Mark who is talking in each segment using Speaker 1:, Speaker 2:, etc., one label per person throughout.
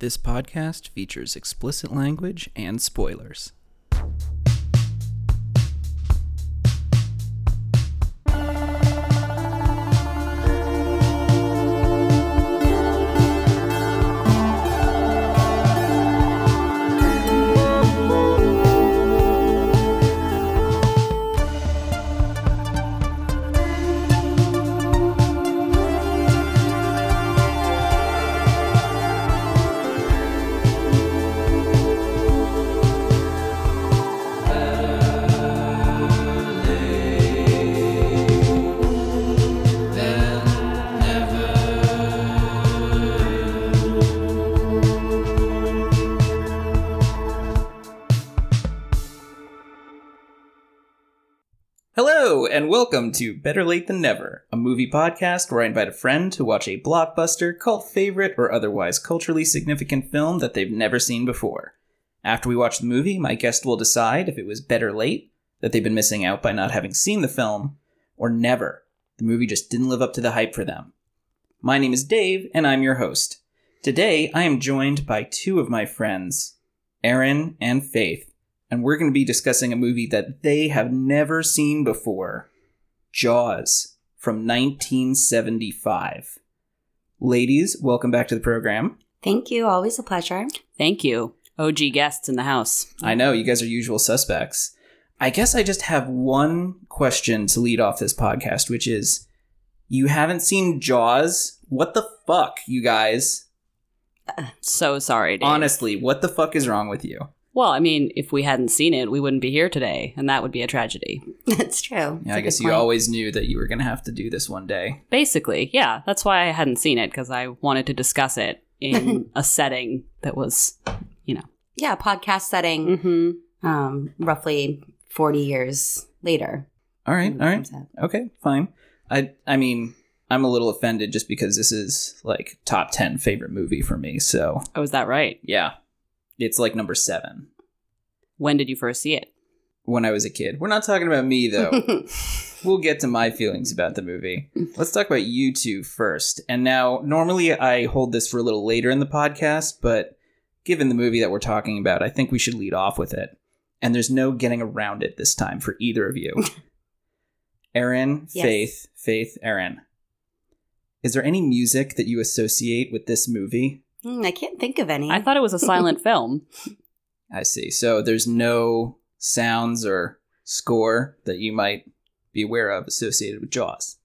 Speaker 1: This podcast features explicit language and spoilers. Welcome to Better Late Than Never, a movie podcast where I invite a friend to watch a blockbuster, cult favorite, or otherwise culturally significant film that they've never seen before. After we watch the movie, my guest will decide if it was better late, that they've been missing out by not having seen the film, or never. The movie just didn't live up to the hype for them. My name is Dave, and I'm your host. Today, I am joined by two of my friends, Aaron and Faith and we're going to be discussing a movie that they have never seen before Jaws from 1975. Ladies, welcome back to the program.
Speaker 2: Thank you. Always a pleasure.
Speaker 3: Thank you. OG guests in the house.
Speaker 1: I know you guys are usual suspects. I guess I just have one question to lead off this podcast, which is you haven't seen Jaws? What the fuck, you guys?
Speaker 3: So sorry, Dave.
Speaker 1: Honestly, what the fuck is wrong with you?
Speaker 3: Well, I mean, if we hadn't seen it, we wouldn't be here today, and that would be a tragedy.
Speaker 2: That's true.
Speaker 1: Yeah,
Speaker 2: That's
Speaker 1: I
Speaker 2: a
Speaker 1: guess you always knew that you were going to have to do this one day.
Speaker 3: Basically, yeah, that's why I hadn't seen it because I wanted to discuss it in a setting that was, you know.
Speaker 2: Yeah, podcast setting.
Speaker 3: Mm-hmm.
Speaker 2: Um, roughly forty years later.
Speaker 1: All right,
Speaker 2: when
Speaker 1: all
Speaker 2: it
Speaker 1: right.
Speaker 2: comes out.
Speaker 1: Okay, fine. I I mean, I'm a little offended just because this is like top 10 favorite movie for me. So,
Speaker 3: Oh, is that right?
Speaker 1: yeah. It's like number 7
Speaker 3: When did you first see it?
Speaker 1: when I was a kid. We're not talking about me though. we'll get to my feelings about the movie. Let's talk about you two first. And now, normally I hold this for a little later in the podcast, but given the movie that we're talking about, I think we should lead off with it. And there's no getting around it this time for either of you. Aaron,
Speaker 2: Yes.
Speaker 1: Faith, Faith, Aaron. Is there any music that you associate with this movie?
Speaker 2: Hmm, I can't think of any.
Speaker 3: I thought it was a silent film.
Speaker 1: I see. So there's no sounds or score that you might be aware of associated with Jaws.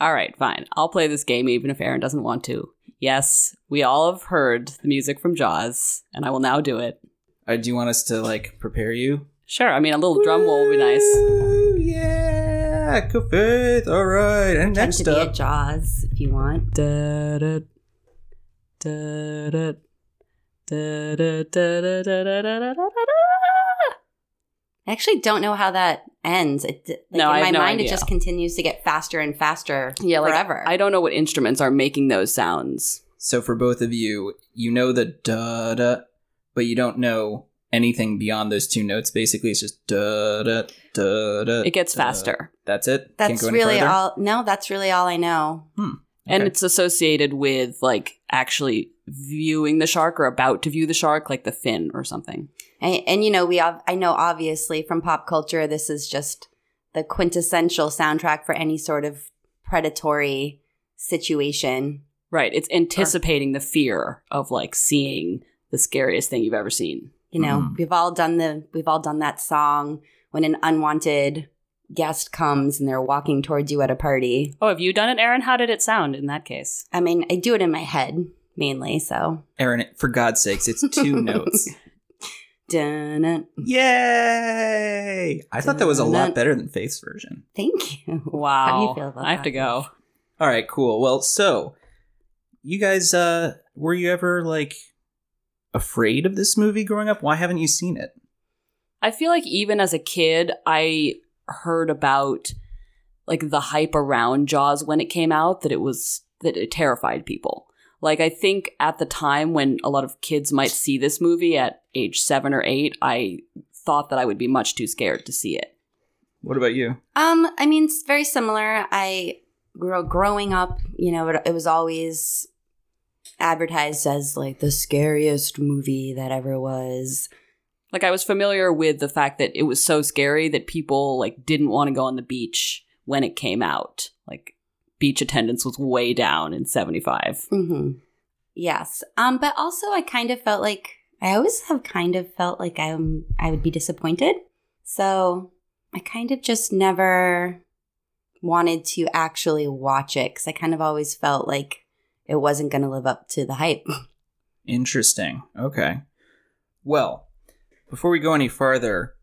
Speaker 3: All right, fine. I'll play this game even if Aaron doesn't want to. Yes, we all have heard the music from Jaws, and I will now do it.
Speaker 1: Uh, do you want us to like prepare you?
Speaker 3: Sure, I mean, a little drum roll would be nice.
Speaker 1: Yeah, good faith. All right, and
Speaker 2: Tend
Speaker 1: next
Speaker 2: to be a
Speaker 1: up,
Speaker 2: Jaws if you want.
Speaker 3: Da da da
Speaker 2: I actually don't know how that ends. It, like,
Speaker 3: no,
Speaker 2: in my
Speaker 3: no
Speaker 2: mind,
Speaker 3: idea.
Speaker 2: it just continues to get faster and faster
Speaker 3: yeah,
Speaker 2: forever.
Speaker 3: Like, I don't know what instruments are making those sounds.
Speaker 1: So for both of you, you know the da da, but you don't know anything beyond those two notes. Basically, it's just da da da da.
Speaker 3: It gets faster.
Speaker 1: That's it.
Speaker 2: That's really all. No, that's really all I know.
Speaker 3: Hmm.
Speaker 1: Okay.
Speaker 3: And it's associated with like actually viewing the shark or about to view the shark, like the fin or something.
Speaker 2: And, and you know, we ob- I know obviously from pop culture, this is just the quintessential soundtrack for any sort of predatory situation.
Speaker 3: Right. It's anticipating the fear of like seeing the scariest thing you've ever seen.
Speaker 2: You know,
Speaker 1: Mhm.
Speaker 2: we've all done the we've all done that song when an unwanted guest comes and they're walking towards you at a party.
Speaker 3: Oh, have you done it, Aaron? How did it sound in that case?
Speaker 2: I mean, I do it in my head mainly, so.
Speaker 1: Aaron, for God's sakes, it's two notes.
Speaker 2: Dun,
Speaker 1: Yay! I thought that was a lot better than Faith's version.
Speaker 2: thank you.
Speaker 3: Wow.
Speaker 2: How do you feel about
Speaker 3: I have
Speaker 2: that?
Speaker 3: to go.
Speaker 1: All right, cool. Well, so you guys, uh, were you ever like afraid of this movie growing up? Why haven't you seen it?
Speaker 3: I feel like even as a kid, I heard about like the hype around Jaws when it came out that it was that it terrified people. Like I think at the time when a lot of kids might see this movie at age 7 or 8, I thought that I would be much too scared to see it.
Speaker 1: What about you?
Speaker 2: Um, I mean, it's very similar. I grew growing up, you know, it, it was always advertised as like the scariest movie that ever was.
Speaker 3: Like I was familiar with the fact that it was so scary that people like didn't want to go on the beach when it came out. Like beach attendance was way down in 75.
Speaker 2: hmm Yes. Um, but also I kind of felt like I always have kind of felt like I'm I would be disappointed. So I kind of just never wanted to actually watch it because I kind of always felt like it wasn't going to live up to the hype.
Speaker 1: Interesting. Okay. Well, before we go any farther,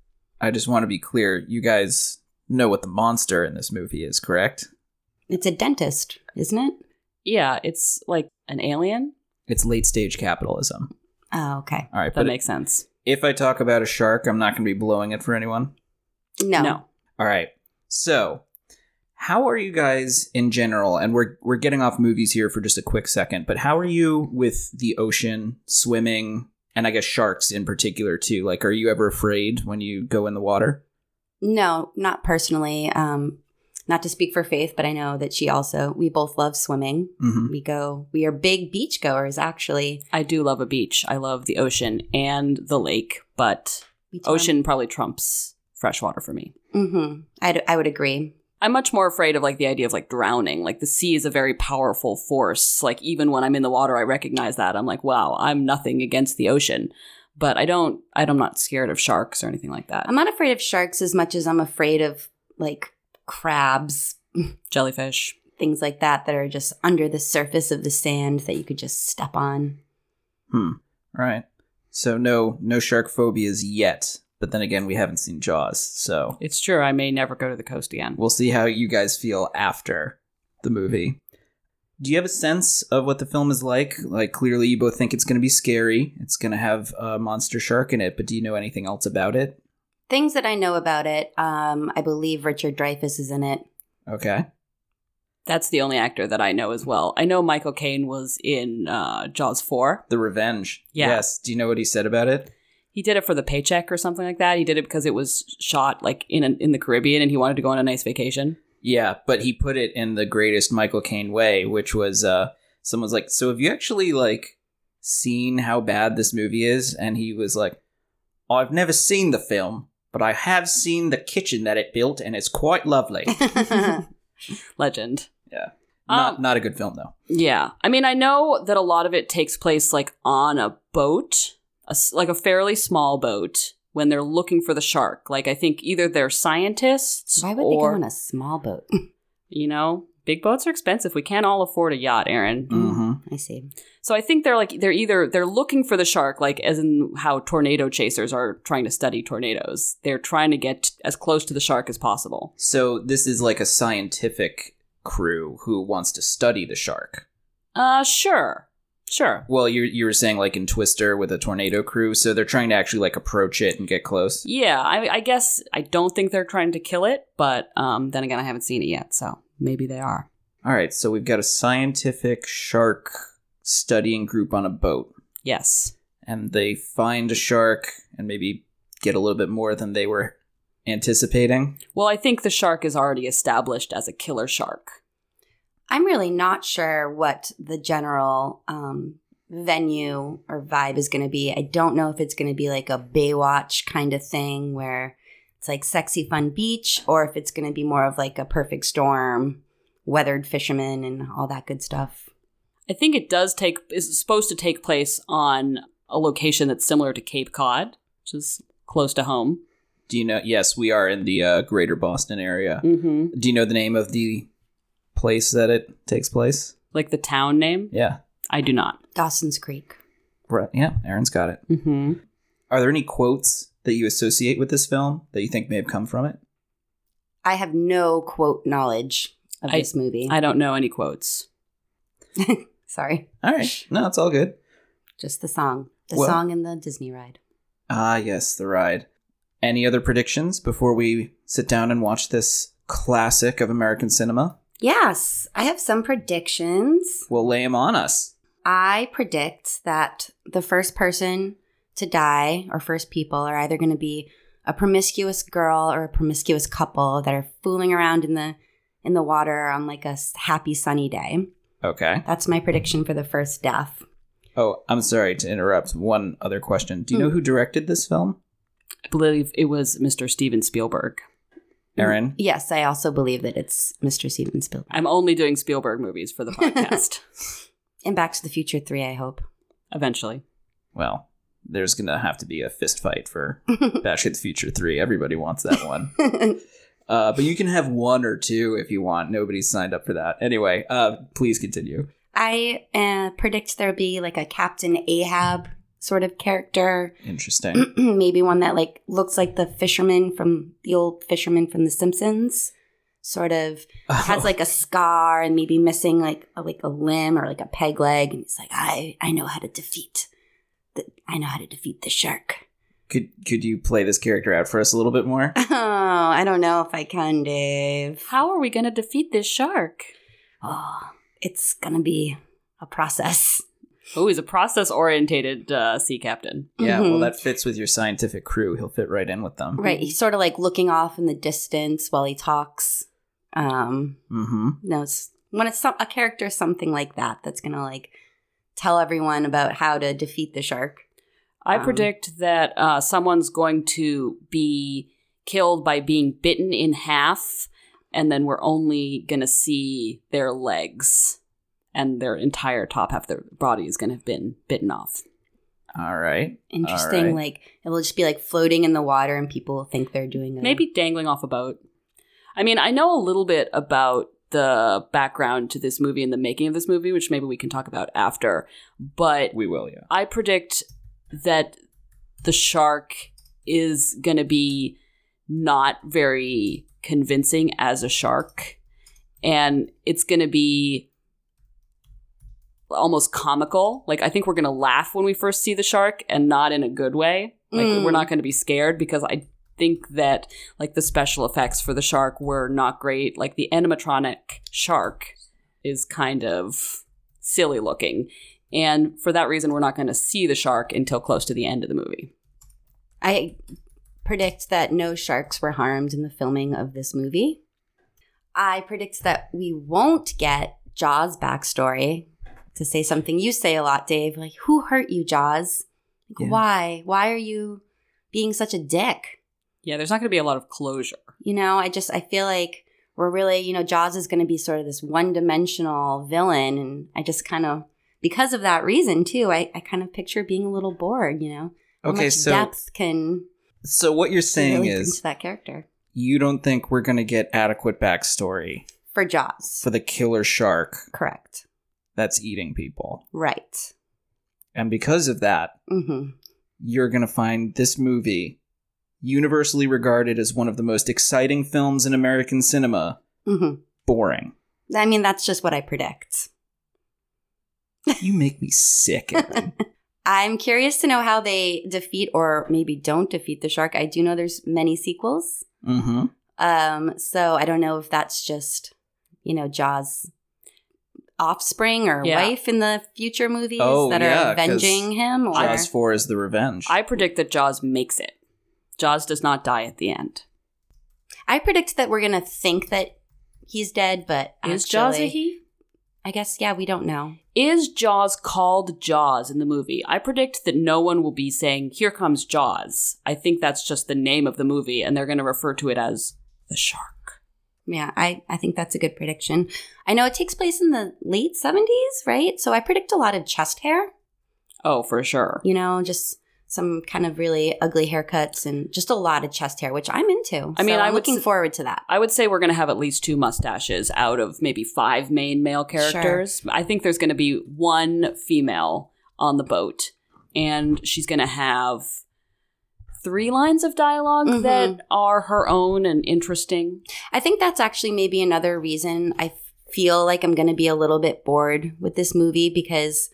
Speaker 1: I just want to be clear. You guys know what the monster in this movie is, correct?
Speaker 2: It's a dentist, isn't it?
Speaker 3: Yeah, it's like an alien.
Speaker 1: It's late stage capitalism.
Speaker 2: Oh, okay.
Speaker 1: All right,
Speaker 3: That
Speaker 1: but
Speaker 3: makes sense.
Speaker 1: if I talk about a shark, I'm not going to be blowing it for anyone.
Speaker 2: No.
Speaker 3: No.
Speaker 1: All right. So, how are you guys in general? And we're we're getting off movies here for just a quick second, but how are you with the ocean, swimming, and I guess sharks in particular too? Like, are you ever afraid when you go in the water?
Speaker 2: No, not personally. Um, not to speak for Faith, but I know that she also, we both love swimming.
Speaker 1: Mm-hmm.
Speaker 2: We go, we are big beach goers, actually.
Speaker 3: I do love a beach. I love the ocean and the lake, but ocean probably trumps freshwater for me.
Speaker 2: Mhm. I'd, I would agree.
Speaker 3: I'm much more afraid of like the idea of like drowning. Like the sea is a very powerful force. Like even when I'm in the water, I recognize that. I'm like, wow, I'm nothing against the ocean. But I don't, I'm not scared of sharks or anything like that.
Speaker 2: I'm not afraid of sharks as much as I'm afraid of like crabs,
Speaker 3: Jellyfish.
Speaker 2: things like that that are just under the surface of the sand that you could just step on.
Speaker 1: Hmm. Right. So no no shark phobias yet. But then again, we haven't seen Jaws, so
Speaker 3: It's true. I may never go to the coast again.
Speaker 1: we'll see how you guys feel after the movie. Do you have a sense of what the film is like? Like, clearly, you both think it's going to be scary. It's going to have a monster shark in it, but do you know anything else about it?
Speaker 2: Things that I know about it, um, I believe Richard Dreyfuss is in it.
Speaker 1: Okay.
Speaker 3: That's the only actor that I know as well. I know Michael Caine was in uh, Jaws 4.
Speaker 1: The Revenge.
Speaker 3: Yeah.
Speaker 1: Yes. Do you know what he said about it?
Speaker 3: He did it for the paycheck or something like that. He did it because it was shot like in an, in the Caribbean and he wanted to go on a nice vacation.
Speaker 1: Yeah, but he put it in the greatest Michael Caine way, which was uh someone's like, "So have you actually like seen how bad this movie is?" And he was like, "I've never seen the film, but I have seen the kitchen that it built and it's quite lovely."
Speaker 3: Legend. Yeah.
Speaker 1: Not
Speaker 3: Um,
Speaker 1: not a good film though.
Speaker 3: Yeah. I mean, I know that a lot of it takes place like on a boat, a s like a fairly small boat when they're looking for the shark. Like I think either they're scientists
Speaker 2: Why would
Speaker 3: or
Speaker 2: they go on a small boat?
Speaker 3: you know, big boats are expensive. We can't all afford a yacht, Aaron.
Speaker 1: Mm-hmm.
Speaker 2: I see.
Speaker 3: So I think they're like they're either they're looking for the shark, like as in how tornado chasers are trying to study tornadoes. They're trying to get as close to the shark as possible.
Speaker 1: So this is like a scientific crew who wants to study the shark.
Speaker 3: Uh, sure, sure.
Speaker 1: Well, you you were saying like in Twister with a tornado crew, so they're trying to actually like approach it and get close.
Speaker 3: Yeah, I, I guess I don't think they're trying to kill it, but um, then again, I haven't seen it yet, so maybe they are.
Speaker 1: All right, so we've got a scientific shark studying group on a boat,
Speaker 3: Yes.
Speaker 1: and they find a shark and maybe get a little bit more than they were anticipating.
Speaker 3: Well, I think the shark is already established as a killer shark.
Speaker 2: I'm really not sure what the general um, venue or vibe is going to be. I don't know if it's going to be like a Baywatch kind of thing where it's like sexy fun beach, or if it's going to be more of like a perfect storm, weathered fishermen, and all that good stuff.
Speaker 3: I think it does take is supposed to take place on a location that's similar to Cape Cod, which is close to home.
Speaker 1: Do you know? Yes, we are in the uh, greater Boston area.
Speaker 3: Mm-hmm.
Speaker 1: Do you know the name of the place that it takes place?
Speaker 3: Like the town name,
Speaker 1: Yeah.
Speaker 3: I do not.
Speaker 2: Dawson's Creek.
Speaker 1: Right. Yeah, Aaron's got it.
Speaker 3: Mm-hmm.
Speaker 1: Are there any quotes that you associate with this film that you think may have come from it?
Speaker 2: I have no quote knowledge of
Speaker 3: I-
Speaker 2: this movie.
Speaker 3: I don't know any quotes.
Speaker 2: Sorry,
Speaker 1: All right. No, it's all good.
Speaker 2: just the song, the
Speaker 1: Well-
Speaker 2: song in the Disney ride.
Speaker 1: Ah, yes, the ride. Any other predictions before we sit down and watch this classic of American cinema?
Speaker 2: Yes, I have some predictions.
Speaker 1: We'll lay them on us.
Speaker 2: I predict that the first person to die or first people are either going to be a promiscuous girl or a promiscuous couple that are fooling around in the in the water on like a happy sunny day.
Speaker 1: Okay.
Speaker 2: That's my prediction for the first death.
Speaker 1: Oh, I'm sorry to interrupt. One other question. Do you know mm. who directed this film?
Speaker 3: I believe it was Mr. Steven Spielberg.
Speaker 1: Mm, Aaron?
Speaker 2: Yes, I also believe that it's Mr. Steven Spielberg.
Speaker 3: I'm only doing Spielberg movies for the podcast.
Speaker 2: And Back to the Future 3, I hope.
Speaker 3: Eventually.
Speaker 1: Well, there's going to have to be a fist fight for Back to the Future 3. Everybody wants that one. Uh, but you can have one or two if you want. Nobody's signed up for that. Anyway, uh, please continue.
Speaker 2: I uh, predict there'll be like a Captain Ahab sort of character.
Speaker 1: Interesting.
Speaker 2: Maybe one that like looks like the fisherman from the old fisherman from The Simpsons. Sort of has like a scar and maybe missing like a, like a limb or like a peg leg, and he's like, I I know how to defeat, the, I know how to defeat the shark.
Speaker 1: could could you play this character out for us a little bit more?
Speaker 2: Oh, I don't know if I can, Dave.
Speaker 3: How are we going to defeat this shark?
Speaker 2: Oh, it's gonna be a process.
Speaker 3: Oh, he's a process orientated uh, sea captain.
Speaker 1: Yeah, well,
Speaker 2: Mhm.
Speaker 1: that fits with your scientific crew. He'll fit right in with them.
Speaker 2: Right, he's sort of like looking off in the distance while he talks. Um,
Speaker 1: Mm-hmm.
Speaker 2: no, it's when it's some, a character something like that that's gonna like tell everyone about how to defeat the shark.
Speaker 3: I
Speaker 2: Um,
Speaker 3: predict that uh, someone's going to be killed by being bitten in half, and then we're only going to see their legs, and their entire top half of their body is going to have been bitten off.
Speaker 1: All right.
Speaker 2: Interesting.
Speaker 1: Alright.
Speaker 2: Like it will just be like floating in the water, and people will think they're doing a,
Speaker 3: Maybe dangling off a boat. I mean, I know a little bit about the background to this movie and the making of this movie, which maybe we can talk about after. But
Speaker 1: We will, yeah.
Speaker 3: I predict that the shark is going to be not very convincing as a shark. And it's going to be almost comical. Like, I think we're going to laugh when we first see the shark and not in a good way. Like,
Speaker 2: Mm.
Speaker 3: we're not going to be scared because I think that, like, the special effects for the shark were not great. Like, the animatronic shark is kind of silly looking. And for that reason, we're not going to see the shark until close to the end of the movie.
Speaker 2: I predict that no sharks were harmed in the filming of this movie. I predict that we won't get Jaws' backstory. To say something you say a lot, Dave, like, who hurt you, Jaws? Like,
Speaker 1: Yeah.
Speaker 2: Why? Why are you being such a dick?
Speaker 3: Yeah, there's not going to be a lot of closure.
Speaker 2: You know, I just, I feel like we're really, you know, Jaws is going to be sort of this one dimensional villain. And I just kind of, because of that reason, too, I, I kind of picture being a little bored, you know? How
Speaker 1: Okay,
Speaker 2: much
Speaker 1: so
Speaker 2: depth can
Speaker 1: so what you're saying
Speaker 2: really
Speaker 1: is
Speaker 2: to that character
Speaker 1: you don't think we're going to get adequate backstory
Speaker 2: for Jaws.
Speaker 1: for the killer shark
Speaker 2: Correct.
Speaker 1: that's eating people.
Speaker 2: Right.
Speaker 1: And because of that,
Speaker 2: hmm
Speaker 1: you're going to find this movie universally regarded as one of the most exciting films in American cinema
Speaker 2: hmm
Speaker 1: boring.
Speaker 2: I mean, that's just what I predict.
Speaker 1: You make me sick,
Speaker 2: I'm curious to know how they defeat or maybe don't defeat the shark. I do know there's many sequels.
Speaker 1: mm-hmm.
Speaker 2: Um, so I don't know if that's just, you know, Jaws offspring or
Speaker 3: Yeah.
Speaker 2: wife in the future movies
Speaker 1: Oh,
Speaker 2: that
Speaker 1: yeah,
Speaker 2: are
Speaker 1: 'cause
Speaker 2: avenging him or
Speaker 1: Jaws 4 is the revenge.
Speaker 3: I predict that Jaws makes it. Jaws does not die at the end.
Speaker 2: I predict that we're gonna think that he's dead, but
Speaker 3: Is Jaws a he?
Speaker 2: I guess yeah, we don't know.
Speaker 3: Is Jaws called Jaws in the movie? I predict that no one will be saying, Here comes Jaws. I think that's just the name of the movie, and they're going to refer to it as the shark.
Speaker 2: Yeah, I, I think that's a good prediction. I know it takes place in the late 70s, right? So I predict a lot of chest hair,
Speaker 3: Oh, for sure.
Speaker 2: you know, just some kind of really ugly haircuts and just a lot of chest hair, which I'm into.
Speaker 3: I mean,
Speaker 2: So I'm looking
Speaker 3: s-
Speaker 2: forward to that.
Speaker 3: I would say we're going to have at least two mustaches out of maybe five main male characters. I think there's going to be one female on the boat, and she's going to have three lines of dialog
Speaker 2: Mhm.
Speaker 3: that are her own and interesting.
Speaker 2: I think that's actually maybe another reason I feel like I'm going to be a little bit bored with this movie because,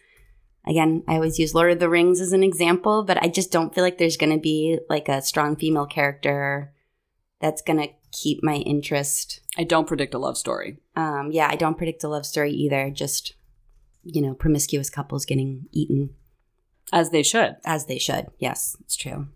Speaker 2: again, I always use Lord of the Rings as an example, but I just don't feel like there's going to be like a strong female character that's going to keep my interest.
Speaker 3: I don't predict a love story.
Speaker 2: Um, yeah, I don't predict a love story either. Just, you know, promiscuous couples getting eaten
Speaker 3: As they should.
Speaker 2: as they should. Yes, it's true.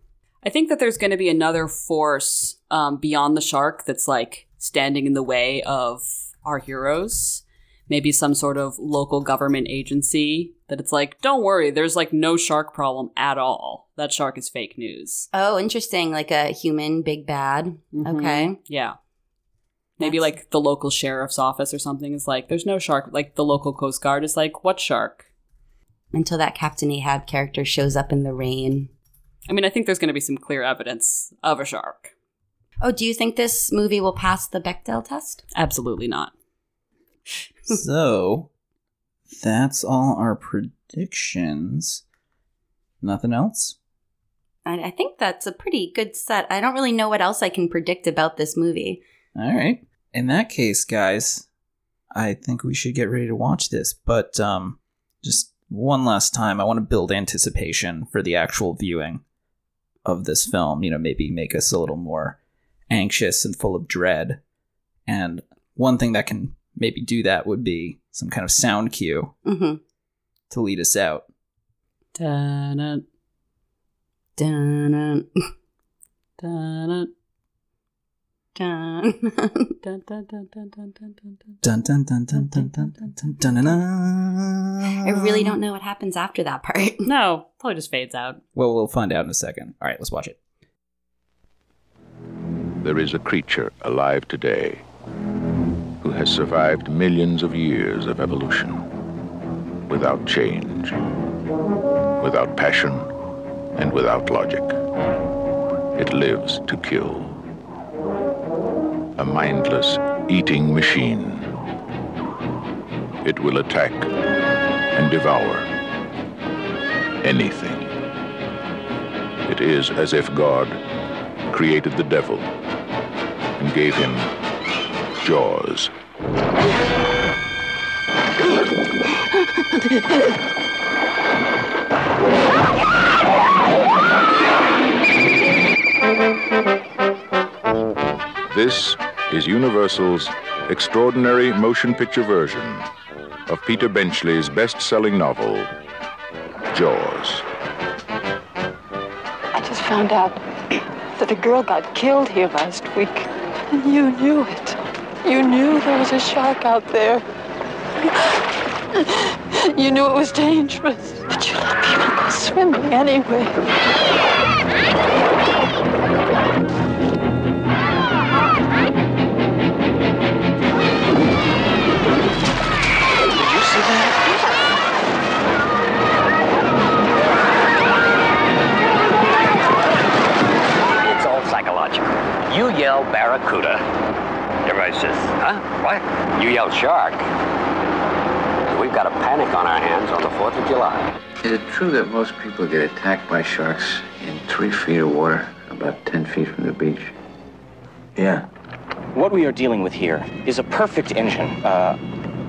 Speaker 3: I think that there's going to be another force um, beyond the shark that's like standing in the way of our heroes. Maybe some sort of local government agency that it's like, don't worry, there's like no shark problem at all. That shark is fake news.
Speaker 2: Oh, interesting. Like a human big bad.
Speaker 3: Mhm.
Speaker 2: Okay.
Speaker 3: Yeah. Maybe
Speaker 2: That's-
Speaker 3: like the local sheriff's office or something is like, there's no shark. Like the local Coast Guard is like, what shark?
Speaker 2: Until that Captain Ahab character shows up in the rain.
Speaker 3: I mean, I think there's going to be some clear evidence of a shark.
Speaker 2: Oh, do you think this movie will pass the Bechdel test?
Speaker 3: Absolutely not.
Speaker 1: so that's all our predictions. Nothing else?
Speaker 2: I, I think that's a pretty good set. I don't really know what else I can predict about this movie.
Speaker 1: All right. In that case, guys, I think we should get ready to watch this. But um, just one last time, I want to build anticipation for the actual viewing of this film. You know, maybe make us a little more anxious and full of dread. And one thing that can maybe do that would be some kind of sound cue
Speaker 2: mm-hmm.
Speaker 1: to lead us out.
Speaker 2: I really don't know what happens after that part.
Speaker 3: No, probably just fades out.
Speaker 1: Well, we'll find out in a second. All right, let's watch it.
Speaker 4: There is a creature alive today has survived millions of years of evolution without change, without passion, and without logic. It lives to kill. A mindless eating machine. It will attack and devour anything. It is as if God created the devil and gave him jaws. This is Universal's extraordinary motion picture version of Peter Benchley's best selling novel, Jaws.
Speaker 5: I just found out that a girl got killed here last week. And you knew it. You knew there was a shark out there. You knew it was dangerous. But you let people go swimming anyway.
Speaker 6: It's all psychological. You yell barracuda. Everybody says, huh? What? You yell shark. We've got a panic on our hands on the 4th of July.
Speaker 7: Is it true that most people get attacked by sharks in three feet of water, about 10 feet from the beach?
Speaker 8: Yeah. What we are dealing with here is a perfect engine, uh,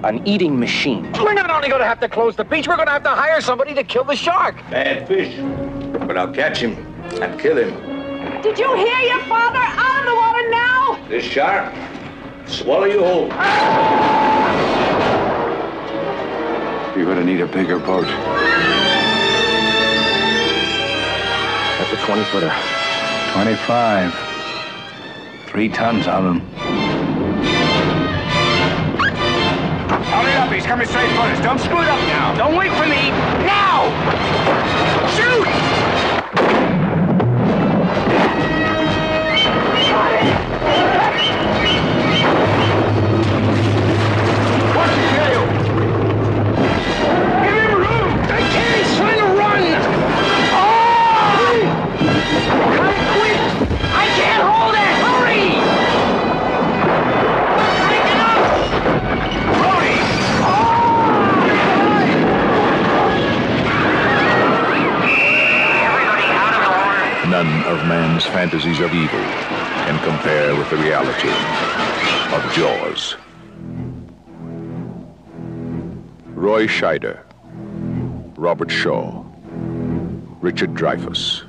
Speaker 8: an eating machine.
Speaker 6: We're not only going to have to close the beach, we're going to have to hire somebody to kill the shark.
Speaker 4: Bad fish. But I'll catch him and kill him.
Speaker 5: Did you hear your father? Out of the water now!
Speaker 4: This shark, swallow you whole.
Speaker 7: You're gonna need a bigger boat.
Speaker 8: That's a 20 footer.
Speaker 7: 25. Three tons on them.
Speaker 6: Hurry up, he's coming straight for us. Don't screw it up now. Don't wait for me. Now! Shoot!
Speaker 4: Man's fantasies of evil can compare with the reality of Jaws. Roy Scheider, Robert Shaw, Richard Dreyfuss,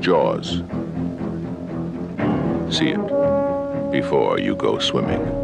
Speaker 4: Jaws. See it before you go swimming.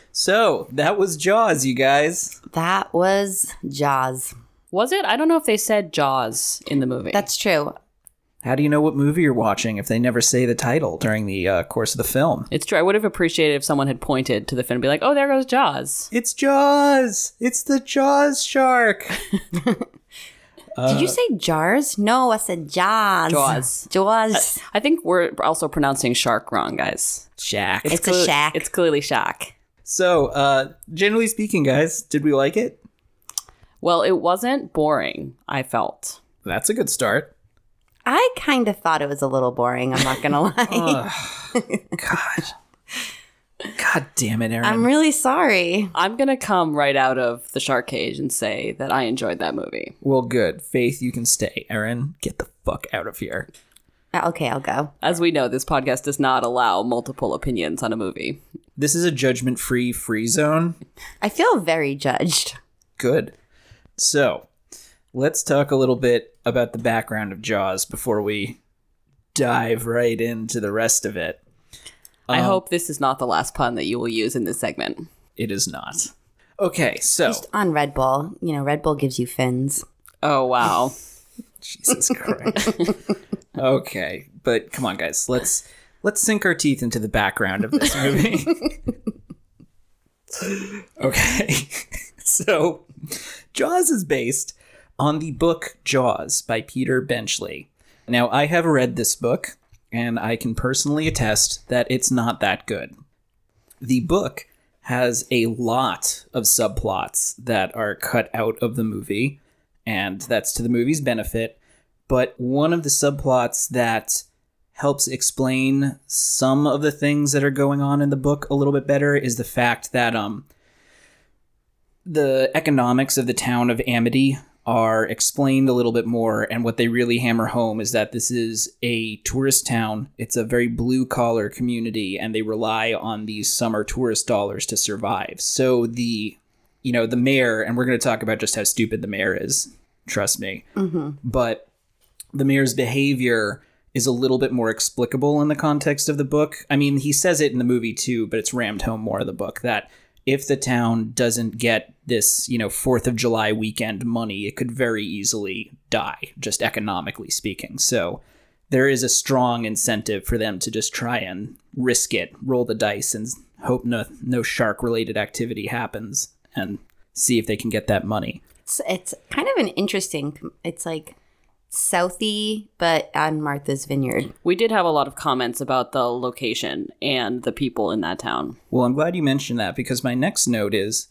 Speaker 1: So that was Jaws, you guys.
Speaker 2: That was Jaws.
Speaker 3: Was it? I don't know if they said Jaws in the movie.
Speaker 2: That's true.
Speaker 1: How do you know what movie you're watching if they never say the title during the uh, course of the film?
Speaker 3: it's true. I would have appreciated if someone had pointed to the fin and be like, "Oh, there goes Jaws."
Speaker 1: It's Jaws. It's the Jaws shark.
Speaker 2: Did you say jars? No, I said Jaws.
Speaker 3: Jaws.
Speaker 2: Jaws.
Speaker 3: I think we're also pronouncing shark wrong, guys.
Speaker 1: Shack.
Speaker 2: It's a
Speaker 3: cle-
Speaker 2: shack.
Speaker 3: It's clearly shack.
Speaker 1: So, uh, generally speaking, guys, did we like it?
Speaker 3: Well, it wasn't boring. I felt.
Speaker 1: That's a good start.
Speaker 2: I kind of thought it was a little boring. I'm not gonna lie.
Speaker 1: God. God damn it, Aaron.
Speaker 2: I'm really sorry.
Speaker 3: I'm gonna come right out of the shark cage and say that I enjoyed that movie.
Speaker 1: well, good. Faith, you can stay. Aaron, get the fuck out of here.
Speaker 2: Uh, Okay, I'll go.
Speaker 3: As we know, this podcast does not allow multiple opinions on a movie.
Speaker 1: This is a judgment free free zone.
Speaker 2: I feel very judged.
Speaker 1: Good. So, let's talk a little bit about the background of Jaws before we dive right into the rest of it.
Speaker 3: I
Speaker 1: Um,
Speaker 3: hope this is not the last pun that you will use in this segment.
Speaker 1: It is not. Okay, so
Speaker 2: Just on Red Bull. You know, Red Bull gives you fins.
Speaker 3: Oh wow.
Speaker 1: Jesus Christ. okay, but come on, guys. Let's let's sink our teeth into the background of this movie. okay, so Jaws is based on the book Jaws by Peter Benchley. Now, I have read this book, and I can personally attest that it's not that good. The book has a lot of subplots that are cut out of the movie, and that's to the movie's benefit. But one of the subplots that helps explain some of the things that are going on in the book a little bit better is the fact that um the economics of the town of Amity are explained a little bit more and what they really hammer home is that this is a tourist town. It's a very blue collar community and they rely on these summer tourist dollars to survive. So the you know the mayor and we're going to talk about just how stupid the mayor is trust me. But the mayor's behavior is a little bit more explicable in the context of the book. I mean, he says it in the movie too, but it's rammed home more of the book that if the town doesn't get this, you know, 4th of July weekend money, it could very easily die, just economically speaking. So there is a strong incentive for them to just try and risk it, roll the dice, and hope no, no shark related activity happens and see if they can get that money.
Speaker 2: It's, it's kind of an interesting. It's like Southie, but on Martha's Vineyard.
Speaker 3: We did have a lot of comments about the location and the people in that town.
Speaker 1: Well, I'm glad you mentioned that because my next note is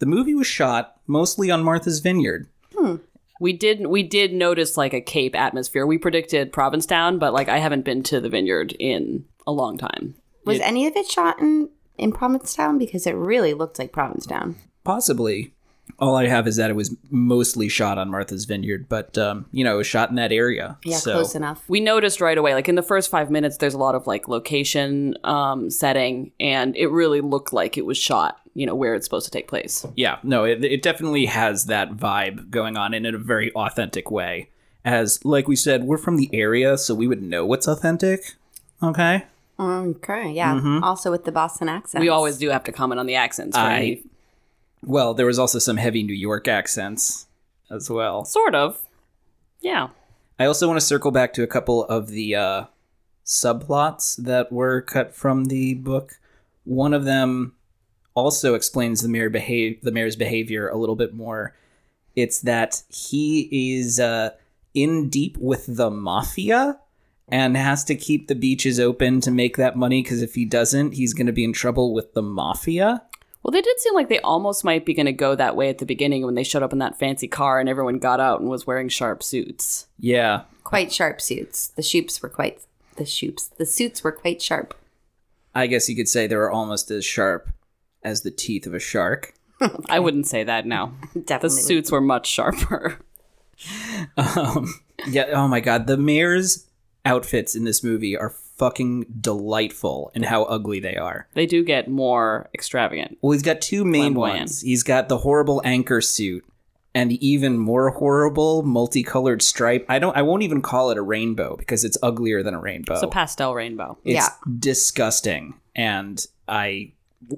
Speaker 1: the movie was shot mostly on Martha's Vineyard. Hmm.
Speaker 3: We did we did notice like a Cape atmosphere. We predicted Provincetown, but like I haven't been to the vineyard in a long time.
Speaker 2: Was any of it shot in in Provincetown? Because it really looked like Provincetown.
Speaker 1: Possibly. All I have is that it was mostly shot on Martha's Vineyard, but um, you know, it was shot in that area.
Speaker 2: Yeah,
Speaker 1: so,
Speaker 2: close enough.
Speaker 3: We noticed right away, like in the first five minutes, there's a lot of like location um, setting, and it really looked like it was shot, you know, where it's supposed to take place.
Speaker 1: Yeah, no, it, it definitely has that vibe going on and in a very authentic way. As like we said, we're from the area, so we would know what's authentic. Okay.
Speaker 2: Okay, yeah. Also with the Boston accent.
Speaker 3: We always do have to comment on the accents. Right?
Speaker 1: I-
Speaker 3: any,
Speaker 1: Well, there was also some heavy New York accents as well.
Speaker 3: sort of. Yeah.
Speaker 1: I also want to circle back to a couple of the uh, subplots that were cut from the book. One of them also explains the mayor behave the mayor's behavior a little bit more. It's that he is uh, in deep with the mafia and has to keep the beaches open to make that money because if he doesn't, he's going to be in trouble with the mafia.
Speaker 3: Well, they did seem like they almost might be going to go that way at the beginning when they showed up in that fancy car and everyone got out and was wearing sharp suits.
Speaker 1: Yeah,
Speaker 2: quite sharp suits. The shoops were quite the shoops. The suits were quite sharp.
Speaker 1: I guess you could say they were almost as sharp as the teeth of a shark.
Speaker 3: I wouldn't say that now. The suits were much sharper.
Speaker 1: Um, yeah. Oh my god, the mayor's outfits in this movie are fucking delightful in how ugly they are.
Speaker 3: They do get more extravagant.
Speaker 1: Well, he's got two main
Speaker 3: Flamboyant.
Speaker 1: ones. He's got the horrible anchor suit and the even more horrible multicolored stripe. I don't I won't even call it a rainbow because it's uglier than a rainbow.
Speaker 3: It's a pastel rainbow.
Speaker 1: It's
Speaker 2: Yeah.
Speaker 1: disgusting. And I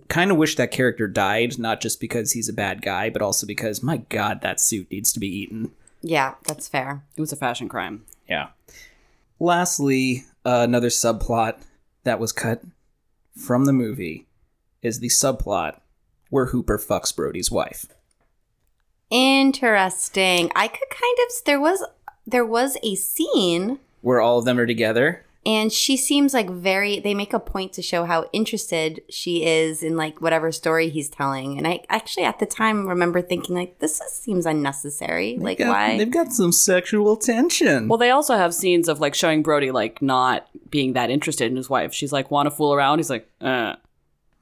Speaker 1: kind of wish that character died, not just because he's a bad guy, but also because, my God, that suit needs to be eaten.
Speaker 2: Yeah, that's fair.
Speaker 3: It was a fashion crime.
Speaker 1: Yeah. Lastly, uh, another subplot that was cut from the movie is the subplot where Hooper fucks Brody's wife.
Speaker 2: Interesting. I could kind of there was there was a scene
Speaker 1: Where all of them are together.
Speaker 2: And she seems like very they make a point to show how interested she is in like whatever story he's telling. And I actually at the time remember thinking like this is, seems unnecessary. Like
Speaker 1: They've got-
Speaker 2: why?
Speaker 1: They've got some sexual tension.
Speaker 3: Well, they also have scenes of like showing Brody like not being that interested in his wife. She's like, want to fool around? He's like, uh.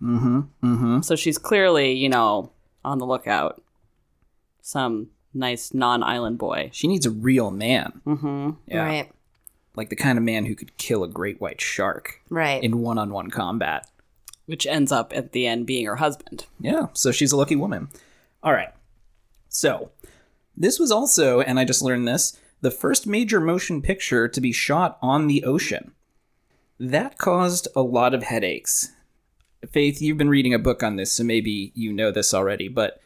Speaker 1: mm-hmm. Mm-hmm.
Speaker 3: So she's clearly, you know, on the lookout. Some nice non-island boy.
Speaker 1: She needs a real man.
Speaker 3: Mm-hmm.
Speaker 1: Yeah.
Speaker 2: Right.
Speaker 1: Like the kind of man who could kill a great white shark
Speaker 2: Right.
Speaker 1: in one on one combat.
Speaker 3: Which ends up at the end being her husband.
Speaker 1: Yeah, so she's a lucky woman. All right. So, this was also, and I just learned this, the first major motion picture to be shot on the ocean. That caused a lot of headaches. Faith, you've been reading a book on this, so maybe you know this already, but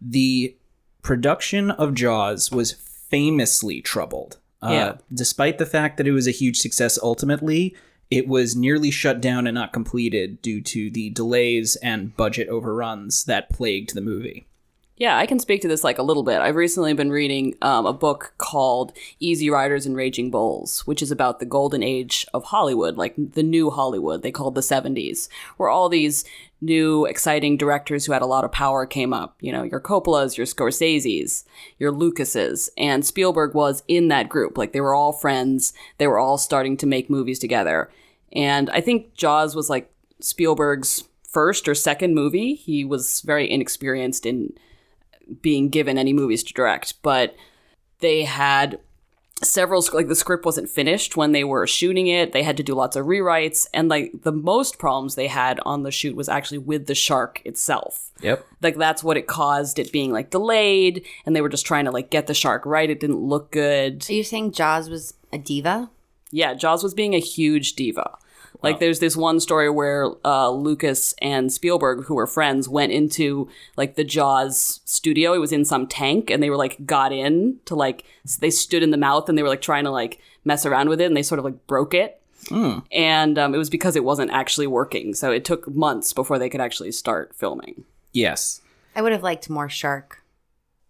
Speaker 1: the production of Jaws was famously troubled. Uh,
Speaker 3: Yeah.
Speaker 1: Despite the fact that it was a huge success ultimately, it was nearly shut down and not completed due to the delays and budget overruns that plagued the movie.
Speaker 3: Yeah, I can speak to this like a little bit. I've recently been reading um, a book called Easy Riders and Raging Bulls, which is about the golden age of Hollywood, like the new Hollywood, they called the 70s, where all these new exciting directors who had a lot of power came up. You know, your Coppolas, your Scorseses, your Lucases, and Spielberg was in that group. Like they were all friends, they were all starting to make movies together. And I think Jaws was like Spielberg's first or second movie. He was very inexperienced in being given any movies to direct, but they had several like the script wasn't finished when they were shooting it. They had to do lots of rewrites and like the most problems they had on the shoot was actually with the shark itself.
Speaker 1: Yep.
Speaker 3: Like that's what it caused it being like delayed and they were just trying to like get the shark right. It didn't look good.
Speaker 2: Are you saying Jaws was a diva?
Speaker 3: Yeah, Jaws was being a huge diva. Like, there's this one story where uh, Lucas and Spielberg, who were friends, went into like the Jaws studio. It was in some tank, and they were like got in to like they stood in the mouth and they were like trying to like mess around with it, and they sort of like broke it. And um, it was because it wasn't actually working, so it took months before they could actually start filming.
Speaker 1: Yes.
Speaker 2: I would have liked more shark.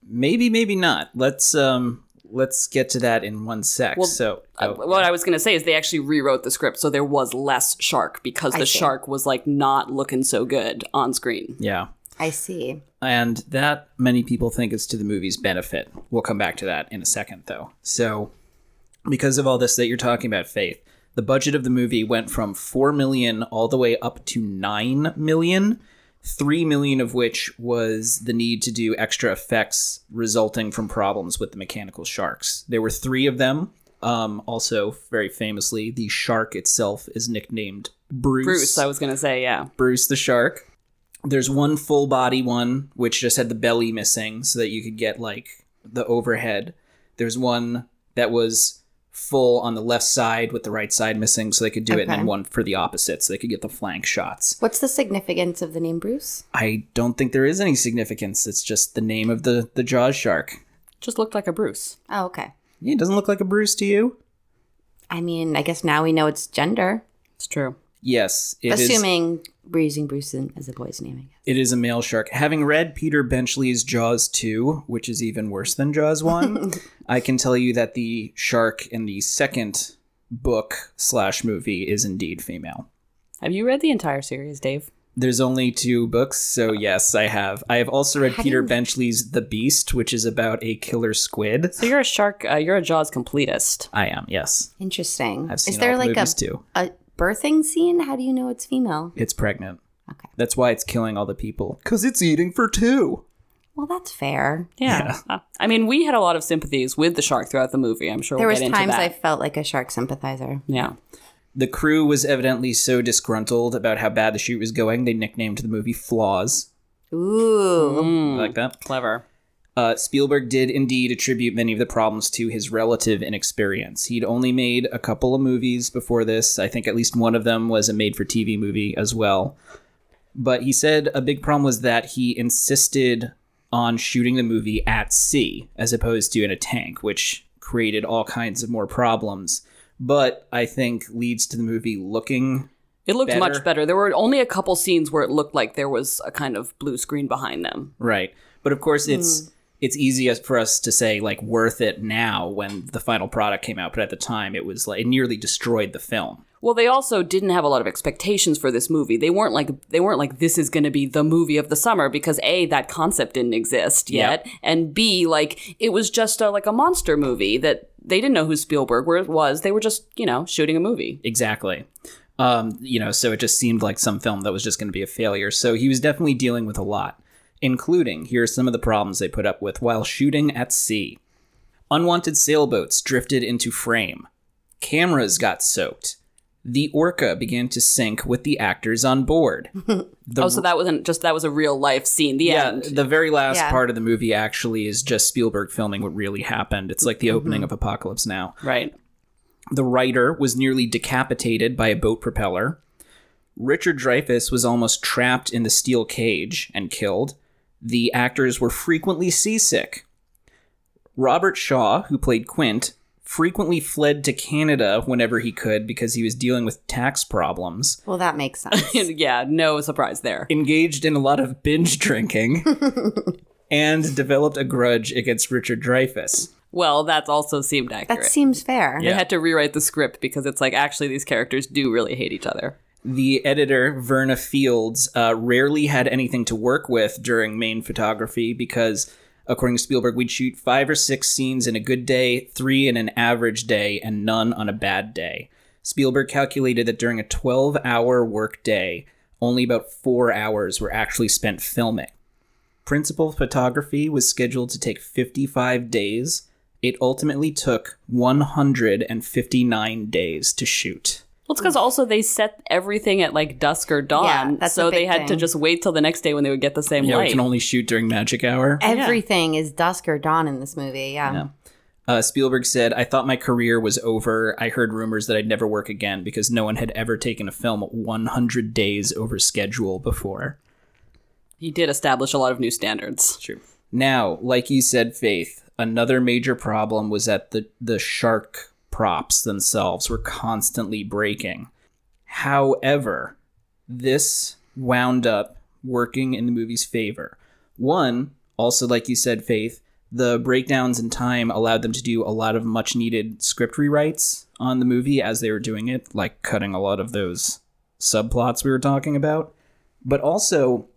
Speaker 1: Maybe, maybe not. Let's um let's get to that in one sec.
Speaker 3: Well,
Speaker 1: so oh,
Speaker 3: what I was going to say is they actually rewrote the script, so there was less shark because
Speaker 2: I
Speaker 3: the
Speaker 2: see.
Speaker 3: shark was like not looking so good on screen.
Speaker 1: yeah.
Speaker 2: I see.
Speaker 1: And that many people think is to the movie's benefit. We'll come back to that in a second, though. So, because of all this that you're talking about, Faith, the budget of the movie went from 4 million all the way up to 9 million, 3 million of which was the need to do extra effects resulting from problems with the mechanical sharks. There were three of them. Um, also, very famously, the shark itself is nicknamed Bruce.
Speaker 3: Bruce, I was going to say, yeah.
Speaker 1: Bruce the shark. There's one full body one which just had the belly missing so that you could get like the overhead. There's one that was full on the left side with the right side missing so they could do it and then one for the opposite so they could get the flank shots.
Speaker 2: What's the significance of the name Bruce?
Speaker 1: I don't think there is any significance. It's just the name of the the Jaws shark.
Speaker 3: Just looked like a Bruce.
Speaker 2: Oh, okay.
Speaker 1: Yeah, it doesn't look like a Bruce to you?
Speaker 2: I mean, I guess now we know it's gender.
Speaker 3: It's true.
Speaker 1: Yes, it is.
Speaker 2: Assuming we're using Bruce as a boy's name,
Speaker 1: It is a male shark. Having read Peter Benchley's Jaws 2, which is even worse than Jaws 1, I can tell you that the shark in the second book slash movie is indeed female.
Speaker 3: Have you read the entire series, Dave?
Speaker 1: There's only two books, so yes, I have. I have also read
Speaker 2: How
Speaker 1: Peter
Speaker 2: you-
Speaker 1: Benchley's The Beast, which is about a killer squid.
Speaker 3: So you're a shark. Uh, you're a Jaws completist.
Speaker 1: I am, yes.
Speaker 2: Interesting.
Speaker 1: I've seen
Speaker 2: Is there
Speaker 1: all the
Speaker 2: like a,
Speaker 1: movies too.
Speaker 2: a birthing scene? How do you know it's female?
Speaker 1: It's pregnant.
Speaker 2: Okay.
Speaker 1: That's why it's killing all the people. Because it's eating for two.
Speaker 2: Well, that's fair.
Speaker 3: Yeah. Uh, I mean, we had a lot of sympathies with the shark throughout the movie. I'm sure
Speaker 2: There
Speaker 3: we'll
Speaker 2: was
Speaker 3: get into
Speaker 2: times
Speaker 3: that.
Speaker 2: I felt like a shark sympathizer.
Speaker 3: Yeah.
Speaker 1: The crew was evidently so disgruntled about how bad the shoot was going, they nicknamed the movie Flaws.
Speaker 2: Ooh.
Speaker 3: Mm,
Speaker 1: Like that?
Speaker 3: Clever.
Speaker 1: Uh, Spielberg did indeed attribute many of the problems to his relative inexperience. He'd only made a couple of movies before this. I think at least one of them was a made for TV movie as well. But he said a big problem was that he insisted on shooting the movie at sea as opposed to in a tank, which created all kinds of more problems. But I think leads to the movie looking
Speaker 3: It looked
Speaker 1: Better.
Speaker 3: much better. There were only a couple scenes where it looked like there was a kind of blue screen behind them.
Speaker 1: Right. But of course it's it's easy for us to say like worth it now when the final product came out, but at the time it was like it nearly destroyed the film.
Speaker 3: Well, they also didn't have a lot of expectations for this movie. They weren't like they weren't like this is going to be the movie of the summer because a that concept didn't exist yet, and b like it was just a, like a monster movie that they didn't know who Spielberg was. They were just you know shooting a movie.
Speaker 1: Exactly. Um, you know, so it just seemed like some film that was just going to be a failure. So he was definitely dealing with a lot, including here are some of the problems they put up with while shooting at sea. Unwanted sailboats drifted into frame. Cameras got soaked. The Orca began to sink with the actors on board. The
Speaker 3: oh, so that wasn't just that was a real life scene. The
Speaker 1: yeah,
Speaker 3: end.
Speaker 1: the very last
Speaker 2: Yeah.
Speaker 1: part of the movie actually is just Spielberg filming what really happened. It's like the mm-hmm. opening of Apocalypse Now.
Speaker 3: right.
Speaker 1: The writer was nearly decapitated by a boat propeller. Richard Dreyfuss was almost trapped in the steel cage and killed. The actors were frequently seasick. Robert Shaw, who played Quint, frequently fled to Canada whenever he could because he was dealing with tax problems.
Speaker 2: Well, that makes sense.
Speaker 3: yeah, no surprise there.
Speaker 1: engaged in a lot of binge drinking, and developed a grudge against Richard Dreyfuss.
Speaker 3: Well, that also seemed accurate.
Speaker 2: that seems fair.
Speaker 3: They had to rewrite the script because it's like actually these characters do really hate each other.
Speaker 1: The editor, Verna Fields, uh, rarely had anything to work with during main photography because, according to Spielberg, we'd shoot five or six scenes in a good day, three in an average day, and none on a bad day. Spielberg calculated that during a 12 hour work day, only about four hours were actually spent filming. Principal photography was scheduled to take 55 days. It ultimately took 159 days to shoot.
Speaker 3: Well, it's because also they set everything at like dusk or dawn,
Speaker 2: Yeah, that's
Speaker 3: so they
Speaker 2: big
Speaker 3: had to just wait till the next day when they would get the same
Speaker 1: Yeah, we
Speaker 3: light.
Speaker 1: can only shoot during magic hour.
Speaker 2: Everything is dusk or dawn in this movie. Yeah.
Speaker 1: Yeah. Uh, Spielberg said, I thought my career was over. I heard rumors that I'd never work again because no one had ever taken a film 100 days over schedule before.
Speaker 3: he did establish a lot of new standards.
Speaker 1: True. Now, like you said, Faith, another major problem was that the, the shark props themselves were constantly breaking. However, this wound up working in the movie's favor. One, also like you said, Faith, the breakdowns in time allowed them to do a lot of much needed script rewrites on the movie as they were doing it, like cutting a lot of those subplots we were talking about. But also,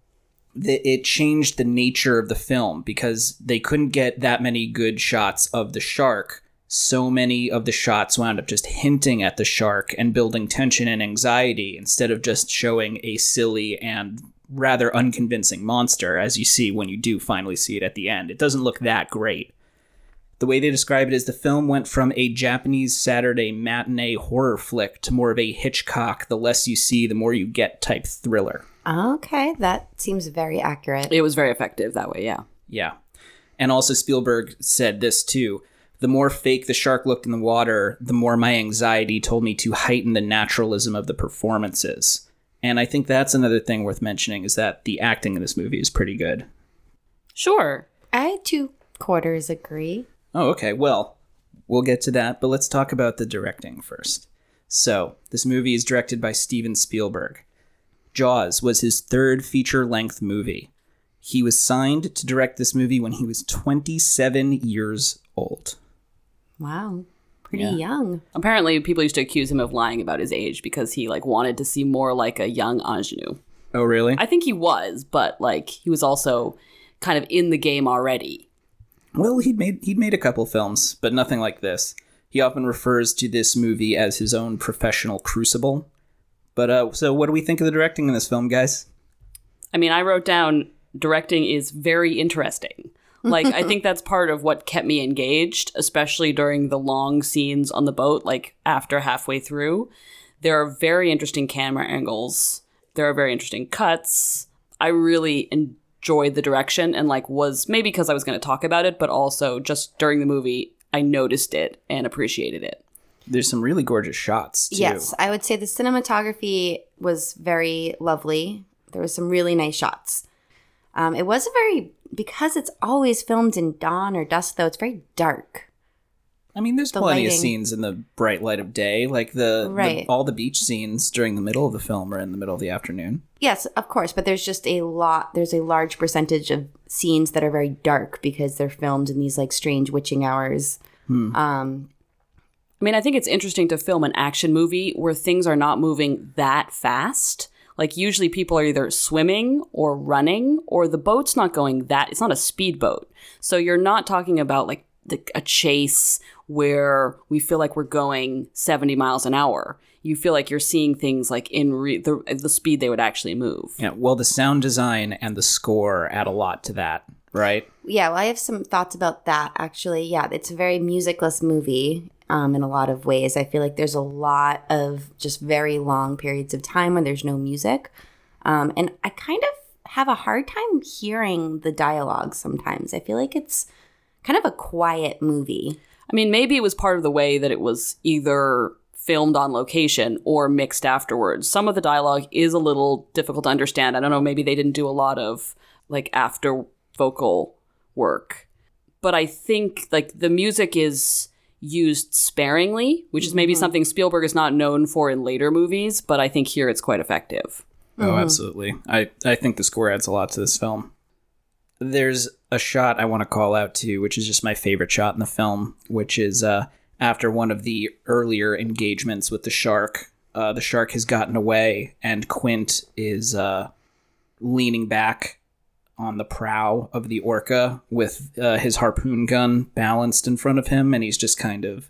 Speaker 1: it changed the nature of the film because they couldn't get that many good shots of the shark. So many of the shots wound up just hinting at the shark and building tension and anxiety instead of just showing a silly and rather unconvincing monster, as you see when you do finally see it at the end. It doesn't look that great. The way they describe it is the film went from a Japanese Saturday matinee horror flick to more of a Hitchcock, the less you see, the more you get type thriller.
Speaker 2: Okay, that seems very accurate.
Speaker 3: It was very effective that way, yeah.
Speaker 1: Yeah. And also, Spielberg said this too. The more fake the shark looked in the water, the more my anxiety told me to heighten the naturalism of the performances. And I think that's another thing worth mentioning is that the acting in this movie is pretty good.
Speaker 3: Sure.
Speaker 2: I two quarters agree.
Speaker 1: Oh, okay. Well, we'll get to that, but let's talk about the directing first. So, this movie is directed by Steven Spielberg. Jaws was his third feature length movie. He was signed to direct this movie when he was 27 years old.
Speaker 2: Wow, pretty
Speaker 1: Yeah.
Speaker 2: young.
Speaker 3: Apparently, people used to accuse him of lying about his age because he like wanted to seem more like a young ingenue.
Speaker 1: Oh, really?
Speaker 3: I think he was, but like he was also kind of in the game already.
Speaker 1: Well, he'd made he'd made a couple films, but nothing like this. He often refers to this movie as his own professional crucible. But uh, so what do we think of the directing in this film, guys?
Speaker 3: I mean, I wrote down directing is very interesting. Like, I think that's part of what kept me engaged, especially during the long scenes on the boat, like after halfway through. There are very interesting camera angles. There are very interesting cuts. I really enjoyed the direction and like was maybe because I was going to talk about it, but also just during the movie I noticed it and appreciated it.
Speaker 1: There's some really gorgeous shots too.
Speaker 2: Yes, I would say the cinematography was very lovely. There was some really nice shots. Um, it was a very because it's always filmed in dawn or dusk, though. It's very dark.
Speaker 1: I mean, there's
Speaker 2: The
Speaker 1: plenty of scenes in the bright light of day, like the, the- all the beach scenes during the middle of the film are in the middle of the afternoon.
Speaker 2: Yes, of course, but there's just a lot. There's a large percentage of scenes that are very dark because they're filmed in these like strange witching hours. Um,
Speaker 3: I mean, I think it's interesting to film an action movie where things are not moving that fast. Like usually people are either swimming or running or the boat's not going that it's not a speedboat. So you're not talking about like the, a chase where we feel like we're going 70 miles an hour. You feel like you're seeing things like in re- the the speed they would actually move.
Speaker 1: Yeah, well, the sound design and the score add a lot to that, right?
Speaker 2: yeah, well, I have some thoughts about that actually. Yeah, it's a very musicless movie um, in a lot of ways. I feel like there's a lot of just very long periods of time when there's no music. Um, and I kind of have a hard time hearing the dialogue sometimes. I feel like it's kind of a quiet movie.
Speaker 3: I mean, maybe it was part of the way that it was either filmed on location or mixed afterwards. Some of the dialogue is a little difficult to understand. I don't know, maybe they didn't do a lot of like after vocal work. But I think like the music is used sparingly, which is maybe something Spielberg is not known for in later movies, but I think here it's quite effective.
Speaker 1: Oh, absolutely. I, I think the score adds a lot to this film. There's a shot I want to call out to, which is just my favorite shot in the film, which is uh, after one of the earlier engagements with the shark. Uh, the shark has gotten away, and Quint is uh, leaning back on the prow of the orca with uh, his harpoon gun balanced in front of him, and he's just kind of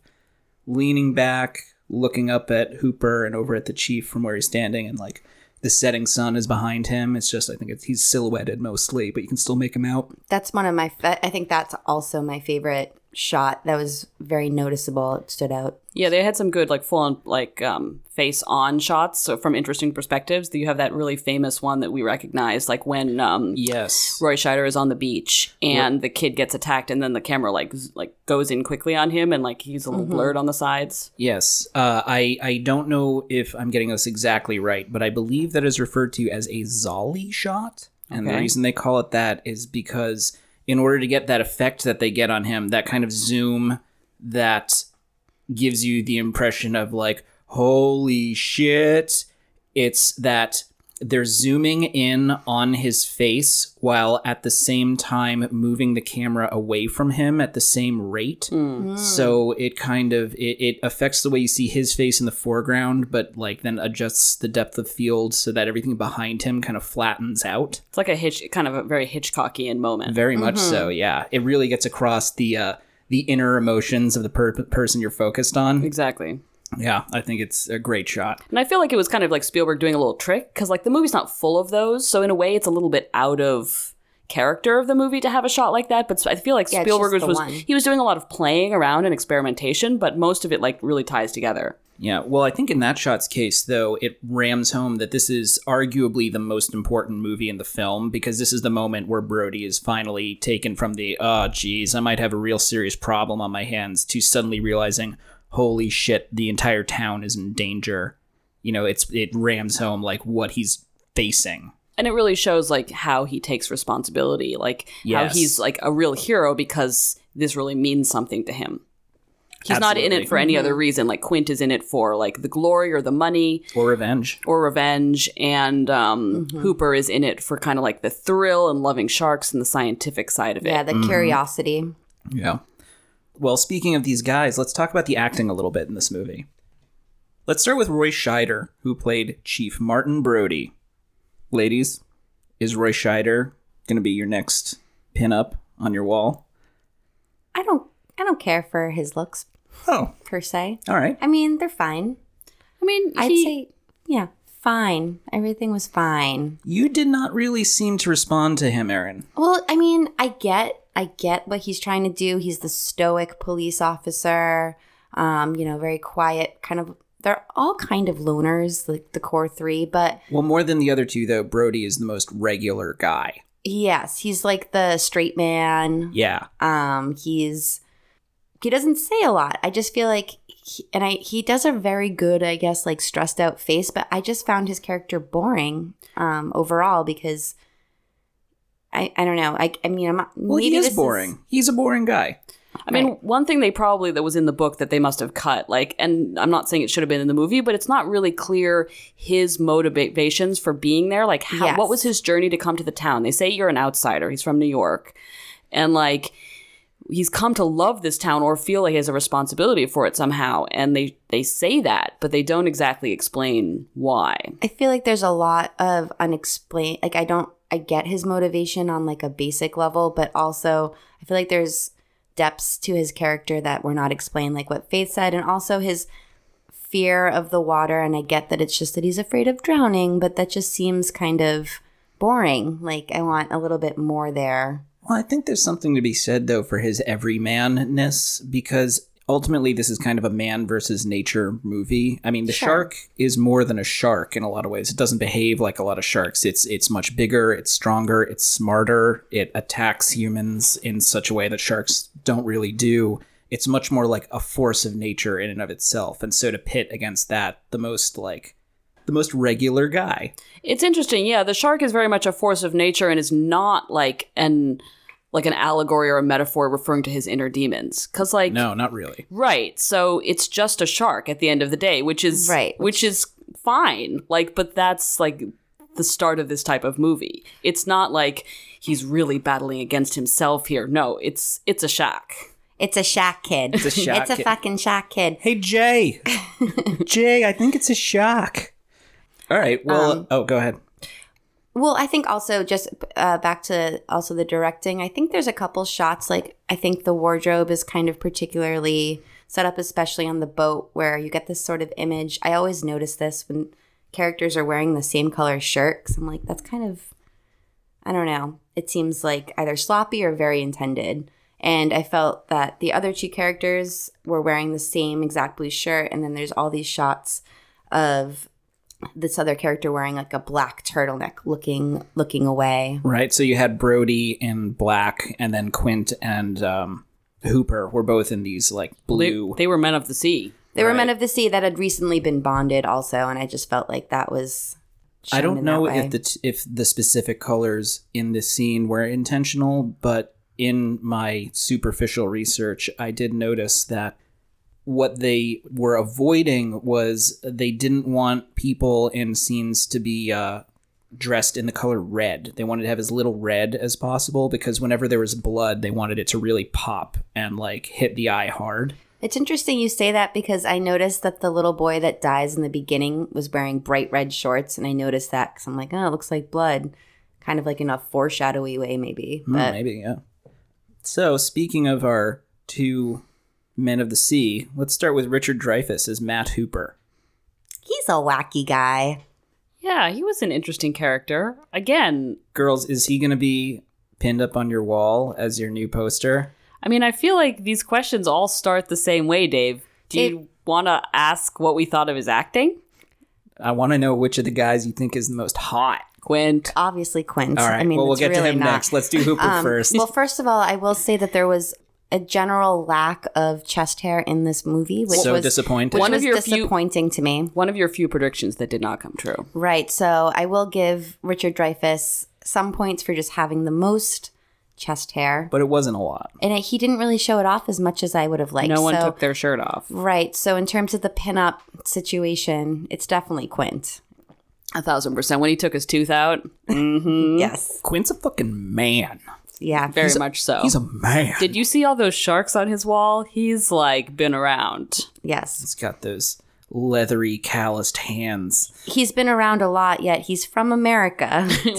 Speaker 1: leaning back, looking up at Hooper and over at the chief from where he's standing, and like the setting sun is behind him. It's just I think he's silhouetted mostly, but you can still make him out.
Speaker 2: That's one of my. fa- I think that's also my favorite shot. That was very noticeable. It stood out.
Speaker 3: Yeah, they had some good like full on like um, face on shots so from interesting perspectives. Do you have that really famous one that we recognize, like when um,
Speaker 1: Yes.
Speaker 3: Roy Scheider is on the beach and the kid gets attacked, and then the camera like z- like goes in quickly on him, and like he's a little blurred on the sides.
Speaker 1: Yes. Uh, I I don't know if I'm getting this exactly right, but I believe that is referred to as a Zolly shot, and the reason they call it that is because in order to get that effect that they get on him, that kind of zoom that gives you the impression of like holy shit it's that they're zooming in on his face while at the same time moving the camera away from him at the same rate. So it kind of it, it affects the way you see his face in the foreground but like then adjusts the depth of field so that everything behind him kind of flattens out.
Speaker 3: It's like a hitch, kind of a very Hitchcockian moment.
Speaker 1: very much so yeah. It really gets across the uh the inner emotions of the per- person you're focused on.
Speaker 3: Exactly.
Speaker 1: Yeah i think it's a great shot
Speaker 3: And I feel like it was kind of like Spielberg doing a little trick because like the movie's not full of those, so in a way it's a little bit out of character of the movie to have a shot like that. But I feel like
Speaker 2: Yeah,
Speaker 3: Spielberg was, was he was doing a lot of playing around and experimentation, but most of it like really ties together.
Speaker 1: Yeah, well, I think in that shot's case, though, it rams home that this is arguably the most important movie in the film because this is the moment where Brody is finally taken from the, oh, geez, I might have a real serious problem on my hands to suddenly realizing, holy shit, the entire town is in danger. You know, it's it rams home like what he's facing.
Speaker 3: And it really shows like how he takes responsibility, like how
Speaker 1: Yes.
Speaker 3: he's like a real hero because this really means something to him. He's not in it for any other mm-hmm. reason. Like Quint is in it for like the glory or the money
Speaker 1: Or revenge.
Speaker 3: or revenge, and um, mm-hmm. Hooper is in it for kind of like the thrill and loving sharks and the scientific side of it.
Speaker 2: Yeah, the mm-hmm. curiosity.
Speaker 1: Yeah. Well, speaking of these guys, let's talk about the acting a little bit in this movie. Let's start with Roy Scheider, who played Chief Martin Brody. Ladies, is Roy Scheider going to be your next pinup on your wall?
Speaker 2: I don't. I don't care for his looks
Speaker 1: Oh,
Speaker 2: per se.
Speaker 1: all right.
Speaker 2: I mean, they're fine.
Speaker 3: I mean,
Speaker 2: I'd
Speaker 3: he-
Speaker 2: say, yeah, fine. Everything was fine.
Speaker 1: You did not really seem to respond to him, Aaron.
Speaker 2: Well, I mean, I get, I get what he's trying to do. He's the stoic police officer. Um, you know, very quiet, kind of they're all kind of loners, like the core three, but
Speaker 1: Well, more than the other two, though, Brody is the most regular guy.
Speaker 2: yes, he's like the straight man.
Speaker 1: Yeah.
Speaker 2: Um, he's he doesn't say a lot. I just feel like, he, and I he does a very good, I guess, like stressed out face. But I just found his character boring um, overall because I I don't know. I I mean, I'm not.
Speaker 1: Well,
Speaker 2: maybe
Speaker 1: he is
Speaker 2: this
Speaker 1: boring. He's a boring guy.
Speaker 3: I mean, one thing they probably that was in the book that they must have cut, like, and I'm not saying it should have been in the movie, but it's not really clear his motivations for being there. Like, how,
Speaker 2: Yes.
Speaker 3: what was his journey to come to the town? They say you're an outsider. He's from New York, and like, he's come to love this town or feel like he has a responsibility for it somehow. And they they say that, but they don't exactly explain why.
Speaker 2: I feel like there's a lot of unexplained. Like I don't, I get his motivation on like a basic level, but also I feel like there's depths to his character that were not explained, like what Faith said, and also his fear of the water. And I get that it's just that he's afraid of drowning, but that just seems kind of boring. Like I want a little bit more there.
Speaker 1: Well, I think there's something to be said, though, for his everymanness, because ultimately this is kind of a man versus nature movie. I mean, the
Speaker 2: Sure.
Speaker 1: shark is more than a shark in a lot of ways. It doesn't behave like a lot of sharks. It's it's much bigger, it's stronger, it's smarter. It attacks humans in such a way that sharks don't really do. It's much more like a force of nature in and of itself. And so to pit against that, the most like the most regular guy.
Speaker 3: It's interesting, yeah. The shark is very much a force of nature and is not like an like an allegory or a metaphor referring to his inner demons. Cause like
Speaker 1: No, not really.
Speaker 3: Right. So it's just a shark at the end of the day, which is
Speaker 2: Right,
Speaker 3: which, is fine. Like, but that's like the start of this type of movie. It's not like he's really battling against himself here. No, it's it's a shark.
Speaker 2: It's a shack kid.
Speaker 1: It's a shack
Speaker 2: It's a
Speaker 1: kid.
Speaker 2: fucking shack kid.
Speaker 1: Hey Jay, Jay, I think it's a shock. All right. Well,
Speaker 2: Um,
Speaker 1: oh, go ahead.
Speaker 2: Well, I think also just uh, back to also the directing. I think there's a couple shots like I think the wardrobe is kind of particularly set up, especially on the boat, where you get this sort of image. I always notice this when characters are wearing the same color shirt. Cause I'm like, that's kind of, I don't know. It seems like either sloppy or very intended. And I felt that the other two characters were wearing the same exact blue shirt, and then there's all these shots of this other character wearing like a black turtleneck looking looking away
Speaker 1: Right. So you had Brody in black, and then Quint and um, Hooper were both in these like blue.
Speaker 3: they were men of the sea.
Speaker 2: they were men of the sea that had recently been bonded also and i just felt like that was
Speaker 1: I don't know if the t- if the specific colors in this scene were intentional, but in my superficial research, I did notice that what they were avoiding was they didn't want people in scenes to be uh, dressed in the color red. They wanted to have as little red as possible because whenever there was blood, they wanted it to really pop and like hit the eye hard.
Speaker 2: it's interesting you say that because i noticed that the little boy that dies in the beginning was wearing bright red shorts and i noticed that because i'm like oh it looks like blood kind of like in a foreshadowy way maybe
Speaker 1: Hmm,
Speaker 2: but
Speaker 1: maybe, yeah. So, speaking of our two men of the sea, let's start with Richard Dreyfuss as Matt Hooper.
Speaker 2: he's a wacky guy
Speaker 3: Yeah, he was an interesting character. Again,
Speaker 1: Girls, is he going to be pinned up on your wall as your new poster?
Speaker 3: I mean, I feel like these questions all start the same way, Dave. Do you want to ask what we thought of his acting?
Speaker 1: I want to know which of the guys you think is the most hot.
Speaker 3: Quint.
Speaker 2: obviously quint
Speaker 1: All right,
Speaker 2: i mean
Speaker 1: well, we'll
Speaker 2: it's
Speaker 1: get to him
Speaker 2: not
Speaker 1: next. Let's do Hooper
Speaker 2: Um,
Speaker 1: first.
Speaker 2: Well, first of all, I will say that there was a general lack of chest hair in this movie, which
Speaker 1: so
Speaker 2: was
Speaker 1: disappointing.
Speaker 2: which
Speaker 3: One of
Speaker 2: was
Speaker 3: your few-
Speaker 2: disappointing to me.
Speaker 3: One of your few predictions that did not come true.
Speaker 2: Right. So I will give Richard Dreyfuss some points for just having the most chest hair,
Speaker 1: but it wasn't a lot.
Speaker 2: and it, he didn't really show it off as much as I would have liked.
Speaker 3: no one
Speaker 2: so,
Speaker 3: took their shirt off.
Speaker 2: Right. So in terms of the pinup situation, it's definitely Quint.
Speaker 3: A thousand percent. When he took his tooth out, mm-hmm.
Speaker 2: Yes.
Speaker 1: Quint's a fucking man.
Speaker 2: Yeah.
Speaker 3: very much so.
Speaker 1: He's a man.
Speaker 3: Did you see all those sharks on his wall? He's like been around.
Speaker 2: yes.
Speaker 1: He's got those leathery, calloused hands.
Speaker 2: He's been around a lot, yet he's from America, despite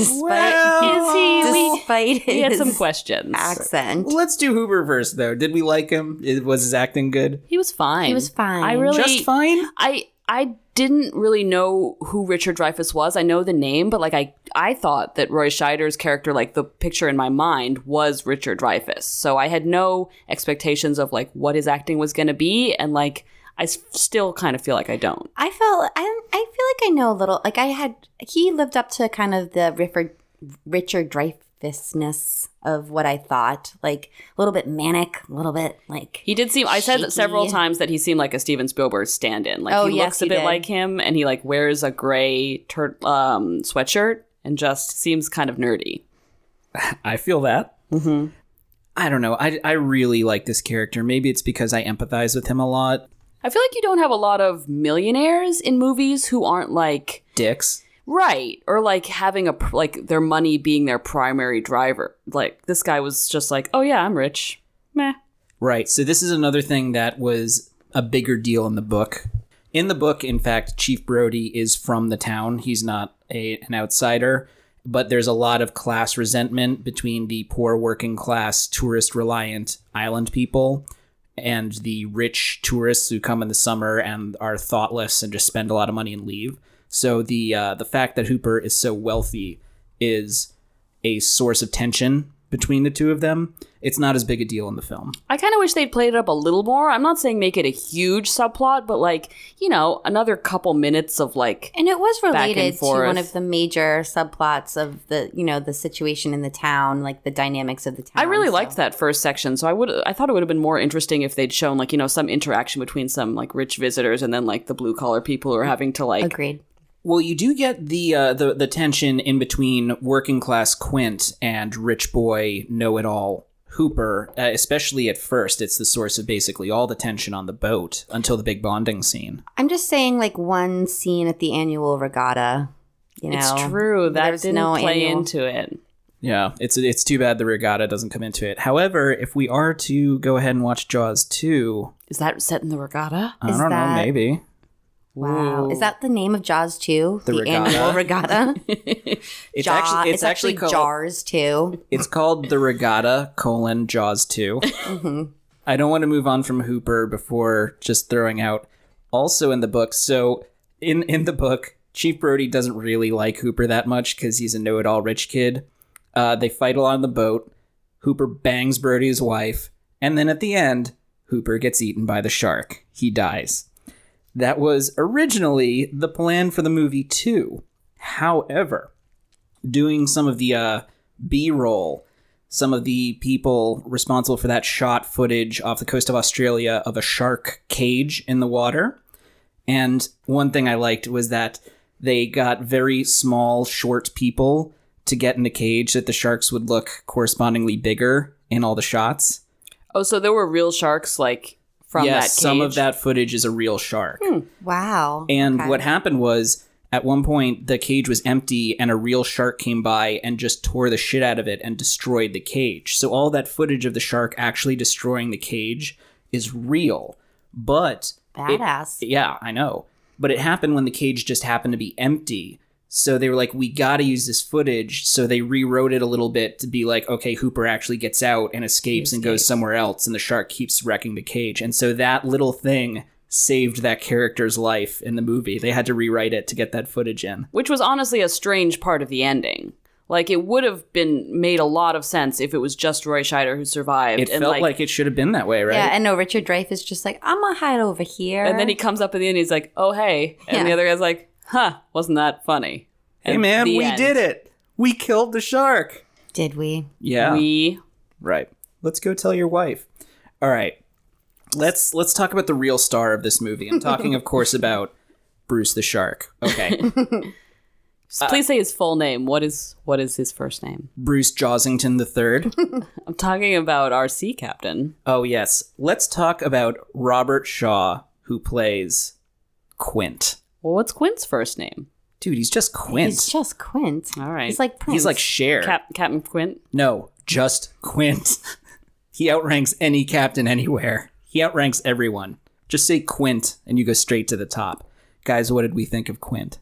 Speaker 3: Is he? We,
Speaker 2: despite his
Speaker 3: he had some questions.
Speaker 2: accent.
Speaker 1: Let's do Hooper first, though. Did we like him? It- Was his acting good?
Speaker 3: He was fine.
Speaker 2: He was fine.
Speaker 3: I really
Speaker 1: Just fine?
Speaker 3: I I didn't really know who Richard Dreyfuss was. I know the name, but like I I thought that Roy Scheider's character, like the picture in my mind, was Richard Dreyfuss. So I had no expectations of like what his acting was going to be, and like I still kind of feel like I don't.
Speaker 2: I felt I I feel like I know a little. Like I had he lived up to kind of the Richard Richard Dreyfussness of what I thought. Like a little bit manic, a little bit like
Speaker 3: He did seem. I said several times that he seemed like a Steven Spielberg stand-in. Like
Speaker 2: Oh,
Speaker 3: he
Speaker 2: yes,
Speaker 3: looks a
Speaker 2: he
Speaker 3: bit
Speaker 2: did.
Speaker 3: like him, and he like wears a gray tur- um, sweatshirt and just seems kind of nerdy.
Speaker 1: I feel that. Mm-hmm. I don't know. I, I really like this character. Maybe it's because I empathize with him a lot.
Speaker 3: I feel like you don't have a lot of millionaires in movies who aren't like
Speaker 1: Dicks.
Speaker 3: Right or like having a like their money being their primary driver. Like this guy was just like, oh yeah, I'm rich. Meh.
Speaker 1: Right. So this is another thing that was a bigger deal in the book. In the book, in fact, Chief Brody is from the town. He's not a, an outsider, but there's a lot of class resentment between the poor working class tourist reliant island people and the rich tourists who come in the summer and are thoughtless and just spend a lot of money and leave. So the uh, the fact that Hooper is so wealthy is a source of tension between the two of them. It's not as big a deal in the film.
Speaker 3: I kind of wish they'd played it up a little more. I'm not saying make it a huge subplot, but like, you know, another couple minutes of like
Speaker 2: and it was
Speaker 3: and
Speaker 2: related to one of the major subplots of the you know the situation in the town, like the dynamics of the town.
Speaker 3: I really
Speaker 2: so-
Speaker 3: liked that first section, so I would I thought it would have been more interesting if they'd shown like, you know, some interaction between some like rich visitors and then like the blue collar people who are having to like
Speaker 2: Agreed.
Speaker 1: Well, you do get the uh, the the tension in between working class Quint and rich boy know it all Hooper, uh, especially at first. It's the source of basically all the tension on the boat until the big bonding scene.
Speaker 2: I'm just saying, like one scene at the annual regatta. You know,
Speaker 3: It's true. That
Speaker 2: there's
Speaker 3: didn't
Speaker 2: no
Speaker 3: play
Speaker 2: annual-
Speaker 3: into it.
Speaker 1: Yeah, it's it's too bad the regatta doesn't come into it. However, if we are to go ahead and watch Jaws two,
Speaker 3: Is that set in the regatta?
Speaker 1: I
Speaker 2: Is
Speaker 1: don't know, maybe
Speaker 2: Wow, is that the name of Jaws 2?
Speaker 1: The regatta.
Speaker 2: annual regatta.
Speaker 1: it's
Speaker 2: Jaw-
Speaker 1: actually it's, actually, called
Speaker 2: Jars too.
Speaker 1: It's called the Regatta colon Jaws 2. I don't want to move on from Hooper before just throwing out also in the book. So in in the book, Chief Brody doesn't really like Hooper that much because he's a know-it-all rich kid. Uh, they fight along the boat. Hooper bangs Brody's wife, and then at the end, Hooper gets eaten by the shark. He dies. That was originally the plan for the movie too. However, doing some of the uh, B-roll, some of the people responsible for that shot footage off the coast of Australia of a shark cage in the water. And one thing I liked was that they got very small, short people to get in the cage that the sharks would look correspondingly bigger in all the shots.
Speaker 3: Oh, so there were real sharks like from
Speaker 1: yes,
Speaker 3: that cage.
Speaker 1: some of that footage is a real shark.
Speaker 2: Hmm, wow.
Speaker 1: And
Speaker 2: Okay.
Speaker 1: what happened was, at one point, the cage was empty, and a real shark came by and just tore the shit out of it and destroyed the cage. So all that footage of the shark actually destroying the cage is real, but it-
Speaker 2: Badass.
Speaker 1: yeah, I know. But it happened when the cage just happened to be empty. So they were like, we gotta use this footage. So they rewrote it a little bit to be like, okay, Hooper actually gets out and escapes and goes somewhere else, and the shark keeps wrecking the cage. And so that little thing saved that character's life in the movie. They had to rewrite it to get that footage in.
Speaker 3: which was honestly a strange part of the ending. Like it would have been made a lot of sense if it was just Roy Scheider who survived.
Speaker 1: It
Speaker 3: and
Speaker 1: felt
Speaker 3: like,
Speaker 1: like, it should have been that way, right?
Speaker 2: Yeah, and no, Richard Dreyfuss is just like, I'm gonna hide over here.
Speaker 3: and then he comes up at the end. He's like, "Oh hey," and the other guy's like, "Huh, wasn't that funny?"
Speaker 1: hey
Speaker 3: And
Speaker 1: man, we
Speaker 3: end.
Speaker 1: did it. We killed the shark.
Speaker 2: did we?
Speaker 1: Yeah.
Speaker 3: We
Speaker 1: Right. Let's go tell your wife. All right. Let's let's talk about the real star of this movie. I'm talking, of course, about Bruce the Shark. Okay.
Speaker 3: please say his full name. What is what is his first name?
Speaker 1: Bruce Josington III.
Speaker 3: I'm talking about our sea captain.
Speaker 1: oh yes. Let's talk about Robert Shaw, who plays Quint.
Speaker 3: Well, what's Quint's first name?
Speaker 1: Dude, he's just Quint.
Speaker 2: He's just Quint.
Speaker 3: All right.
Speaker 2: He's like Prince.
Speaker 1: He's like Cher.
Speaker 3: Cap- Captain Quint.
Speaker 1: no, just Quint. he outranks any captain anywhere. He outranks everyone. Just say Quint and you go straight to the top. Guys, what did we think of Quint?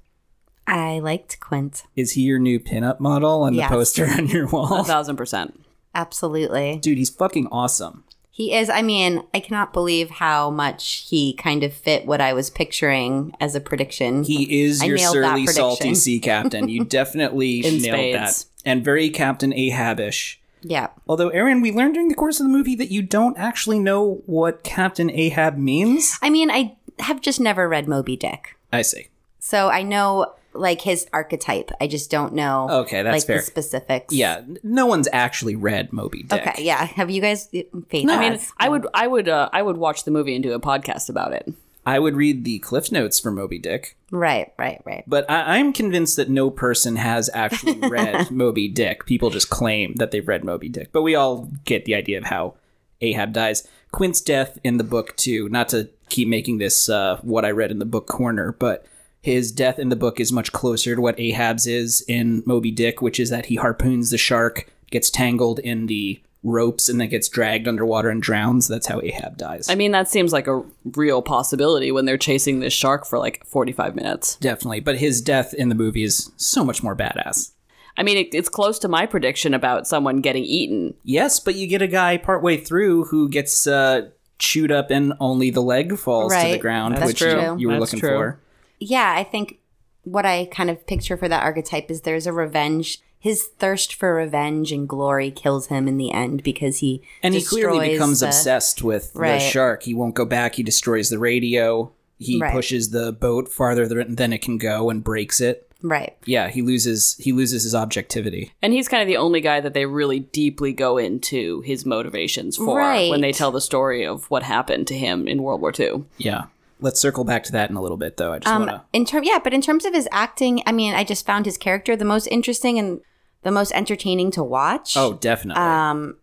Speaker 2: I liked Quint.
Speaker 1: Is he your new pinup model on
Speaker 2: Yes.
Speaker 1: the poster on your wall?
Speaker 3: A
Speaker 1: wall?
Speaker 3: thousand percent.
Speaker 2: Absolutely.
Speaker 1: Dude, he's fucking awesome.
Speaker 2: He is. I mean, I cannot believe how much he kind of fit what I was picturing as a prediction.
Speaker 1: He is
Speaker 2: I
Speaker 1: your
Speaker 2: nailed that
Speaker 1: surly, salty
Speaker 2: prediction.
Speaker 1: sea captain. You definitely nailed
Speaker 3: spades.
Speaker 1: that. And very Captain Ahabish.
Speaker 2: yeah.
Speaker 1: Although, Aaron, we learned during the course of the movie that you don't actually know what Captain Ahab means.
Speaker 2: I mean, I have just never read Moby Dick.
Speaker 1: I see.
Speaker 2: So I know like his archetype. I just don't know
Speaker 1: Okay, that's
Speaker 2: like
Speaker 1: fair.
Speaker 2: the specifics.
Speaker 1: Yeah, no one's actually read Moby Dick.
Speaker 2: Okay, yeah. Have you guys Faith
Speaker 3: I mean. I would, I would, uh, I would watch the movie and do a podcast about it.
Speaker 1: I would read the Cliff Notes for Moby Dick,
Speaker 2: Right, right, right.
Speaker 1: but I- I'm convinced that no person has actually read Moby Dick. People just claim that they've read Moby Dick, but we all get the idea of how Ahab dies. Quint's death in the book too. Not to keep making this uh, what I read in the book corner, but his death in the book is much closer to what Ahab's is in Moby Dick, which is that he harpoons the shark, gets tangled in the ropes, and then gets dragged underwater and drowns. That's how Ahab dies.
Speaker 3: I mean, that seems like a real possibility when they're chasing this shark for like 45 minutes.
Speaker 1: Definitely, but his death in the movie is so much more badass.
Speaker 3: I mean, it, it's close to my prediction about someone getting eaten.
Speaker 1: Yes, but you get a guy partway through who gets uh, chewed up and only the leg falls to the ground,
Speaker 2: That's
Speaker 1: which
Speaker 2: true.
Speaker 1: you, you were
Speaker 3: That's
Speaker 1: looking
Speaker 3: true.
Speaker 1: for.
Speaker 2: Yeah, I think what I kind of picture for that archetype is there's a revenge. His thirst for revenge and glory kills him in the end because he
Speaker 1: And he clearly becomes
Speaker 2: the-
Speaker 1: obsessed with the shark. He won't go back. He destroys the radio. He
Speaker 2: Right.
Speaker 1: pushes the boat farther than than it can go and breaks it.
Speaker 2: Right.
Speaker 1: Yeah, he loses he loses his objectivity.
Speaker 3: And he's kind of the only guy that they really deeply go into his motivations for
Speaker 2: Right.
Speaker 3: when they tell the story of what happened to him in World War II.
Speaker 1: Yeah. Let's circle back to that in a little bit though. I just
Speaker 2: Um,
Speaker 1: want to
Speaker 2: in term, yeah, but in terms of his acting, I mean, I just found his character the most interesting and the most entertaining to watch.
Speaker 1: Oh, definitely.
Speaker 2: um,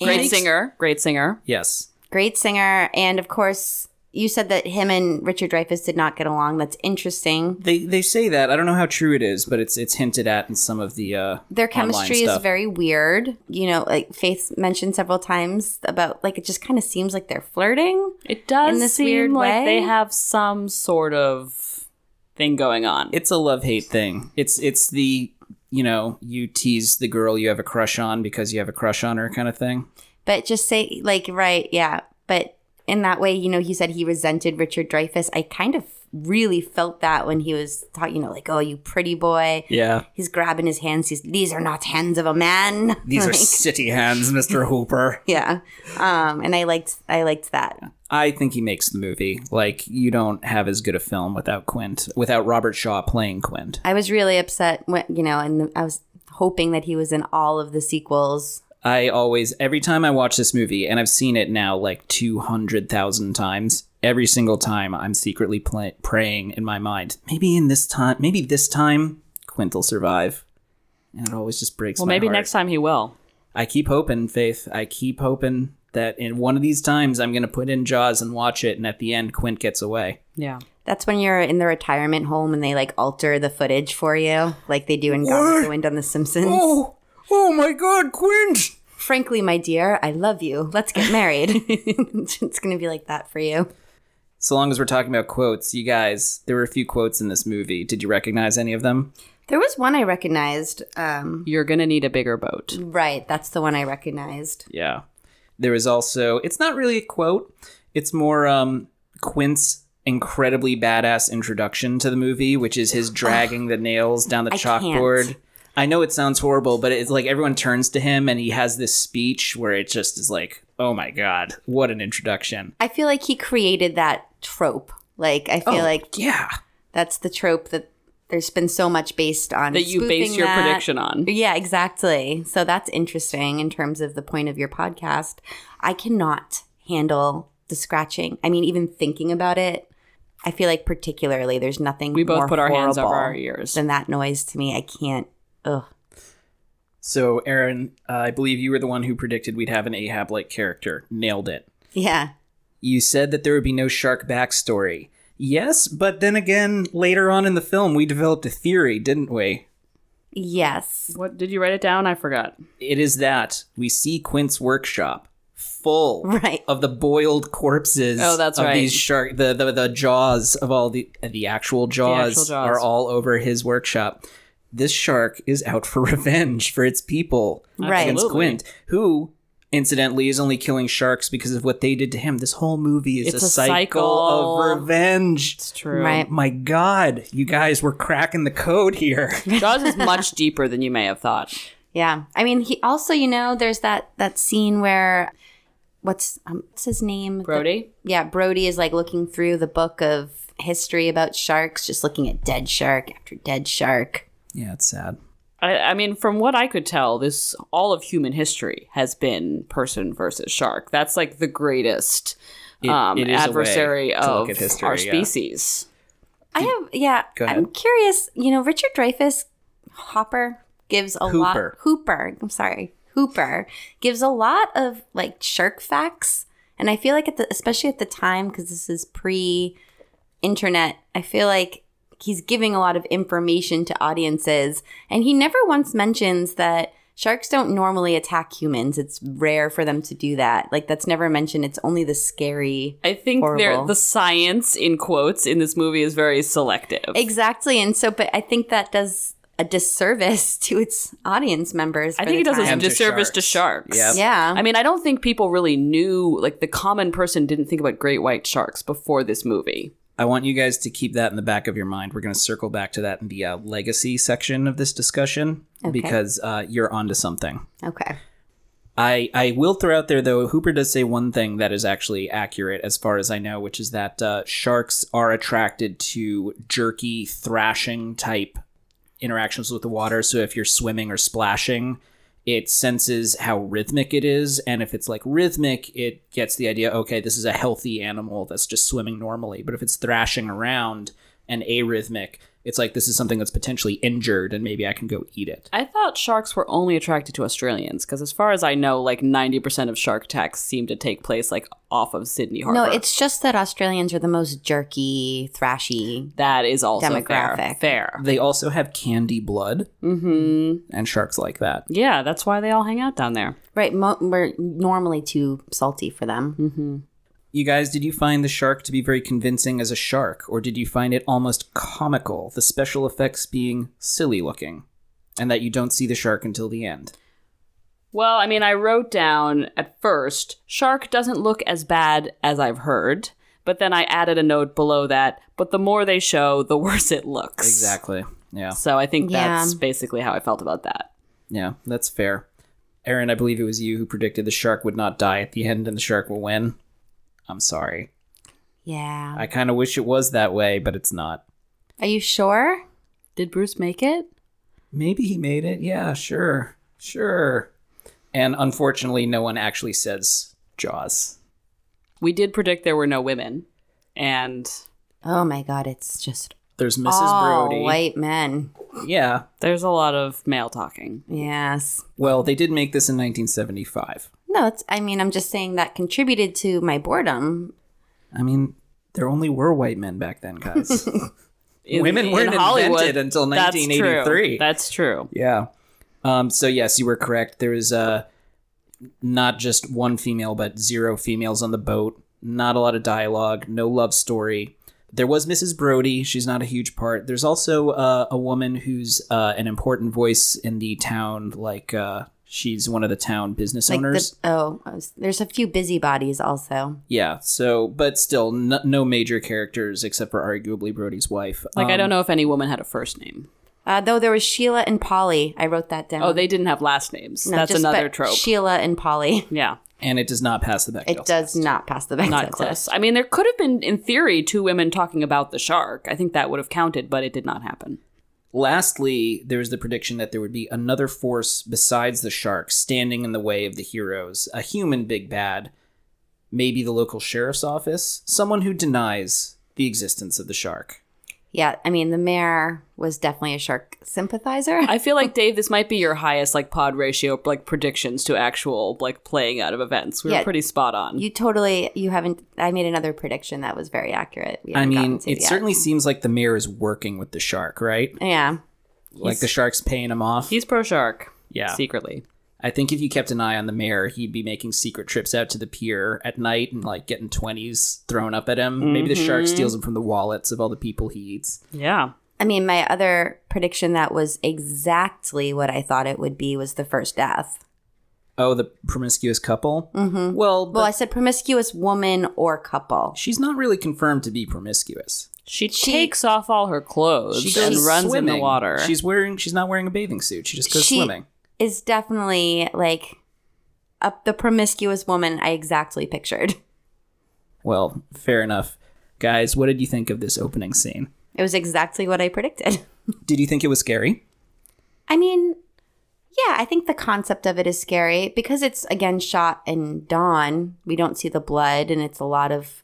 Speaker 3: Great
Speaker 2: and-
Speaker 3: singer, great singer.
Speaker 1: yes.
Speaker 2: great singer, and of course, you said that him and Richard Dreyfuss did not get along. That's interesting.
Speaker 1: They they say that. I don't know how true it is, but it's it's hinted at in some of the uh
Speaker 2: Their
Speaker 1: online
Speaker 2: chemistry is very weird. You know, like Faith mentioned several times about like it just kind of seems like they're flirting.
Speaker 3: It does
Speaker 2: In this
Speaker 3: seem
Speaker 2: weird
Speaker 3: like
Speaker 2: way?
Speaker 3: they have some sort of thing going on.
Speaker 1: it's a love hate thing. It's it's the you know you tease the girl you have a crush on because you have a crush on her kind of thing.
Speaker 2: But just say like right, yeah. But in that way, you know, he said he resented Richard Dreyfuss. I kind of really felt that when he was talking, you know, like, oh, you pretty boy.
Speaker 1: Yeah,
Speaker 2: He's grabbing his hands. He's these are not hands of a man.
Speaker 1: these are city hands, Mister Hooper.
Speaker 2: yeah. Um, and I liked I liked that.
Speaker 1: I think he makes the movie. Like you don't have as good a film without Quint, without Robert Shaw playing Quint.
Speaker 2: I was really upset when you know, and I was hoping that he was in all of the sequels.
Speaker 1: I always, every time I watch this movie, and I've seen it now like 200,000 times, every single time I'm secretly pla praying in my mind, maybe in this time, maybe this time, Quint will survive. And it always just breaks
Speaker 3: well,
Speaker 1: my
Speaker 3: maybe
Speaker 1: heart.
Speaker 3: next time he will.
Speaker 1: I keep hoping, Faith. I keep hoping that in one of these times I'm going to put in Jaws and watch it, and at the end, Quint gets away.
Speaker 3: Yeah.
Speaker 2: That's when you're in the retirement home and they like alter the footage for you, like they do in Gone with the Wind on The Simpsons.
Speaker 1: oh my god, Quint!
Speaker 2: Frankly, my dear, I love you. Let's get married. it's gonna be like that for you.
Speaker 1: So long as we're talking about quotes, you guys, there were a few quotes in this movie. Did you recognize any of them?
Speaker 2: There was one I recognized. Um,
Speaker 3: You're going to need a bigger boat.
Speaker 2: right, that's the one I recognized.
Speaker 1: Yeah. There was also, it's not really a quote, it's more um, Quint's incredibly badass introduction to the movie, which is his dragging the nails down the
Speaker 2: I can't.
Speaker 1: Chalkboard. I know it sounds horrible, but it's like everyone turns to him and he has this speech where it just is like, oh my God, what an introduction.
Speaker 2: I feel like he created that trope. Like, I feel
Speaker 1: Oh,
Speaker 2: like
Speaker 1: yeah.
Speaker 2: that's the trope that there's been so much based on.
Speaker 3: That you base your
Speaker 2: that.
Speaker 3: prediction on.
Speaker 2: Yeah, exactly. So that's interesting in terms of the point of your podcast. I cannot handle the scratching. I mean, even thinking about it, I feel like particularly there's nothing
Speaker 3: We both
Speaker 2: more
Speaker 3: put our hands over our ears.
Speaker 2: than that noise to me. I can't. Ugh.
Speaker 1: So, Aaron, uh, I believe you were the one who predicted we'd have an Ahab like character. Nailed it.
Speaker 2: Yeah.
Speaker 1: You said that there would be no shark backstory. Yes, but then again, later on in the film, we developed a theory, didn't we?
Speaker 2: Yes.
Speaker 3: What did you write it down? I forgot.
Speaker 1: It is that we see Quint's workshop full
Speaker 2: Right.
Speaker 1: of the boiled corpses.
Speaker 3: Oh, that's
Speaker 1: of
Speaker 3: right.
Speaker 1: These shark, the, the the jaws of all the the actual jaws,
Speaker 3: actual jaws.
Speaker 1: are all over his workshop. This shark is out for revenge for its people
Speaker 2: Right.
Speaker 1: against
Speaker 3: Absolutely.
Speaker 1: Quint, who incidentally is only killing sharks because of what they did to him. This whole movie is
Speaker 3: It's
Speaker 1: a,
Speaker 3: a
Speaker 1: cycle,
Speaker 3: cycle.
Speaker 1: of revenge.
Speaker 3: It's true.
Speaker 2: Right.
Speaker 1: My God, you guys were cracking the code here.
Speaker 3: Jaws is much deeper than you may have thought.
Speaker 2: Yeah. I mean, he also, you know, there's that that scene where what's um, what's his name?
Speaker 3: Brody.
Speaker 2: yeah, Brody is like looking through the book of history about sharks, just looking at dead shark after dead shark.
Speaker 1: Yeah, it's sad.
Speaker 3: I, I mean, from what I could tell, this all of human history has been person versus shark. That's like the greatest
Speaker 1: It-
Speaker 3: um,
Speaker 1: it is a way
Speaker 3: adversary of
Speaker 1: history,
Speaker 3: our
Speaker 1: yeah.
Speaker 3: species.
Speaker 2: I have yeah.
Speaker 1: Go
Speaker 2: I'm curious. You know, Richard Dreyfuss Hopper gives a lot.
Speaker 1: Hooper.
Speaker 2: Hooper. I'm sorry, Hooper gives a lot of like shark facts, and I feel like at the especially at the time because this is pre internet. I feel like he's giving a lot of information to audiences, and he never once mentions that. Sharks don't normally attack humans. It's rare for them to do that. Like that's never mentioned. It's only the scary
Speaker 3: I think there
Speaker 2: Horrible.
Speaker 3: the science in quotes in this movie is very selective.
Speaker 2: Exactly. And so, but I think that does a disservice to its audience members.
Speaker 3: I
Speaker 2: for
Speaker 3: think it does a
Speaker 2: time.
Speaker 1: And to
Speaker 3: disservice to
Speaker 1: sharks.
Speaker 3: sharks.
Speaker 1: Yep.
Speaker 2: Yeah.
Speaker 3: I mean, I don't think people really knew, like, the common person didn't think about great white sharks before this movie.
Speaker 1: I want you guys to keep that in the back of your mind. We're going to circle back to that in the uh, legacy section of this discussion
Speaker 2: Okay.
Speaker 1: because uh, you're onto something.
Speaker 2: Okay.
Speaker 1: I I will throw out there though. Hooper does say one thing that is actually accurate, as far as I know, which is that uh, sharks are attracted to jerky, thrashing type interactions with the water. So if you're swimming or splashing, it senses how rhythmic it is, and if it's like rhythmic, it gets the idea. Okay, this is a healthy animal that's just swimming normally. But if it's thrashing around and arrhythmic, it's like this is something that's potentially injured, and maybe I can go eat it.
Speaker 3: I thought sharks were only attracted to Australians, because as far as I know, like 90% of shark attacks seem to take place, like, off of Sydney Harbor.
Speaker 2: No, it's just that Australians are the most jerky, thrashy.
Speaker 3: That is also
Speaker 2: Demographic.
Speaker 3: Fair. fair.
Speaker 1: They also have candy blood,
Speaker 3: Mm-hmm.
Speaker 1: and sharks like that.
Speaker 3: Yeah, that's why they all hang out down there.
Speaker 2: Right. Mo- we're normally too salty for them.
Speaker 3: Mm-hmm.
Speaker 1: You guys, did you find the shark to be very convincing as a shark, or did you find it almost comical, the special effects being silly looking, and that you don't see the shark until the end?
Speaker 3: Well, I mean, I wrote down at first, shark doesn't look as bad as I've heard, but then I added a note below that, but the more they show, the worse it looks.
Speaker 1: Exactly. Yeah.
Speaker 3: So I think
Speaker 2: Yeah.
Speaker 3: that's basically how I felt about that.
Speaker 1: Yeah, that's fair. Aaron, I believe it was you who predicted the shark would not die at the end and the shark will win. I'm sorry.
Speaker 2: Yeah.
Speaker 1: I kind of wish it was that way, but it's not.
Speaker 2: Are you sure?
Speaker 3: Did Bruce make it?
Speaker 1: Maybe he made it. Yeah, sure. Sure. And unfortunately, no one actually says Jaws.
Speaker 3: We did predict there were no women, and
Speaker 2: Oh my God! It's just
Speaker 1: There's Mrs.
Speaker 2: all
Speaker 1: Brody.
Speaker 2: white men.
Speaker 1: Yeah.
Speaker 3: there's a lot of male talking.
Speaker 2: Yes.
Speaker 1: Well, they did make this in 1975.
Speaker 2: No, it's. I mean, I'm just saying that contributed to my boredom.
Speaker 1: I mean, there only were white men back then, guys.
Speaker 3: In-
Speaker 1: Women weren't in
Speaker 3: Hollywood,
Speaker 1: invented until
Speaker 3: that's
Speaker 1: 1983.
Speaker 3: true. That's true.
Speaker 1: yeah. Um, so yes, you were correct. There was uh, not just one female, but zero females on the boat. Not a lot of dialogue. No love story. There was Mrs. Brody. She's not a huge part. There's also uh, a woman who's uh, an important voice in the town. Like uh, she's one of the town business
Speaker 2: Like
Speaker 1: owners.
Speaker 2: the oh, was- there's a few busybodies also.
Speaker 1: Yeah, so but still n- no major characters except for arguably Brody's wife.
Speaker 3: Like I
Speaker 1: Um,
Speaker 3: don't know if any woman had a first name.
Speaker 2: Uh, though there was Sheila and Polly. I wrote that down.
Speaker 3: Oh, they didn't have last names.
Speaker 2: No,
Speaker 3: That's
Speaker 2: just-
Speaker 3: another trope.
Speaker 2: Sheila and Polly.
Speaker 3: yeah,
Speaker 1: and it does not pass the Bechdel.
Speaker 2: It does
Speaker 1: test.
Speaker 2: not pass the Bechdel
Speaker 3: not
Speaker 2: test.
Speaker 3: close. I mean, there could have been, in theory, two women talking about the shark. I think that would have counted, but it did not happen.
Speaker 1: Lastly, there is the prediction that there would be another force besides the shark standing in the way of the heroes, a human big bad, maybe the local sheriff's office, someone who denies the existence of the shark.
Speaker 2: Yeah, I mean the mayor was definitely a shark sympathizer.
Speaker 3: I feel like Dave, this might be your highest like pod ratio like predictions to actual like playing out of events. We were pretty spot on.
Speaker 2: you totally you haven't. I made another prediction that was very accurate.
Speaker 1: I mean, it
Speaker 2: yet.
Speaker 1: certainly seems like the mayor is working with the shark, right?
Speaker 2: Yeah,
Speaker 1: like the shark's paying him off.
Speaker 3: He's pro shark.
Speaker 1: Yeah.
Speaker 3: secretly.
Speaker 1: I think if you kept an eye on the mayor, he'd be making secret trips out to the pier at night and like getting 20s thrown up at him. Maybe the shark steals them from the wallets of all the people he eats.
Speaker 3: Yeah.
Speaker 2: I mean my other prediction that was exactly what I thought it would be was the first death.
Speaker 1: Oh, the promiscuous couple? Mm-hmm. Well,
Speaker 2: Well, I said promiscuous woman or couple.
Speaker 1: she's not really confirmed to be promiscuous.
Speaker 3: She,
Speaker 2: She-
Speaker 3: takes off all her clothes
Speaker 1: She
Speaker 3: and
Speaker 1: goes
Speaker 3: runs in the water.
Speaker 1: She's wearing. She's not wearing a bathing suit. She just goes
Speaker 2: She-
Speaker 1: swimming.
Speaker 2: Is definitely like a, the promiscuous woman I exactly pictured.
Speaker 1: Well, fair enough. Guys, what did you think of this opening scene?
Speaker 2: It was exactly what I predicted.
Speaker 1: Did you think it was scary?
Speaker 2: I mean, yeah, I think the concept of it is scary because it's again shot in dawn. We don't see the blood, and it's a lot of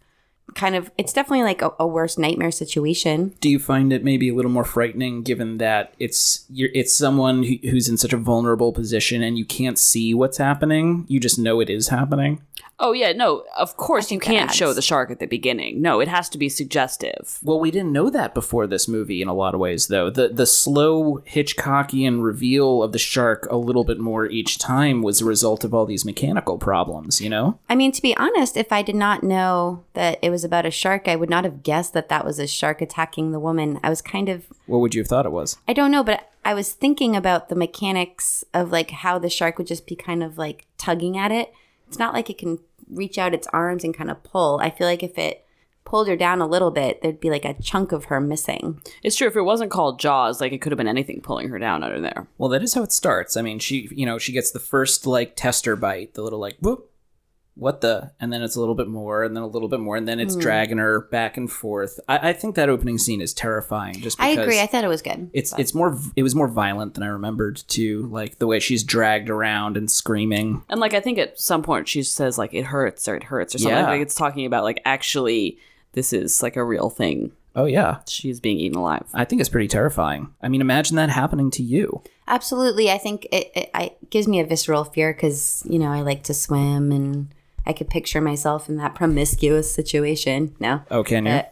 Speaker 2: kind of. It's definitely like a, a worse nightmare situation.
Speaker 1: Do you find it maybe a little more frightening given that it's you're, it's someone who, who's in such a vulnerable position and you can't see what's happening? You just know it is happening.
Speaker 3: Oh yeah, no, of course you can't show the shark at the beginning. No, it has to be suggestive.
Speaker 1: Well, we didn't know that before this movie in a lot of ways, though. The the slow Hitchcockian reveal of the shark a little bit more each time was a result of all these mechanical problems. You know?
Speaker 2: I mean, to be honest, if I did not know that it was about a shark, I would not have guessed that that was a shark attacking the woman. I was kind of
Speaker 1: What would you have thought it was?
Speaker 2: I don't know, but I was thinking about the mechanics of like how the shark would just be kind of like tugging at it. It's not like it can reach out its arms and kind of pull. I feel like if it pulled her down a little bit, there'd be like a chunk of her missing.
Speaker 3: It's true. If it wasn't called Jaws, like it could have been anything pulling her down under there.
Speaker 1: Well, that is how it starts. I mean, she, you know, she gets the first like tester bite, the little like whoop, what the, and then it's a little bit more, and then a little bit more, and then it's
Speaker 2: Hmm.
Speaker 1: dragging her back and forth. I, I think that opening scene is terrifying. Just
Speaker 2: I agree. I thought it was good.
Speaker 1: it's it's more it was more violent than I remembered too. Like the way she's dragged around and screaming.
Speaker 3: And like I think at some point she says like it hurts or it hurts or something.
Speaker 1: Yeah.
Speaker 3: Like it's talking about like actually this is like a real thing.
Speaker 1: Oh yeah,
Speaker 3: She's being eaten alive.
Speaker 1: I think it's pretty terrifying. I mean, imagine that happening to you.
Speaker 2: Absolutely. I think it, it, it gives me a visceral fear because, you know, I like to swim and I could picture myself in that promiscuous situation. No.
Speaker 1: Oh, can you?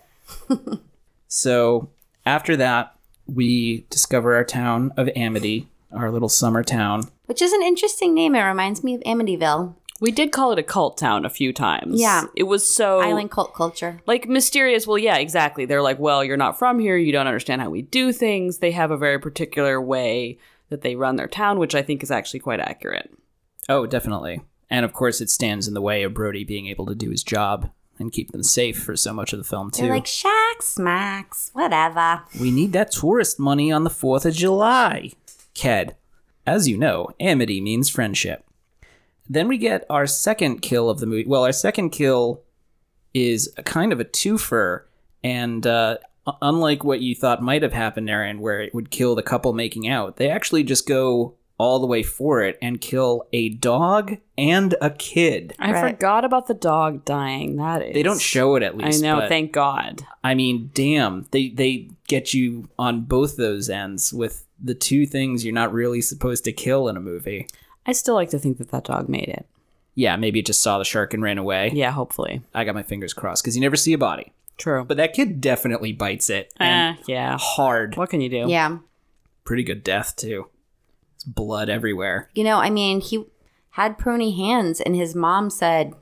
Speaker 1: So after that, we discover our town of Amity, our little summer town.
Speaker 2: Which is an interesting name. It reminds me of Amityville.
Speaker 3: We did call it a cult town a few times.
Speaker 2: Yeah.
Speaker 3: It was so
Speaker 2: Island cult culture.
Speaker 3: like mysterious. Well, yeah, exactly. They're like, well, you're not from here. You don't understand how we do things. They have a very particular way that they run their town, which I think is actually quite accurate.
Speaker 1: Oh, definitely. And of course, it stands in the way of Brody being able to do his job and keep them safe for so much of the film too.
Speaker 2: They're like shacks, smacks, whatever.
Speaker 1: We need that tourist money on the 4th of July. Ked. As you know, amity means friendship. Then we get our second kill of the movie. Well, our second kill is a kind of a twofer, and uh, unlike what you thought might have happened, Aaron, where it would kill the couple making out, they actually just go all the way for it and kill a dog and a kid.
Speaker 3: I
Speaker 2: Right.
Speaker 3: forgot about the dog dying. That is.
Speaker 1: They don't show it at least.
Speaker 3: I know.
Speaker 1: but-
Speaker 3: Thank God.
Speaker 1: I mean, damn, they they get you on both those ends with the two things you're not really supposed to kill in a movie.
Speaker 3: I still like to think that that dog made it.
Speaker 1: Yeah, maybe it just saw the shark and ran away.
Speaker 3: Yeah, hopefully.
Speaker 1: I got my fingers crossed because you never see a body.
Speaker 3: True.
Speaker 1: But that kid definitely bites it and
Speaker 3: Eh, yeah.
Speaker 1: hard.
Speaker 3: What can you do?
Speaker 2: Yeah.
Speaker 1: Pretty good death too. It's blood everywhere.
Speaker 2: You know, I mean, he had pruny hands, and his mom said,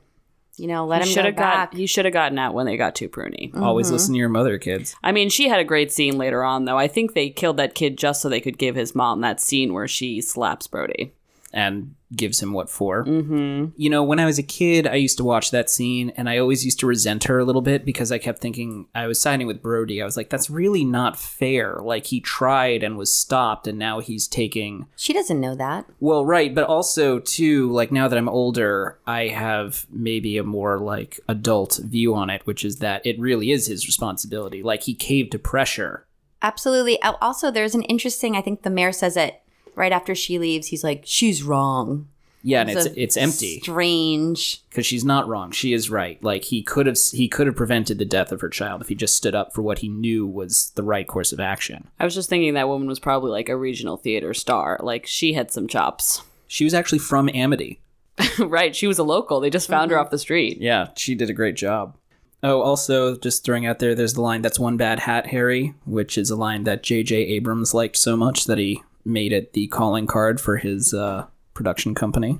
Speaker 2: you know, let
Speaker 3: You
Speaker 2: him
Speaker 3: should
Speaker 2: go
Speaker 3: have
Speaker 2: back.
Speaker 3: got. You should have gotten out when they got too pruny.
Speaker 1: Always mm-hmm. listen to your mother, kids.
Speaker 3: I mean, she had a great scene later on, though. I think they killed that kid just so they could give his mom that scene where she slaps Brody.
Speaker 1: and gives him what for. Mm-hmm. You know, when I was a kid, I used to watch that scene, and I always used to resent her a little bit because I kept thinking I was siding with Brody. I was like, that's really not fair. Like he tried and was stopped, and now he's taking.
Speaker 2: she doesn't know that.
Speaker 1: Well, right, but also too, like now that I'm older, I have maybe a more like adult view on it, which is that it really is his responsibility. Like he caved to pressure.
Speaker 2: Absolutely. Also, there's an interesting, I think the mayor says it right after she leaves. He's like, she's wrong.
Speaker 1: Yeah, and it's
Speaker 2: a
Speaker 1: it's empty.
Speaker 2: Strange.
Speaker 1: because she's not wrong. She is right. Like he could have he could have prevented the death of her child if he just stood up for what he knew was the right course of action.
Speaker 3: I was just thinking that woman was probably like a regional theater star. Like she had some chops.
Speaker 1: She was actually from Amity.
Speaker 3: right. She was a local. They just found her mm-hmm. off the street.
Speaker 1: Yeah, she did a great job. Oh, also, just throwing out there, there's the line "That's one bad hat, Harry," which is a line that J.J. Abrams liked so much that he made it the calling card for his uh, production company.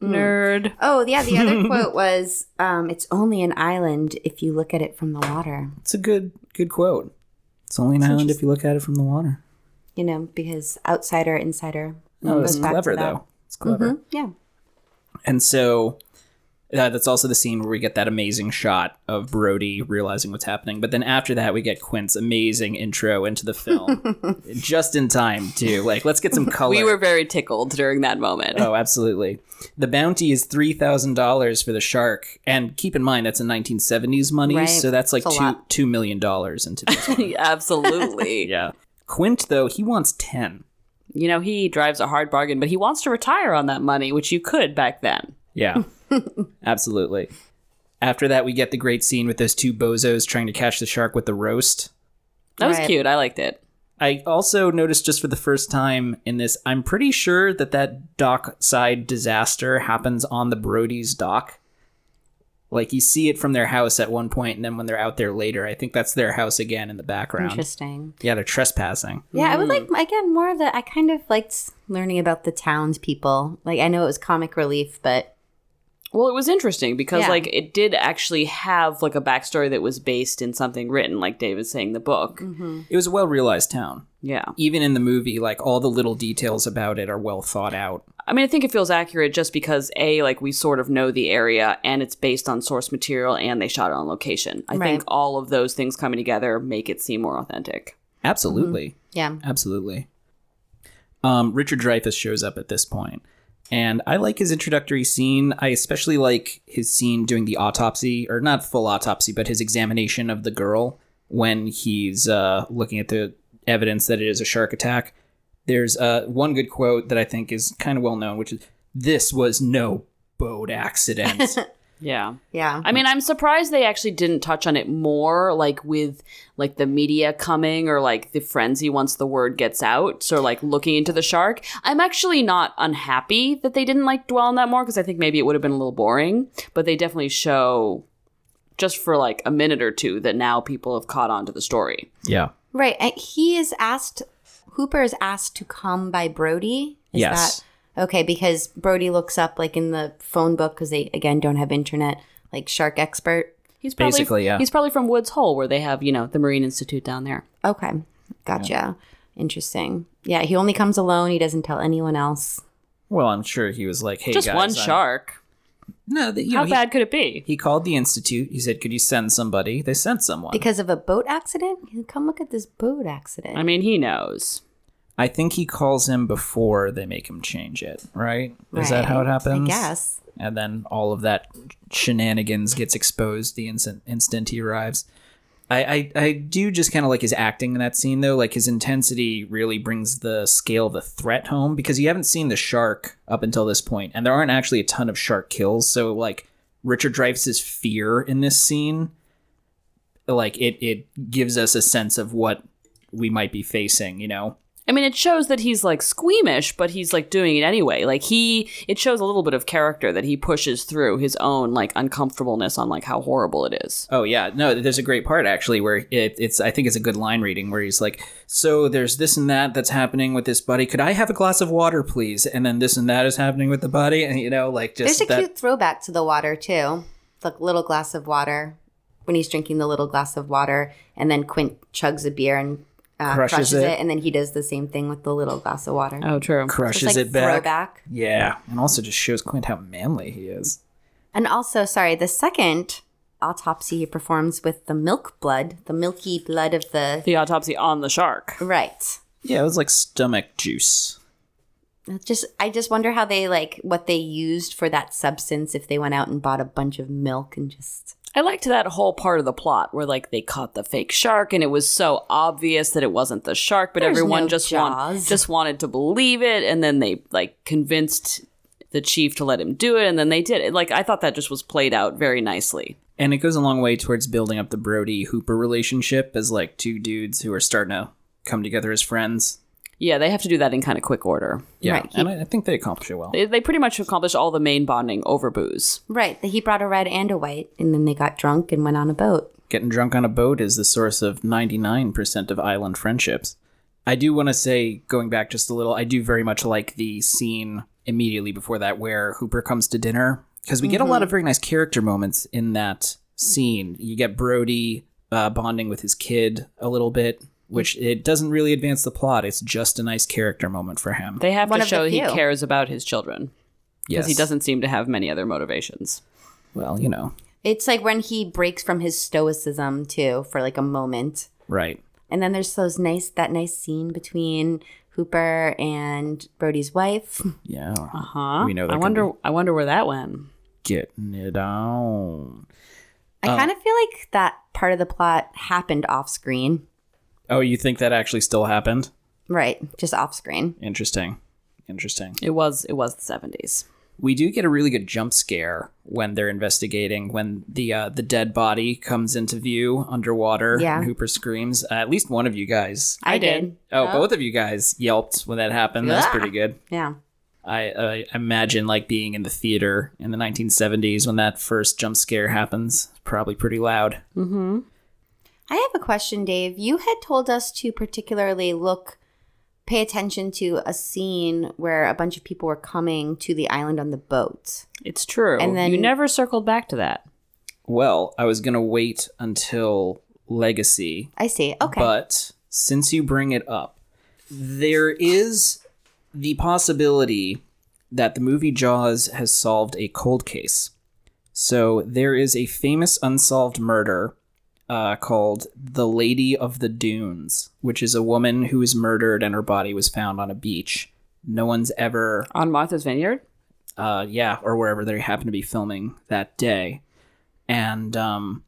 Speaker 3: Nerd.
Speaker 2: Oh, yeah. The other quote was, um, it's only an island if you look at it from the water.
Speaker 1: It's a good good quote. It's only an island if you look at it from the water.
Speaker 2: You know, because outsider, insider.
Speaker 1: Oh, it's
Speaker 2: goes back to
Speaker 1: clever though. It's clever.
Speaker 2: Mhm, Yeah.
Speaker 1: And so Uh, that's also the scene where we get that amazing shot of Brody realizing what's happening. But then after that, we get Quint's amazing intro into the film, just in time too. Like, let's get some color.
Speaker 3: We were very tickled during that moment.
Speaker 1: Oh, absolutely. The bounty is three thousand dollars for the shark, and keep in mind that's in nineteen seventies money,
Speaker 2: Right.
Speaker 1: so that's like
Speaker 2: a
Speaker 1: two
Speaker 2: lot.
Speaker 1: two million dollars in today's money.
Speaker 3: Absolutely.
Speaker 1: yeah. Quint though he wants ten.
Speaker 3: You know, he drives a hard bargain, but he wants to retire on that money, which you could back then.
Speaker 1: Yeah, absolutely. After that, we get the great scene with those two bozos trying to catch the shark with the roast.
Speaker 3: That was
Speaker 2: Right.
Speaker 3: cute. I liked it.
Speaker 1: I also noticed just for the first time in this, I'm pretty sure that that dockside disaster happens on the Brody's dock. Like you see it from their house at one point, and then when they're out there later, I think that's their house again in the background.
Speaker 2: Interesting.
Speaker 1: Yeah, they're trespassing.
Speaker 2: Yeah, I would like hmm. again more of the. I kind of liked learning about the townspeople. Like I know it was comic relief, but
Speaker 3: Well, it was interesting because
Speaker 2: Yeah.
Speaker 3: like it did actually have like a backstory that was based in something written, like David saying the book.
Speaker 1: It was a well realized town.
Speaker 3: Yeah.
Speaker 1: Even in the movie, like all the little details about it are well thought out.
Speaker 3: I mean, I think it feels accurate just because a like we sort of know the area and it's based on source material and they shot it on location. I think all of those things coming together make it seem more authentic.
Speaker 1: Absolutely.
Speaker 2: yeah,
Speaker 1: Absolutely. Um, Richard Dreyfuss shows up at this point, and I like his introductory scene. I especially like his scene doing the autopsy, or not full autopsy, but his examination of the girl when he's uh, looking at the evidence that it is a shark attack. There's uh, one good quote that I think is kind of well known, which is, "This was no boat accident."
Speaker 3: Yeah.
Speaker 2: yeah.
Speaker 3: I mean, I'm surprised they actually didn't touch on it more, like with like the media coming or like the frenzy once the word gets out. So like looking into the shark. I'm actually not unhappy that they didn't like dwell on that more because I think maybe it would have been a little boring. But they definitely show just for like a minute or two that now people have caught on to the story.
Speaker 1: yeah.
Speaker 2: right. and He is asked. Hooper is asked to come by Brody. Is
Speaker 1: Yes.
Speaker 2: that okay? Because Brody looks up like in the phone book because they again don't have internet. Like shark expert.
Speaker 3: He's probably,
Speaker 1: Basically, yeah.
Speaker 3: He's probably from Woods Hole where they have, you know, the Marine Institute down there.
Speaker 2: Okay, gotcha. Interesting. Yeah, he only comes alone. He doesn't tell anyone else.
Speaker 1: Well, I'm sure he was like, "Hey,
Speaker 3: just
Speaker 1: guys,
Speaker 3: one
Speaker 1: I'm-
Speaker 3: shark.
Speaker 1: No, the, you
Speaker 3: How
Speaker 1: know, he-
Speaker 3: bad could it be?
Speaker 1: He called the institute. He said, "Could you send somebody?" They sent someone.
Speaker 2: Because of a boat accident? Come look at this boat accident.
Speaker 3: I mean, he knows.
Speaker 1: I think he calls him before they make him change it, right? Is that how it happens?
Speaker 2: I guess.
Speaker 1: And then all of that shenanigans gets exposed the instant instant he arrives. I, I, I do just kind of like his acting in that scene though. Like his intensity really brings the scale of the threat home because you haven't seen the shark up until this point, and there aren't actually a ton of shark kills. So like Richard Dreyfuss's fear in this scene, like it it gives us a sense of what we might be facing. You know.
Speaker 3: I mean, it shows that he's like squeamish, but he's like doing it anyway. Like he, it shows a little bit of character that he pushes through his own like uncomfortableness on like how horrible it is.
Speaker 1: Oh yeah, no. There's a great part actually where it, it's. I think it's a good line reading where he's like, "So there's this and that that's happening with this buddy. Could I have a glass of water, please?" And then this and that is happening with the buddy, and you know, like just
Speaker 2: There's a
Speaker 1: that.
Speaker 2: cute throwback to the water, too. The little glass of water. When he's drinking the little glass of water, and then Quint chugs a beer and uh,
Speaker 1: Crushes
Speaker 2: crushes,
Speaker 1: it.
Speaker 2: it. and then he does the same thing with the little glass of water.
Speaker 3: Oh, true.
Speaker 2: Just
Speaker 1: crushes
Speaker 2: like
Speaker 1: it back.
Speaker 2: throwback.
Speaker 1: Yeah, and also just shows Quint how manly he is.
Speaker 2: And also, sorry, the second autopsy he performs with the milk blood, the milky blood of the.
Speaker 3: The autopsy on the shark.
Speaker 2: Right.
Speaker 1: Yeah, it was like stomach juice.
Speaker 2: It's Just, I just wonder how they like what they used for that substance. If they went out and bought a bunch of milk and just
Speaker 3: I liked that whole part of the plot where like they caught the fake shark and it was so obvious that it wasn't the shark, but
Speaker 2: There's
Speaker 3: everyone
Speaker 2: no
Speaker 3: just want, just wanted to believe it, and then they like convinced the chief to let him do it, and then they did it. Like I thought that just was played out very nicely.
Speaker 1: And it goes a long way towards building up the Brody Hooper relationship as like two dudes who are starting to come together as friends.
Speaker 3: Yeah, they have to do that in kind of quick order.
Speaker 1: Yeah,
Speaker 2: Right, he-
Speaker 1: and I, I think they accomplish it well.
Speaker 3: They, they pretty much accomplish all the main bonding over booze.
Speaker 2: right. He brought a red and a white, and then they got drunk and went on a boat.
Speaker 1: Getting drunk on a boat is the source of 99% of island friendships. I do want to say, going back just a little, I do very much like the scene immediately before that where Hooper comes to dinner because we get a lot of very nice character moments in that scene. You get Brody uh, bonding with his kid a little bit, which it doesn't really advance the plot. It's just a nice character moment for him.
Speaker 3: They have
Speaker 2: One
Speaker 3: to show he cares about his children because he doesn't seem to have many other motivations.
Speaker 1: Well, you know,
Speaker 2: It's like when he breaks from his stoicism too for like a moment.
Speaker 1: right.
Speaker 2: And then there's those nice that nice scene between Hooper and Brody's wife.
Speaker 1: Yeah.
Speaker 3: Uh huh?
Speaker 1: We know there
Speaker 3: I wonder.
Speaker 1: be-
Speaker 3: I wonder where that went.
Speaker 1: Getting it on.
Speaker 2: I kind of feel like that part of the plot happened off screen.
Speaker 1: Oh, you think that actually still happened?
Speaker 2: Right, just off screen.
Speaker 1: Interesting. Interesting.
Speaker 3: It was. It was the seventies.
Speaker 1: We do get a really good jump scare when they're investigating when the uh, the dead body comes into view underwater
Speaker 2: Yeah.
Speaker 1: and Hooper screams. Uh, at least one of you guys.
Speaker 2: I, did.
Speaker 1: Oh, both of you guys yelped when that happened. That's pretty good.
Speaker 2: Yeah.
Speaker 1: I, I imagine like being in the theater in the 1970s when that first jump scare happens. Probably pretty loud.
Speaker 2: I have a question, Dave. You had told us to particularly look, pay attention to a scene where a bunch of people were coming to the island on the boat.
Speaker 3: It's true.
Speaker 2: And then-
Speaker 3: you never circled back to that.
Speaker 1: Well, I was gonna wait until Legacy,
Speaker 2: I see. Okay.
Speaker 1: but since you bring it up, there is the possibility that the movie Jaws has solved a cold case. So there is a famous unsolved murder uh, called The Lady of the Dunes, which is a woman who was murdered and her body was found on a beach. No one's ever
Speaker 3: On Martha's Vineyard.
Speaker 1: uh, yeah, or wherever they happen to be filming that day. And um,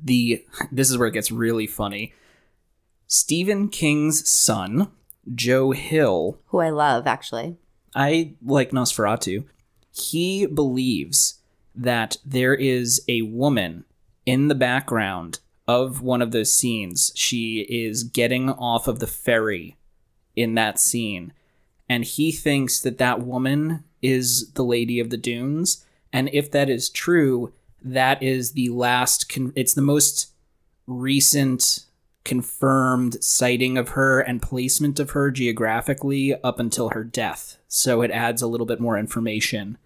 Speaker 1: the this is where it gets really funny. Stephen King's son, Joe Hill,
Speaker 2: Who I love, actually.
Speaker 1: I like NOS4A2. He believes that there is a woman in the background of one of those scenes. She is getting off of the ferry in that scene, and he thinks that that woman is the Lady of the Dunes. And if that is true, that is the last. Con- it's the most recent confirmed sighting of her and placement of her geographically up until her death. So it adds a little bit more information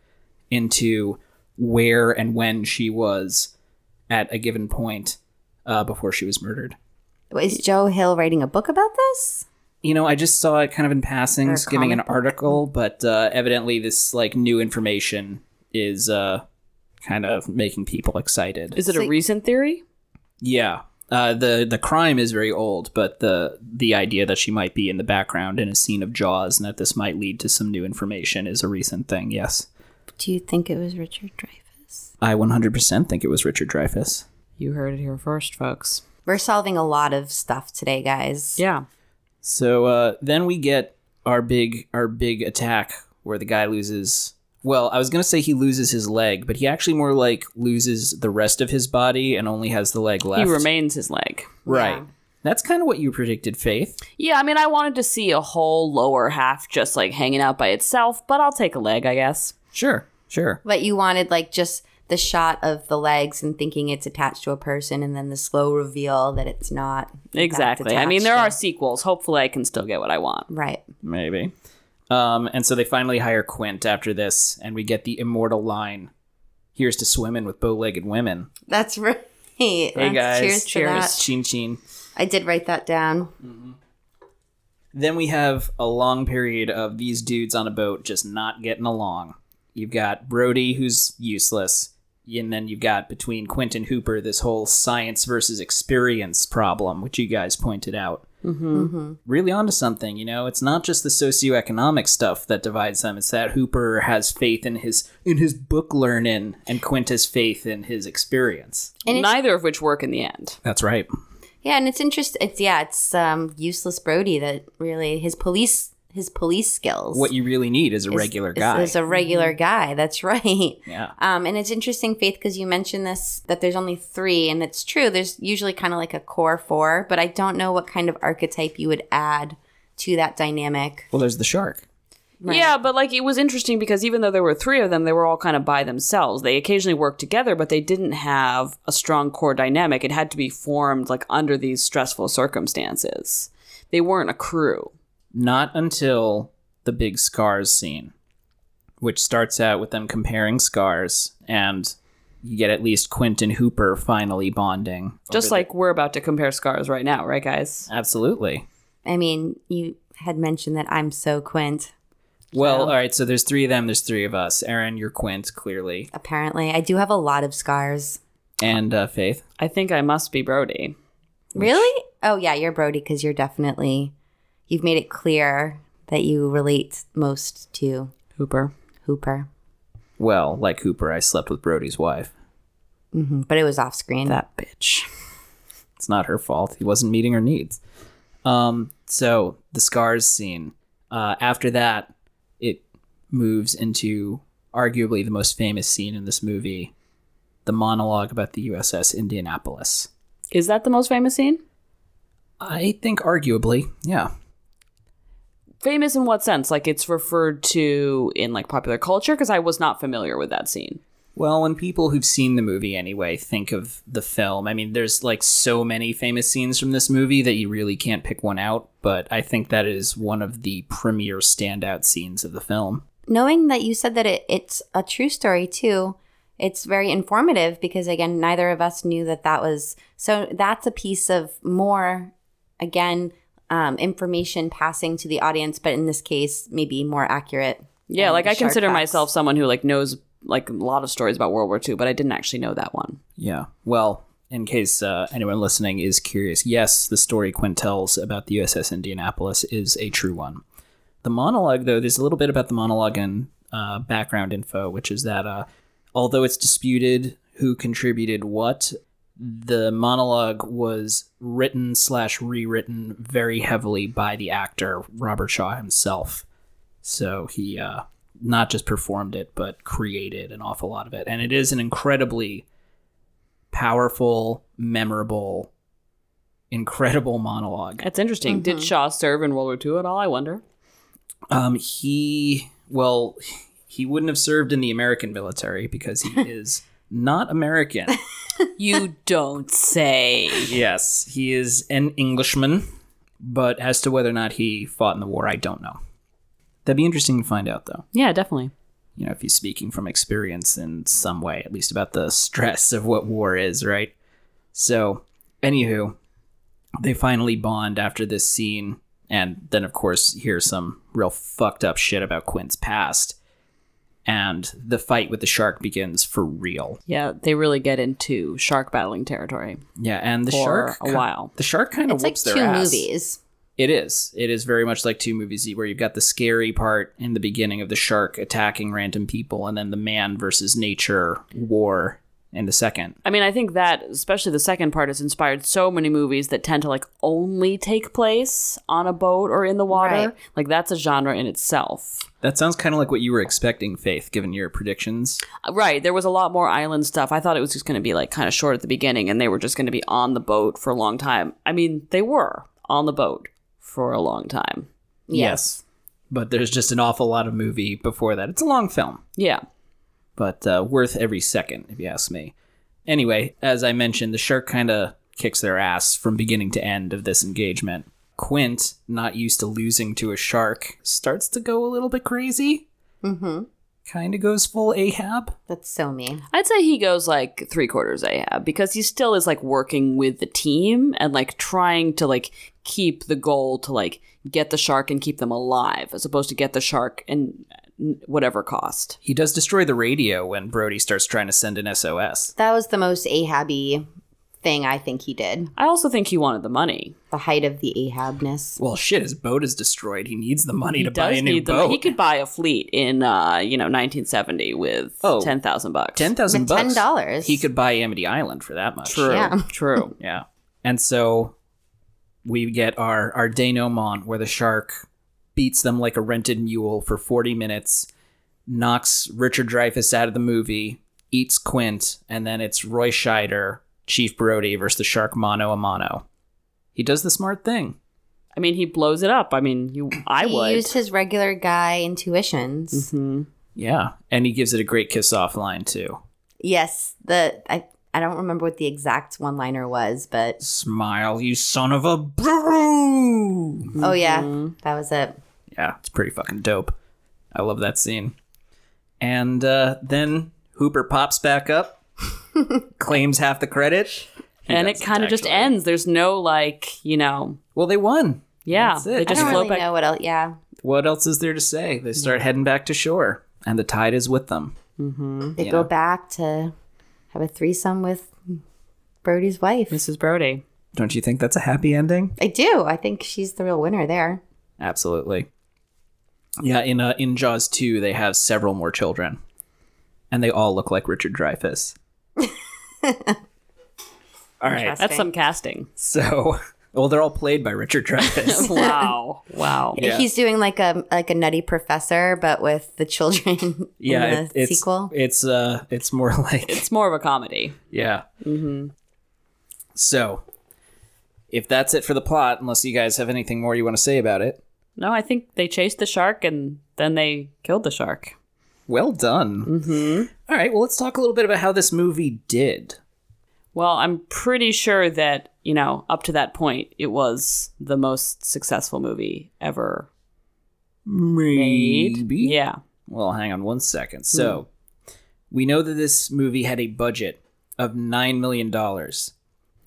Speaker 1: into where and when she was at a given point uh, before she was murdered.
Speaker 2: Is Joe Hill writing a book about this?
Speaker 1: You know, I just saw it kind of in passing,
Speaker 2: Or
Speaker 1: skimming an
Speaker 2: comic book.
Speaker 1: article, but uh, evidently this like new information is uh, kind of making people excited.
Speaker 3: Is it
Speaker 2: So-
Speaker 3: a recent theory?
Speaker 1: Yeah. Uh, the the crime is very old, but the the idea that she might be in the background in a scene of Jaws and that this might lead to some new information is a recent thing. Yes,
Speaker 2: Do you think it was Richard Dreyfuss?
Speaker 1: I 100% think it was Richard Dreyfuss.
Speaker 3: You heard it here first, folks.
Speaker 2: We're solving a lot of stuff today, guys.
Speaker 3: Yeah.
Speaker 1: So uh, then we get our big our big attack where the guy loses. Well, I was gonna say he loses his leg, but he actually more like loses the rest of his body and only has the leg left.
Speaker 3: He remains his leg.
Speaker 1: right.
Speaker 2: Yeah.
Speaker 1: That's kind of what you predicted, Faith.
Speaker 3: Yeah, I mean, I wanted to see a whole lower half just like hanging out by itself, but I'll take a leg, I guess.
Speaker 1: Sure, sure.
Speaker 2: But you wanted like just the shot of the legs and thinking it's attached to a person and then the slow reveal that it's not.
Speaker 3: Exactly. I mean, there
Speaker 2: to-
Speaker 3: are sequels. Hopefully, I can still get what I want.
Speaker 2: Right.
Speaker 1: Maybe. Um, and so they finally hire Quint after this, and we get the immortal line: "Here's to swimming with bow-legged women."
Speaker 2: That's right.
Speaker 1: Hey
Speaker 2: That's-
Speaker 1: guys,
Speaker 2: Cheers, to that.
Speaker 1: Chin chin.
Speaker 2: I did write that down.
Speaker 1: Then we have a long period of these dudes on a boat just not getting along. You've got Brody, who's useless, and then you've got between Quint and Hooper this whole science versus experience problem, which you guys pointed out. Mm-hmm. Really onto something, you know. It's not just the socioeconomic stuff that divides them. It's that Hooper has faith in his in his book learning, and Quint has faith in his experience.
Speaker 2: And
Speaker 3: Neither of which work in the end.
Speaker 1: That's right.
Speaker 2: yeah, and it's interesting. It's yeah, it's um, useless Brody that really his police his police skills.
Speaker 1: What you really need is a
Speaker 2: is-
Speaker 1: regular
Speaker 2: is-
Speaker 1: guy.
Speaker 2: Is, a regular guy. That's right.
Speaker 1: yeah.
Speaker 2: Um, and it's interesting, Faith, because you mentioned this that there's only three, and it's true. There's usually kind of like a core four, but I don't know what kind of archetype you would add to that dynamic.
Speaker 1: Well, there's the shark.
Speaker 2: Right.
Speaker 3: Yeah, but like it was interesting because even though there were three of them, they were all kind of by themselves. They occasionally worked together, but they didn't have a strong core dynamic. It had to be formed like under these stressful circumstances. They weren't a crew.
Speaker 1: Not until the big scars scene, which starts out with them comparing scars, and you get at least Quint and Hooper finally bonding.
Speaker 3: Just
Speaker 1: over
Speaker 3: like we're about to compare scars right now, right, guys?
Speaker 1: absolutely.
Speaker 2: I mean, you had mentioned that I'm so Quint.
Speaker 1: Well,
Speaker 2: So-
Speaker 1: all right. So there's three of them. There's three of us. Aaron, you're Quint, clearly,
Speaker 2: Apparently, I do have a lot of scars.
Speaker 1: and uh, Faith.
Speaker 3: I think I must be Brody.
Speaker 2: Really? Oh yeah, you're Brody because you're definitely you've made it clear that you relate most to
Speaker 3: Hooper.
Speaker 2: Hooper.
Speaker 1: Well, like Hooper, I slept with Brody's wife.
Speaker 2: hmm But it was off screen.
Speaker 3: That bitch.
Speaker 1: It's not her fault. He wasn't meeting her needs. Um, so the scars scene. Uh, after that, it moves into arguably the most famous scene in this movie, the monologue about the USS Indianapolis.
Speaker 3: Is that the most famous scene?
Speaker 1: I think arguably, yeah.
Speaker 3: Famous in what sense? Like it's referred to in like popular culture? Because I was not familiar with that scene.
Speaker 1: Well, when people who've seen the movie anyway think of the film, I mean, there's like so many famous scenes from this movie that you really can't pick one out, but I think that is one of the premier standout scenes of the film.
Speaker 2: Knowing that you said that it, it's a true story too, it's very informative because again, neither of us knew that that was so. That's a piece of more, again, um, information passing to the audience, but in this case, maybe more accurate.
Speaker 3: Yeah, like I consider
Speaker 2: facts.
Speaker 3: myself someone who like knows like a lot of stories about World War II, but I didn't actually know that one.
Speaker 1: Yeah. Well, in case uh, anyone listening is curious, yes, the story Quint tells about the USS Indianapolis is a true one. The monologue, though, there's a little bit about the monologue and uh, background info, which is that uh, although it's disputed who contributed what, the monologue was written slash rewritten very heavily by the actor Robert Shaw himself. So he uh, not just performed it, but created an awful lot of it. And it is an incredibly powerful, memorable, incredible monologue.
Speaker 3: That's interesting. Did Shaw serve in World War II at all? I wonder.
Speaker 1: Um, he, well, he wouldn't have served in the American military because he is not American.
Speaker 3: You don't say.
Speaker 1: yes, he is an Englishman, but as to whether or not he fought in the war, I don't know. That'd be interesting to find out, though.
Speaker 3: Yeah, definitely.
Speaker 1: you know, if he's speaking from experience in some way, at least about the stress of what war is, right? So, anywho, they finally bond after this scene, and then, of course, hear some real fucked up shit about Quint's past. And the fight with the shark begins for real.
Speaker 3: Yeah, they really get into shark battling territory.
Speaker 1: Yeah, and the
Speaker 3: For
Speaker 1: shark
Speaker 3: a while.
Speaker 1: The shark kind of
Speaker 2: It's like
Speaker 1: whoops their
Speaker 2: two
Speaker 1: ass.
Speaker 2: movies.
Speaker 1: It is. It is very much like two movies where you've got the scary part in the beginning of the shark attacking random people, and then the man versus nature war in the second.
Speaker 3: I mean, I think that especially the second part has inspired so many movies that tend to like only take place on a boat or in the water.
Speaker 2: Right.
Speaker 3: Like that's a genre in itself.
Speaker 1: That sounds kind of like what you were expecting, Faith, given your predictions.
Speaker 3: Uh, Right. There was a lot more island stuff. I thought it was just going to be like kind of short at the beginning and they were just going to be on the boat for a long time. I mean, they were on the boat for a long time.
Speaker 1: Yes. But there's just an awful lot of movie before that. It's a long film,
Speaker 3: Yeah.
Speaker 1: But uh, worth every second, if you ask me. Anyway, as I mentioned, the shark kind of kicks their ass from beginning to end of this engagement. Quint, not used to losing to a shark, starts to go a little bit crazy.
Speaker 2: Mm-hmm.
Speaker 1: Kind of goes full Ahab.
Speaker 2: That's so mean.
Speaker 3: I'd say he goes like three quarters Ahab because he still is like working with the team and like trying to like keep the goal to like get the shark and keep them alive as opposed to get the shark and whatever cost.
Speaker 1: He does destroy the radio when Brody starts trying to send an SOS.
Speaker 2: That was the most Ahabby thing I think he did.
Speaker 3: I also think he wanted the money.
Speaker 2: The height of the Ahabness.
Speaker 1: Well, shit, his boat is destroyed. He needs the money
Speaker 3: He
Speaker 1: to buy a new
Speaker 3: need the
Speaker 1: boat.
Speaker 3: He could buy a fleet in uh, you know 1970 with
Speaker 1: Oh.
Speaker 3: 10,000 bucks.
Speaker 2: 10,000
Speaker 1: bucks.
Speaker 2: Ten dollars.
Speaker 1: He could buy Amity Island for that much.
Speaker 3: True.
Speaker 2: Yeah.
Speaker 3: True.
Speaker 1: Yeah. And so we get our our denouement where the shark beats them like a rented mule for 40 minutes, knocks Richard Dreyfuss out of the movie, eats Quint, and then it's Roy Scheider, Chief Brody versus the shark mano a mano. He does the smart thing.
Speaker 3: I mean, he blows it up. I mean, you. I
Speaker 2: he
Speaker 3: would.
Speaker 2: used his regular guy intuitions.
Speaker 3: Mhm.
Speaker 1: Yeah. And he gives it a great kiss off line too.
Speaker 2: Yes, the I I don't remember what the exact one liner was, but
Speaker 1: Smile, you son of a brew.
Speaker 2: oh yeah,
Speaker 3: Mm-hmm.
Speaker 2: that was it.
Speaker 1: Yeah, it's pretty fucking dope. I love that scene. And uh, then Hooper pops back up, claims half the credit, He
Speaker 3: and it kind of just ends. There's no like, you know,
Speaker 1: Well, they won.
Speaker 3: yeah,
Speaker 1: That's it.
Speaker 3: they just
Speaker 2: I don't
Speaker 3: float
Speaker 2: really
Speaker 3: back.
Speaker 2: know what else. Yeah,
Speaker 1: what else is there to say? They start heading back to shore, and the tide is with them.
Speaker 2: They
Speaker 1: You
Speaker 2: go
Speaker 1: know.
Speaker 2: back to have a threesome with Brody's wife.
Speaker 3: Mrs. Brody.
Speaker 1: Don't you think that's a happy ending?
Speaker 2: I do. I think she's the real winner there.
Speaker 1: Absolutely. Yeah, in uh, in Jaws 2, they have several more children. And they all look like Richard Dreyfuss. all right.
Speaker 3: That's some casting.
Speaker 1: So, well, they're all played by Richard Dreyfuss.
Speaker 3: Wow. Wow.
Speaker 1: Yeah.
Speaker 2: He's doing like a like a nutty professor, but with the children
Speaker 1: yeah,
Speaker 2: in
Speaker 1: it- it's
Speaker 2: sequel.
Speaker 1: it's uh it's more like
Speaker 3: It's more of a comedy.
Speaker 1: yeah. Mm-hmm. So, if that's it for the plot, unless you guys have anything more you want to say about it,
Speaker 3: No, I think they chased the shark and then they killed the shark.
Speaker 1: well done. Mm-hmm. All right, well, let's talk a little bit about how this movie did.
Speaker 3: Well, I'm pretty sure that, you know, up to that point, it was the most successful movie ever made.
Speaker 1: Maybe.
Speaker 3: Yeah.
Speaker 1: Well, hang on one second. So, we know that this movie had a budget of $9 million.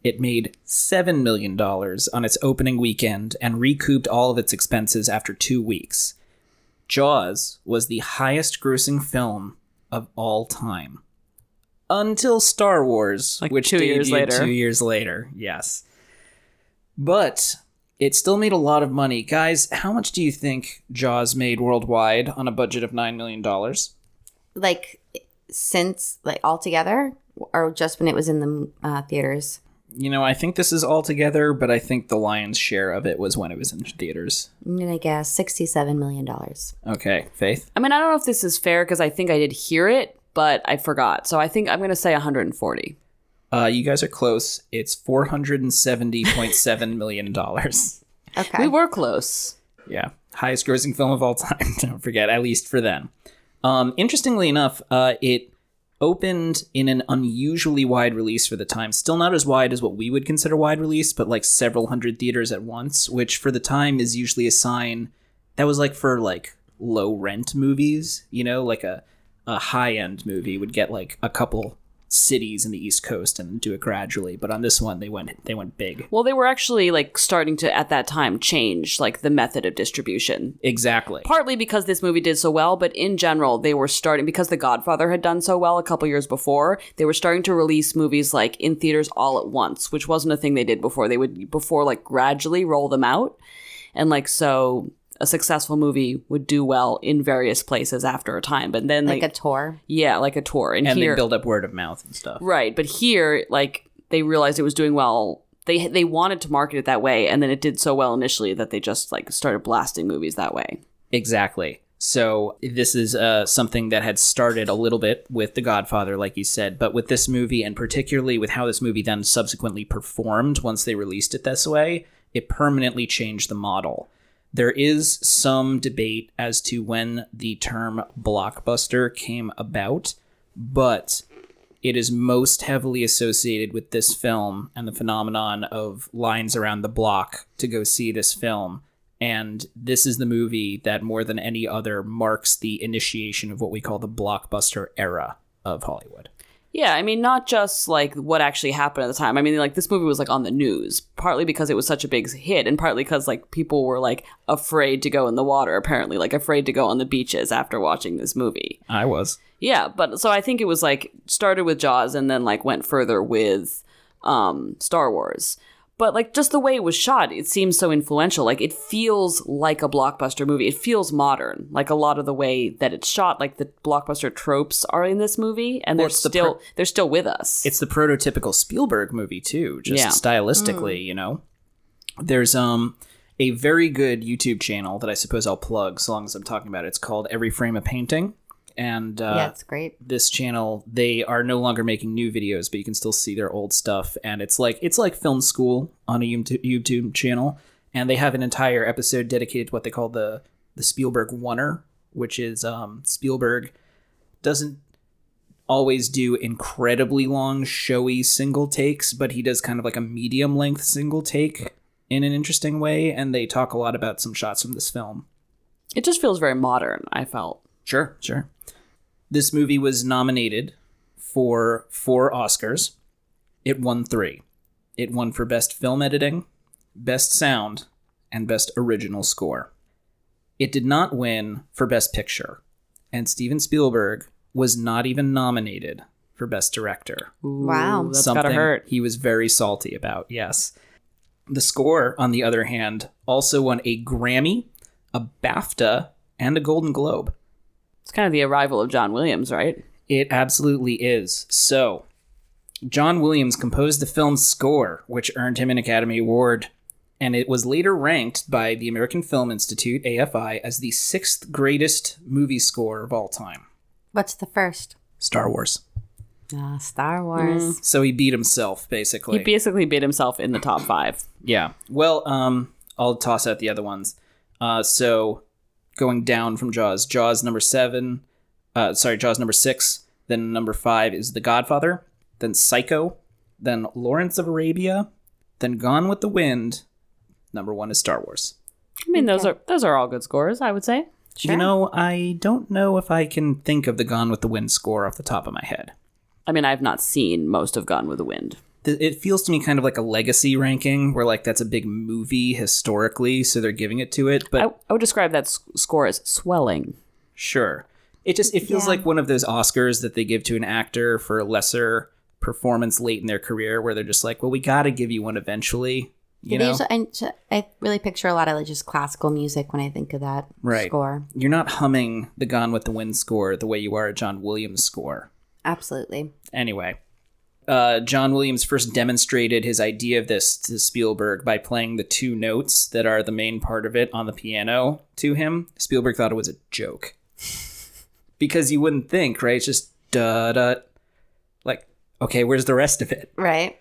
Speaker 1: It made $7 million on its opening weekend and recouped all of its expenses after two weeks. Jaws was the highest grossing film of all time. Until Star Wars,
Speaker 3: Like
Speaker 1: which
Speaker 3: two years later.
Speaker 1: Two years later, yes. But it still made a lot of money. Guys, how much do you think Jaws made worldwide on a budget of $9 million?
Speaker 2: like since like altogether, or just when it was in the uh, theaters.
Speaker 1: You know, I think this is all together, but I think the lion's share of it was when it was in theaters.
Speaker 2: I'm gonna guess sixty-seven million dollars.
Speaker 1: Okay, Faith?
Speaker 3: I mean, I don't know if this is fair because I think I did hear it, but I forgot. So I think I'm going to say 140.
Speaker 1: Uh, you guys are close. It's $470.7 million.
Speaker 2: Okay.
Speaker 3: We were close.
Speaker 1: Yeah, highest grossing film of all time. Don't forget, at least for then. Um, interestingly enough, uh, it opened in an unusually wide release for the time. Still not as wide as what we would consider wide release, but like several hundred theaters at once, which for the time is usually a sign that was like for like low rent movies. You know, like a a high end movie would get like a couple cities in the East Coast and do it gradually. But on this one, they went they went big.
Speaker 3: Well, they were actually like starting to at that time change like the method of distribution.
Speaker 1: Exactly.
Speaker 3: Partly because this movie did so well, but in general, they were starting because The Godfather had done so well a couple years before. They were starting to release movies like in theaters all at once, which wasn't a thing they did before. They would before like gradually roll them out, and like so a successful movie would do well in various places after a time. But then
Speaker 2: like
Speaker 3: they,
Speaker 2: a tour.
Speaker 3: yeah, like a tour, and,
Speaker 1: and
Speaker 3: here
Speaker 1: they build up word of mouth and stuff.
Speaker 3: Right, but here, like they realized it was doing well. They they wanted to market it that way, and then it did so well initially that they just like started blasting movies that way.
Speaker 1: Exactly. So this is uh, something that had started a little bit with The Godfather, like you said, but with this movie, and particularly with how this movie then subsequently performed once they released it this way, it permanently changed the model. There is some debate as to when the term blockbuster came about, but it is most heavily associated with this film and the phenomenon of lines around the block to go see this film. And this is the movie that, more than any other, marks the initiation of what we call the blockbuster era of Hollywood.
Speaker 3: Yeah, I mean, not just like what actually happened at the time. I mean, like this movie was like on the news, partly because it was such a big hit, and partly because like people were like afraid to go in the water, apparently, like afraid to go on the beaches after watching this movie.
Speaker 1: I was.
Speaker 3: Yeah, but so I think it was like started with Jaws and then like went further with um Star Wars. But like just the way it was shot, it seems so influential. Like it feels like a blockbuster movie. It feels modern. Like a lot of the way that it's shot, like the blockbuster tropes are in this movie and
Speaker 1: Well,
Speaker 3: they're
Speaker 1: it's the
Speaker 3: still
Speaker 1: pro-
Speaker 3: they're still with us.
Speaker 1: It's the prototypical Spielberg movie too, just
Speaker 3: Yeah.
Speaker 1: stylistically, you know. There's um a very good YouTube channel that I suppose I'll plug so long as I'm talking about it. It's called Every Frame a Painting. And uh,
Speaker 2: yeah, it's great.
Speaker 1: this channel they are no longer making new videos but you can still see their old stuff and it's like it's like film school on a youtube YouTube channel and they have an entire episode dedicated to what they call the the spielberg oner which is um spielberg doesn't always do incredibly long showy single takes but he does kind of like a medium length single take in an interesting way and they talk a lot about some shots from this film
Speaker 3: it just feels very modern, I felt.
Speaker 1: Sure, sure. This movie was nominated for four Oscars. It won three. It won for Best Film Editing, Best Sound, and Best Original Score. It did not win for Best Picture, and Steven Spielberg was not even nominated for Best Director.
Speaker 2: Wow.
Speaker 3: That's
Speaker 1: Something
Speaker 3: gotta hurt.
Speaker 1: he was very salty about, yes. The score, on the other hand, also won a Grammy, a BAFTA, and a Golden Globe.
Speaker 3: It's kind of the arrival of John Williams, right?
Speaker 1: It absolutely is. So, John Williams composed the film's score, which earned him an Academy Award, and it was later ranked by the American Film Institute, AFI, as the sixth greatest movie score of all time.
Speaker 2: What's the first?
Speaker 1: Star Wars.
Speaker 2: Ah, Star Wars.
Speaker 1: So he beat himself, basically.
Speaker 3: He basically beat himself in the top five.
Speaker 1: Yeah. Well, um, I'll toss out the other ones. Uh, so going down from Jaws, Jaws number seven, uh, sorry, Jaws number six. Then number five is The Godfather. Then Psycho. Then Lawrence of Arabia. Then Gone with the Wind. Number one is Star Wars.
Speaker 3: I mean, those are those are all good scores, I would say.
Speaker 1: You know, I don't know if I can think of the Gone with the Wind score off the top of my head.
Speaker 3: I mean, I've not seen most of Gone with the Wind.
Speaker 1: Th- It feels to me kind of like a legacy ranking, where like that's a big movie historically, so they're giving it to it. But
Speaker 3: I, I would describe that s- score as swelling.
Speaker 1: Sure. It just it feels
Speaker 2: Yeah.
Speaker 1: like one of those Oscars that they give to an actor for a lesser performance late in their career where they're just like, "Well, we got to give you one eventually." You know,
Speaker 2: usually- I, I really picture a lot of like just classical music when I think of that
Speaker 1: Right.
Speaker 2: score.
Speaker 1: you're not humming the Gone with the Wind score the way you are a John Williams score.
Speaker 2: Absolutely.
Speaker 1: Anyway, uh, John Williams first demonstrated his idea of this to Spielberg by playing the two notes that are the main part of it on the piano to him. Spielberg thought it was a joke. because you wouldn't think, right? It's just da da. Like, okay, where's the rest of it?
Speaker 2: Right.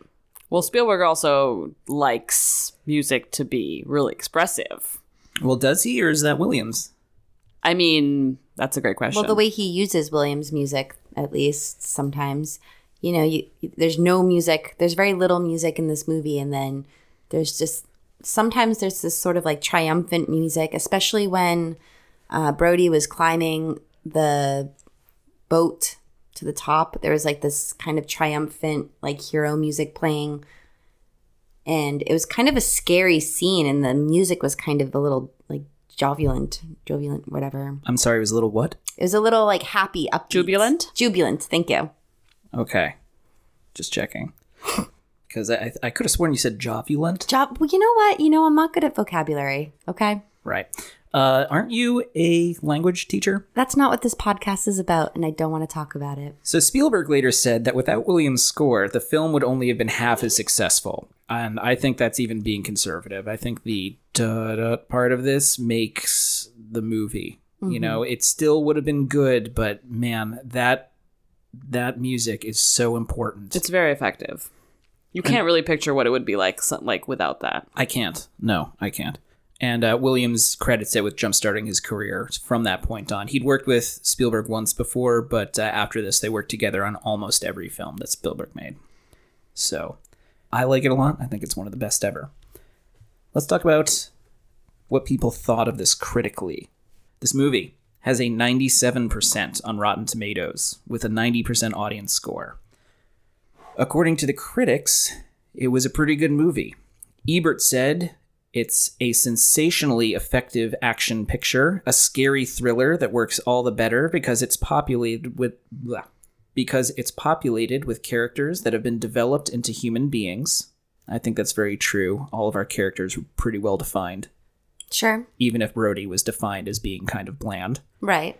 Speaker 3: Well, Spielberg also likes music to be really expressive.
Speaker 1: Well, does he, or is that Williams?
Speaker 3: I mean, that's a great question.
Speaker 2: Well, the way he uses Williams music, at least sometimes, you know, you, there's no music. There's very little music in this movie, and then there's just sometimes there's this sort of like triumphant music, especially when uh, Brody was climbing the boat to the top. There was like this kind of triumphant, like hero music playing. And it was kind of a scary scene, and the music was kind of a little like jovilant, jovilant, whatever.
Speaker 1: I'm sorry, it was a little what?
Speaker 2: It was a little like happy, up,
Speaker 3: Jubilant?
Speaker 2: Jubilant. Thank you.
Speaker 1: Okay, just checking. Because I, I could have sworn you said jovulent.
Speaker 2: Job. Well, you know what? You know, I'm not good at vocabulary. Okay,
Speaker 1: Right. Uh, aren't you a language teacher?
Speaker 2: that's not what this podcast is about, and I don't want to talk about it.
Speaker 1: So Spielberg later said that without Williams' score, the film would only have been half as successful. And I think that's even being conservative. I think the da part of this makes the movie. You know, it still would have been good, but man, that that music is so important.
Speaker 3: it's very effective. You can't really picture what it would be like, like without that.
Speaker 1: I can't. No, I can't. And uh, Williams credits it with jumpstarting his career from that point on. He'd worked with Spielberg once before, but uh, after this, they worked together on almost every film that Spielberg made. So I like it a lot. I think it's one of the best ever. Let's talk about what people thought of this critically. This movie has a 97% on Rotten Tomatoes with a 90% audience score. According to the critics, it was a pretty good movie. Ebert said it's a sensationally effective action picture, a scary thriller that works all the better because it's populated with blah, because it's populated with characters that have been developed into human beings. I think that's very true. All of our characters were pretty well defined,
Speaker 2: Sure.
Speaker 1: even if Brody was defined as being kind of bland.
Speaker 2: Right.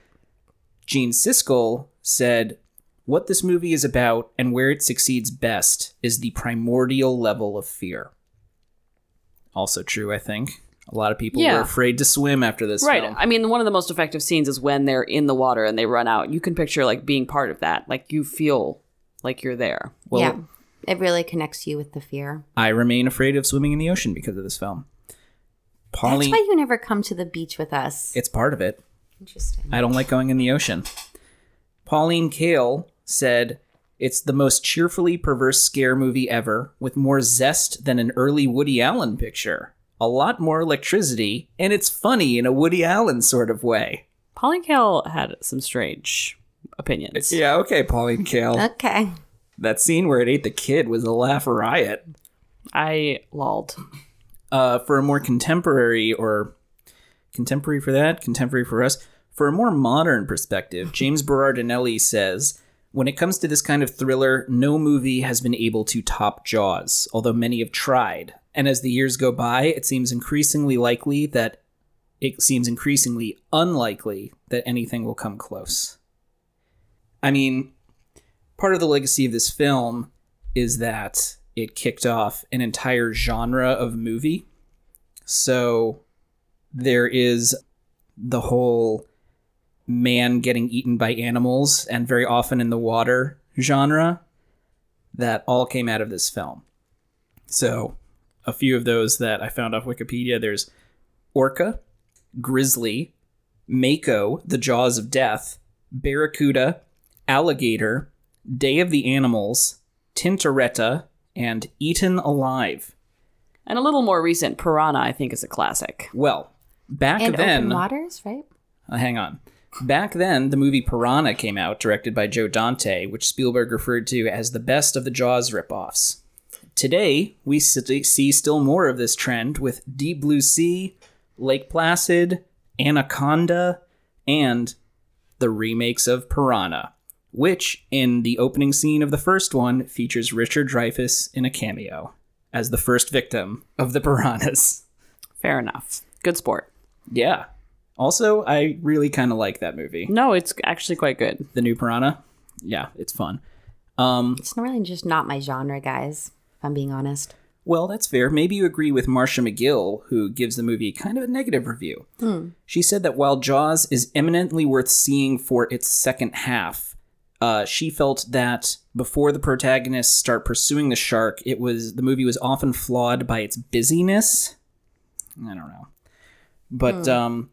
Speaker 1: Gene Siskel said, What this movie is about and where it succeeds best is the primordial level of fear. Also true, I think. A lot of people
Speaker 3: Yeah.
Speaker 1: were afraid to swim after this
Speaker 3: Right.
Speaker 1: film.
Speaker 3: I mean, one of the most effective scenes is when they're in the water and they run out. You can picture like being part of that. Like you feel like you're there.
Speaker 1: Well,
Speaker 2: yeah. It really connects you with the fear.
Speaker 1: I remain afraid of swimming in the ocean because of this film.
Speaker 2: That's
Speaker 1: Pauline,
Speaker 2: why you never come to the beach with us.
Speaker 1: it's part of it.
Speaker 2: Interesting.
Speaker 1: I don't like going in the ocean. Pauline Kael said, It's the most cheerfully perverse scare movie ever, with more zest than an early Woody Allen picture. A lot more electricity, and it's funny in a Woody Allen sort of way.
Speaker 3: Pauline Kael had some strange opinions.
Speaker 1: Yeah, okay, Pauline Kael.
Speaker 2: Okay.
Speaker 1: that scene where it ate the kid was a laugh riot.
Speaker 3: I lolled.
Speaker 1: Uh, for a more contemporary or contemporary for that, contemporary for us. For a more modern perspective, James Berardinelli says, when it comes to this kind of thriller, no movie has been able to top Jaws, although many have tried. And as the years go by, it seems increasingly likely that it seems increasingly unlikely that anything will come close. I mean, part of the legacy of this film is that it kicked off an entire genre of movie. So there is the whole man getting eaten by animals and very often in the water genre that all came out of this film. So a few of those that I found off Wikipedia there's Orca, Grizzly, Mako, The Jaws of Death, Barracuda, Alligator, Day of the Animals, Tintorera, and Eaten Alive.
Speaker 3: And a little more recent, Piranha, I think, is a classic.
Speaker 1: Well, back
Speaker 2: and
Speaker 1: then,
Speaker 2: open waters, right?
Speaker 1: uh, hang on. Back then, the movie Piranha came out, directed by Joe Dante, which Spielberg referred to as the best of the Jaws ripoffs. Today, we see still more of this trend with Deep Blue Sea, Lake Placid, Anaconda, and the remakes of Piranha, which, in the opening scene of the first one, features Richard Dreyfuss in a cameo as the first victim of the piranhas.
Speaker 3: Fair enough. Good sport.
Speaker 1: Yeah. Also, I really kind of like that movie.
Speaker 3: No, it's actually quite good.
Speaker 1: The new Piranha. Yeah, it's fun. Um,
Speaker 2: It's really just not my genre, guys. If I'm being honest.
Speaker 1: well, that's fair. Maybe you agree with Marcia Magill, who gives the movie kind of a negative review. She said that while Jaws is eminently worth seeing for its second half, uh, she felt that before the protagonists start pursuing the shark, it was the movie was often flawed by its busyness. I don't know, but um,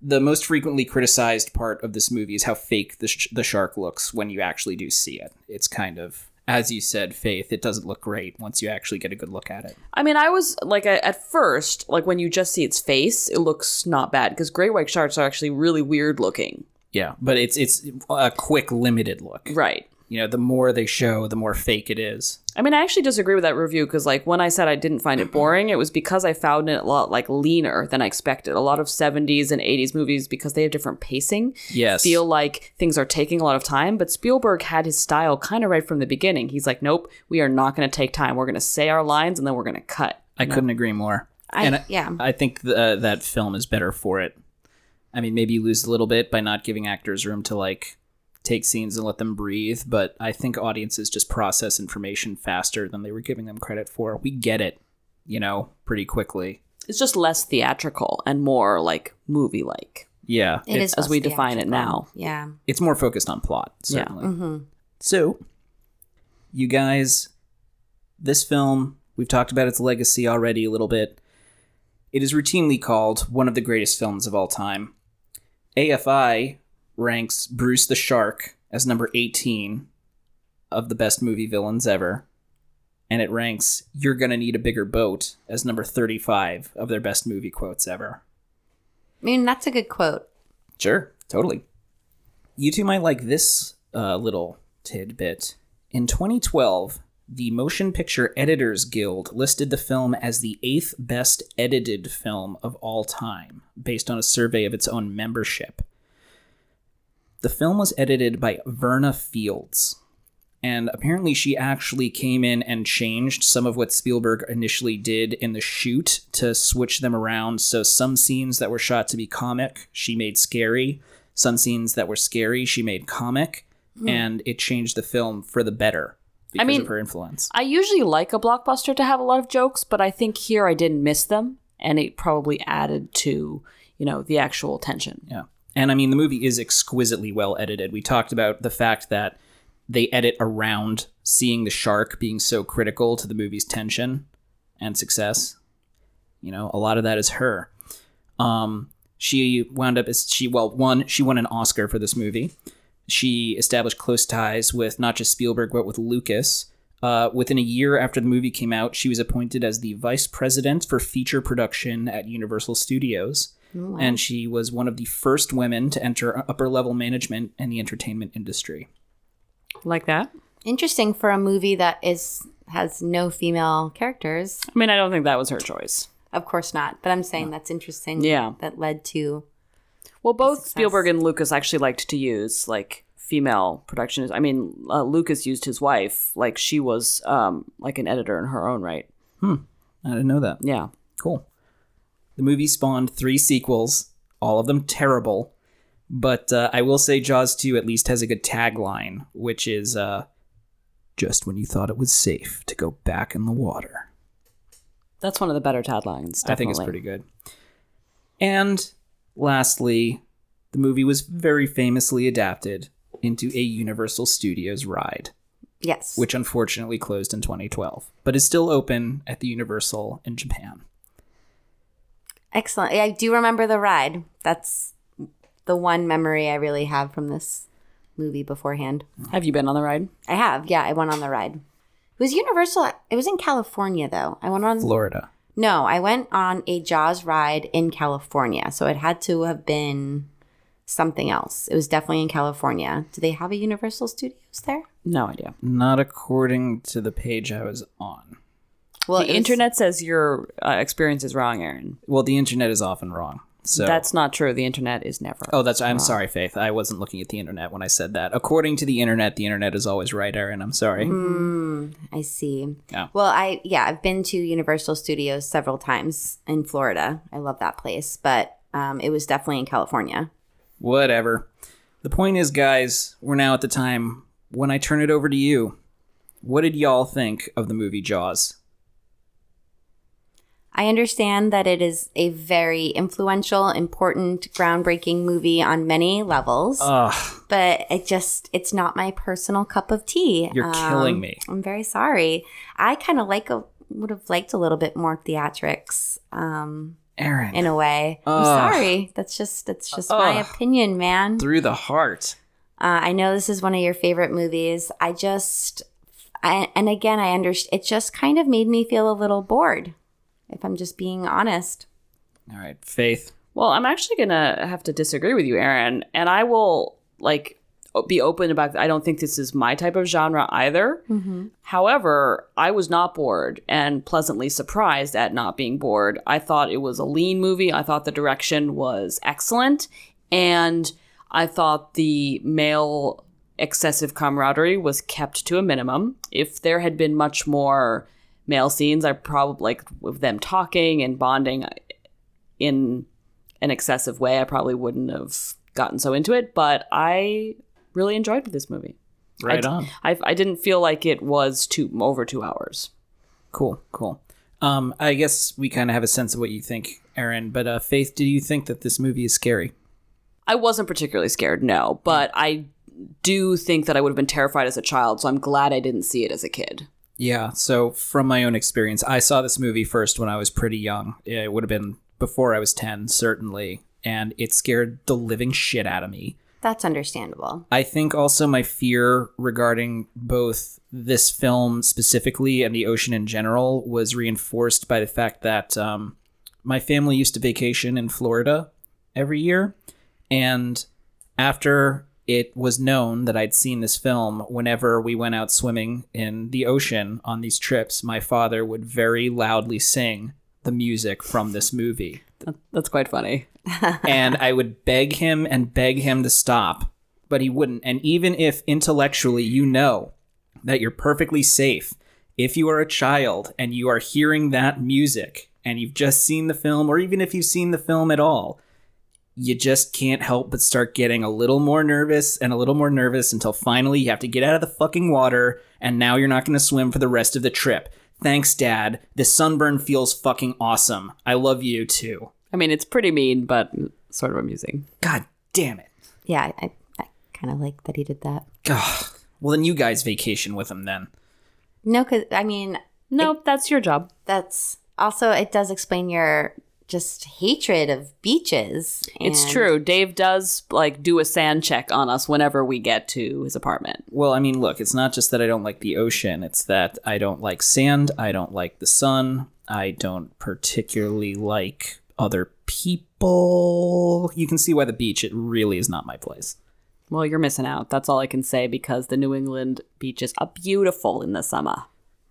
Speaker 1: the most frequently criticized part of this movie is how fake the, sh- the shark looks when you actually do see it. It's kind of, as you said, Faith, it doesn't look great once you actually get a good look at it.
Speaker 3: I mean, I was like, I- at first, like when you just see its face, it looks not bad because great white sharks are actually really weird looking.
Speaker 1: Yeah, but it's it's a quick, limited look.
Speaker 3: Right.
Speaker 1: You know, the more they show, the more fake it is.
Speaker 3: I mean, I actually disagree with that review because, like, when I said I didn't find it boring, it was because I found it a lot like leaner than I expected. A lot of '70s and '80s movies, because they have different pacing,
Speaker 1: Yes.
Speaker 3: feel like things are taking a lot of time. But Spielberg had his style kind of right from the beginning. He's like, "Nope, we are not going to take time. We're going to say our lines and then we're going to cut."
Speaker 1: I couldn't agree more.
Speaker 2: I,
Speaker 1: and I,
Speaker 2: yeah.
Speaker 1: I think th- uh, that film is better for it. I mean, maybe you lose a little bit by not giving actors room to like take scenes and let them breathe, but I think audiences just process information faster than they were giving them credit for. We get it, you know, pretty quickly.
Speaker 3: It's just less theatrical and more like movie-like.
Speaker 1: Yeah,
Speaker 2: It is
Speaker 3: as we define it now.
Speaker 2: Yeah.
Speaker 1: it's more focused on plot,
Speaker 3: Yeah.
Speaker 1: certainly. Mm-hmm. So, you guys, this film, we've talked about its legacy already a little bit. It is routinely called one of the greatest films of all time. AFI ranks Bruce the Shark as number 18 of the best movie villains ever. And it ranks You're Gonna Need a Bigger Boat as number 35 of their best movie quotes ever.
Speaker 2: I mean, that's a good quote.
Speaker 1: Sure, totally. You two might like this uh, little tidbit. In 2012, the Motion Picture Editors Guild listed the film as the eighth best edited film of all time, based on a survey of its own membership. The film was edited by Verna Fields, and apparently she actually came in and changed some of what Spielberg initially did in the shoot to switch them around. So some scenes that were shot to be comic, she made scary. Some scenes that were scary, she made comic, hmm. and it changed the film for the better because
Speaker 3: mean-
Speaker 1: of her influence.
Speaker 3: I usually like a blockbuster to have a lot of jokes, but I think here I didn't miss them, and it probably added to you know the actual tension.
Speaker 1: Yeah. And I mean, the movie is exquisitely well edited. We talked about the fact that they edit around seeing the shark being so critical to the movie's tension and success. You know, a lot of that is her. Um, she wound up as she well, one, she won an Oscar for this movie. She established close ties with not just Spielberg but with Lucas. Uh, within a year after the movie came out, she was appointed as the vice president for feature production at Universal Studios and she was one of the first women to enter upper level management in the entertainment industry.
Speaker 3: Like that.
Speaker 2: Interesting for a movie that is has no female characters.
Speaker 3: I mean, I don't think that was her choice.
Speaker 2: Of course not. But I'm saying that's interesting.
Speaker 3: Yeah.
Speaker 2: That led to.
Speaker 3: Well, both
Speaker 2: Success.
Speaker 3: Spielberg and Lucas actually liked to use like female production. I mean, uh, Lucas used his wife, like she was um, like an editor in her own right. Hmm.
Speaker 1: I didn't know that.
Speaker 3: Yeah.
Speaker 1: Cool. The movie spawned three sequels, all of them terrible. But uh, I will say Jaws 2 at least has a good tagline, which is uh, just when you thought it was safe to go back in the water.
Speaker 3: That's one of the better taglines. Definitely.
Speaker 1: I think it's pretty good. And lastly, the movie was very famously adapted into a Universal Studios ride,
Speaker 2: Yes.
Speaker 1: which unfortunately closed in 2012, but is still open at the Universal in Japan.
Speaker 2: Excellent. I do remember the ride. That's the one memory I really have from this movie beforehand.
Speaker 3: Have you been on the ride?
Speaker 2: I have. Yeah, I went on the ride. It was Universal. It was in California though. I went on
Speaker 1: Florida.
Speaker 2: No, I went on a Jaws ride in California. So it had to have been something else. It was definitely in California. Do they have a Universal Studios there?
Speaker 3: No idea.
Speaker 1: Not according to the page I was on.
Speaker 2: Well,
Speaker 3: the
Speaker 2: was-
Speaker 3: internet says your uh, experience is wrong, Aaron.
Speaker 1: Well, the internet is often wrong. So
Speaker 3: That's not true. The internet is never.
Speaker 1: Oh, that's I'm sorry, Faith. I wasn't looking at the internet when I said that. According to the internet, the internet is always right, Aaron. I'm sorry.
Speaker 2: I see.
Speaker 1: Yeah.
Speaker 2: Well, I yeah, I've been to Universal Studios several times in Florida. I love that place, but um, it was definitely in California.
Speaker 1: Whatever. The point is, guys, we're now at the time when I turn it over to you. What did y'all think of the movie Jaws?
Speaker 2: I understand that it is a very influential, important, groundbreaking movie on many levels,
Speaker 1: Ugh,
Speaker 2: but it just it's not my personal cup of tea.
Speaker 1: You're killing me.
Speaker 2: I'm very sorry. I kind of like a would have liked a little bit more theatrics um
Speaker 1: Aaron.
Speaker 2: in a way. I'm sorry. That's just that's just my opinion, man.
Speaker 1: through the heart.
Speaker 2: Uh, I know this is one of your favorite movies. I just, I, and again, I understand. It just kind of made me feel a little bored, if I'm just being honest.
Speaker 1: All right, Faith.
Speaker 3: Well, I'm actually gonna have to disagree with you, Aaron, and I will like be open about. I don't think this is my type of genre either. Mm-hmm. However, I was not bored and pleasantly surprised at not being bored. I thought it was a lean movie. I thought the direction was excellent, and I thought the male excessive camaraderie was kept to a minimum. If there had been much more male scenes, I probably like with them talking and bonding in an excessive way, I probably wouldn't have gotten so into it. But I really enjoyed this movie.
Speaker 1: Right
Speaker 3: I,
Speaker 1: on.
Speaker 3: I, I didn't feel like it was two over two hours.
Speaker 1: Cool, cool. Um, I guess we kind of have a sense of what you think, Aaron. But uh, Faith, do you think that this movie is scary?
Speaker 3: I wasn't particularly scared, no, but I do think that I would have been terrified as a child. So I'm glad I didn't see it as a kid.
Speaker 1: Yeah. So from my own experience, I saw this movie first when I was pretty young. It would have been before I was ten, certainly, and it scared the living shit out of me.
Speaker 2: That's understandable.
Speaker 1: I think also my fear regarding both this film specifically and the ocean in general was reinforced by the fact that um, my family used to vacation in Florida every year. And after it was known that I'd seen this film, whenever we went out swimming in the ocean on these trips, my father would very loudly sing the music from this movie
Speaker 3: That's quite funny.
Speaker 1: and I would beg him and beg him to stop, but he wouldn't. And even if intellectually you know that you're perfectly safe, if you are a child and you are hearing that music and you've just seen the film, or even if you've seen the film at all, you just can't help but start getting a little more nervous and a little more nervous until finally you have to get out of the fucking water and now you're not going to swim for the rest of the trip. Thanks, Dad. This sunburn feels fucking awesome. I love you too.
Speaker 3: I mean, it's pretty mean, but sort of amusing.
Speaker 1: God damn it.
Speaker 2: Yeah, I, I kind of like that he did that.
Speaker 1: Ugh. Well, then you guys vacation with him then.
Speaker 2: No, because I mean,
Speaker 3: No, that's your job.
Speaker 2: that's also it does explain your just hatred of beaches.
Speaker 3: It's true. Dave does like do a sand check on us whenever we get to his apartment.
Speaker 1: Well, I mean, look, it's not just that I don't like the ocean, it's that I don't like sand, I don't like the sun, I don't particularly like other people. You can see why the beach, it really is not my place.
Speaker 3: Well, you're missing out. That's all I can say because the New England beaches are beautiful in the summer.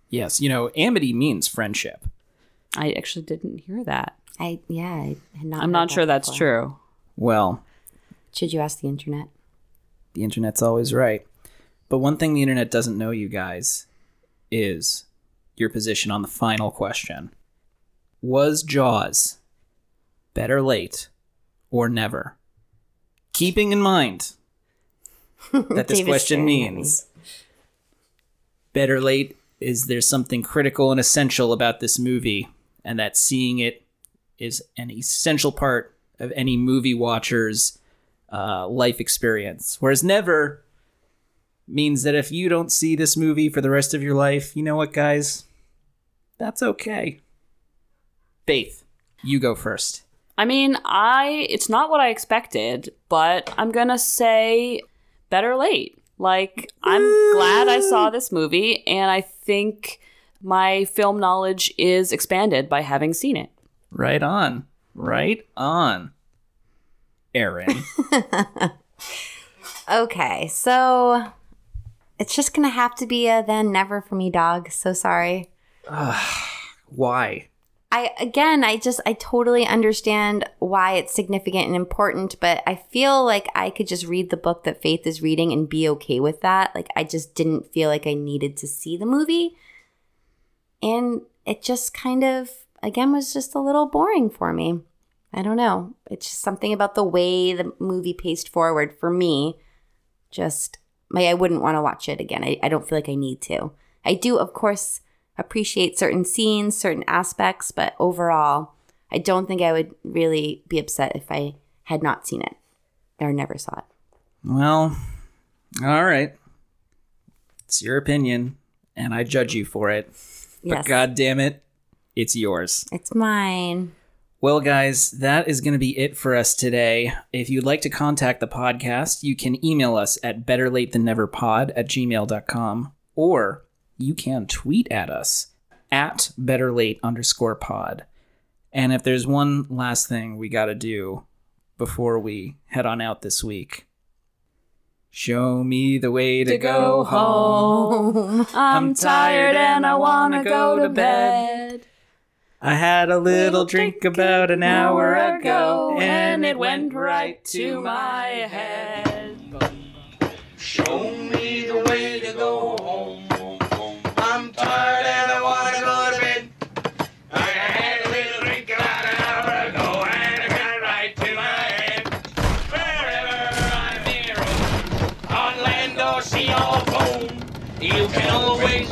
Speaker 1: Yes, you know, amity means friendship.
Speaker 3: I actually didn't hear that.
Speaker 2: I yeah, I had not.
Speaker 3: I'm not
Speaker 2: that
Speaker 3: sure that's
Speaker 2: before.
Speaker 3: true.
Speaker 1: Well,
Speaker 2: Should you ask the internet?
Speaker 1: the internet's always right. But one thing the internet doesn't know, you guys, is your position on the final question. Was Jaws better late or never? Keeping in mind that this question
Speaker 2: staring at me.
Speaker 1: means better late is there something critical and essential about this movie, and that seeing it is an essential part of any movie watcher's uh, life experience. Whereas never means that if you don't see this movie for the rest of your life, you know what, guys? That's okay. Faith, you go first.
Speaker 3: I mean, I it's not what I expected, but I'm gonna say better late. Like I'm glad I saw this movie, and I think my film knowledge is expanded by having seen it.
Speaker 1: Right on. Right on. Aaron.
Speaker 2: Okay, so it's just gonna have to be a then never for me, dog. So sorry.
Speaker 1: Why?
Speaker 2: I again, I just I totally understand why it's significant and important, but I feel like I could just read the book that Faith is reading and be okay with that. Like I just didn't feel like I needed to see the movie. And it just kind of again was just a little boring for me. I don't know. It's just something about the way the movie paced forward for me. Just I wouldn't want to watch it again. I, I don't feel like I need to. I do, of course, appreciate certain scenes, certain aspects, but overall, I don't think I would really be upset if I had not seen it or never saw it.
Speaker 1: Well, all right. It's your opinion, and I judge you for it. But
Speaker 2: Yes.
Speaker 1: god damn it, it's yours.
Speaker 2: It's mine.
Speaker 1: Well, guys, that is going to be it for us today. If you'd like to contact the podcast, you can email us at betterlatethanneverpod at gmail.com, or you can tweet at us at betterlate underscore pod. And if there's one last thing we got to do before we head on out this week, show me the way to, go, home. I'm tired and I want to go to bed. I had a little drink about an hour ago, and it went right to my head.
Speaker 9: Show me the way to go home. I'm tired and I want to go to bed. I had a little drink about an hour ago and it got right to my head. Wherever I'm near, on land or sea or foam, you can always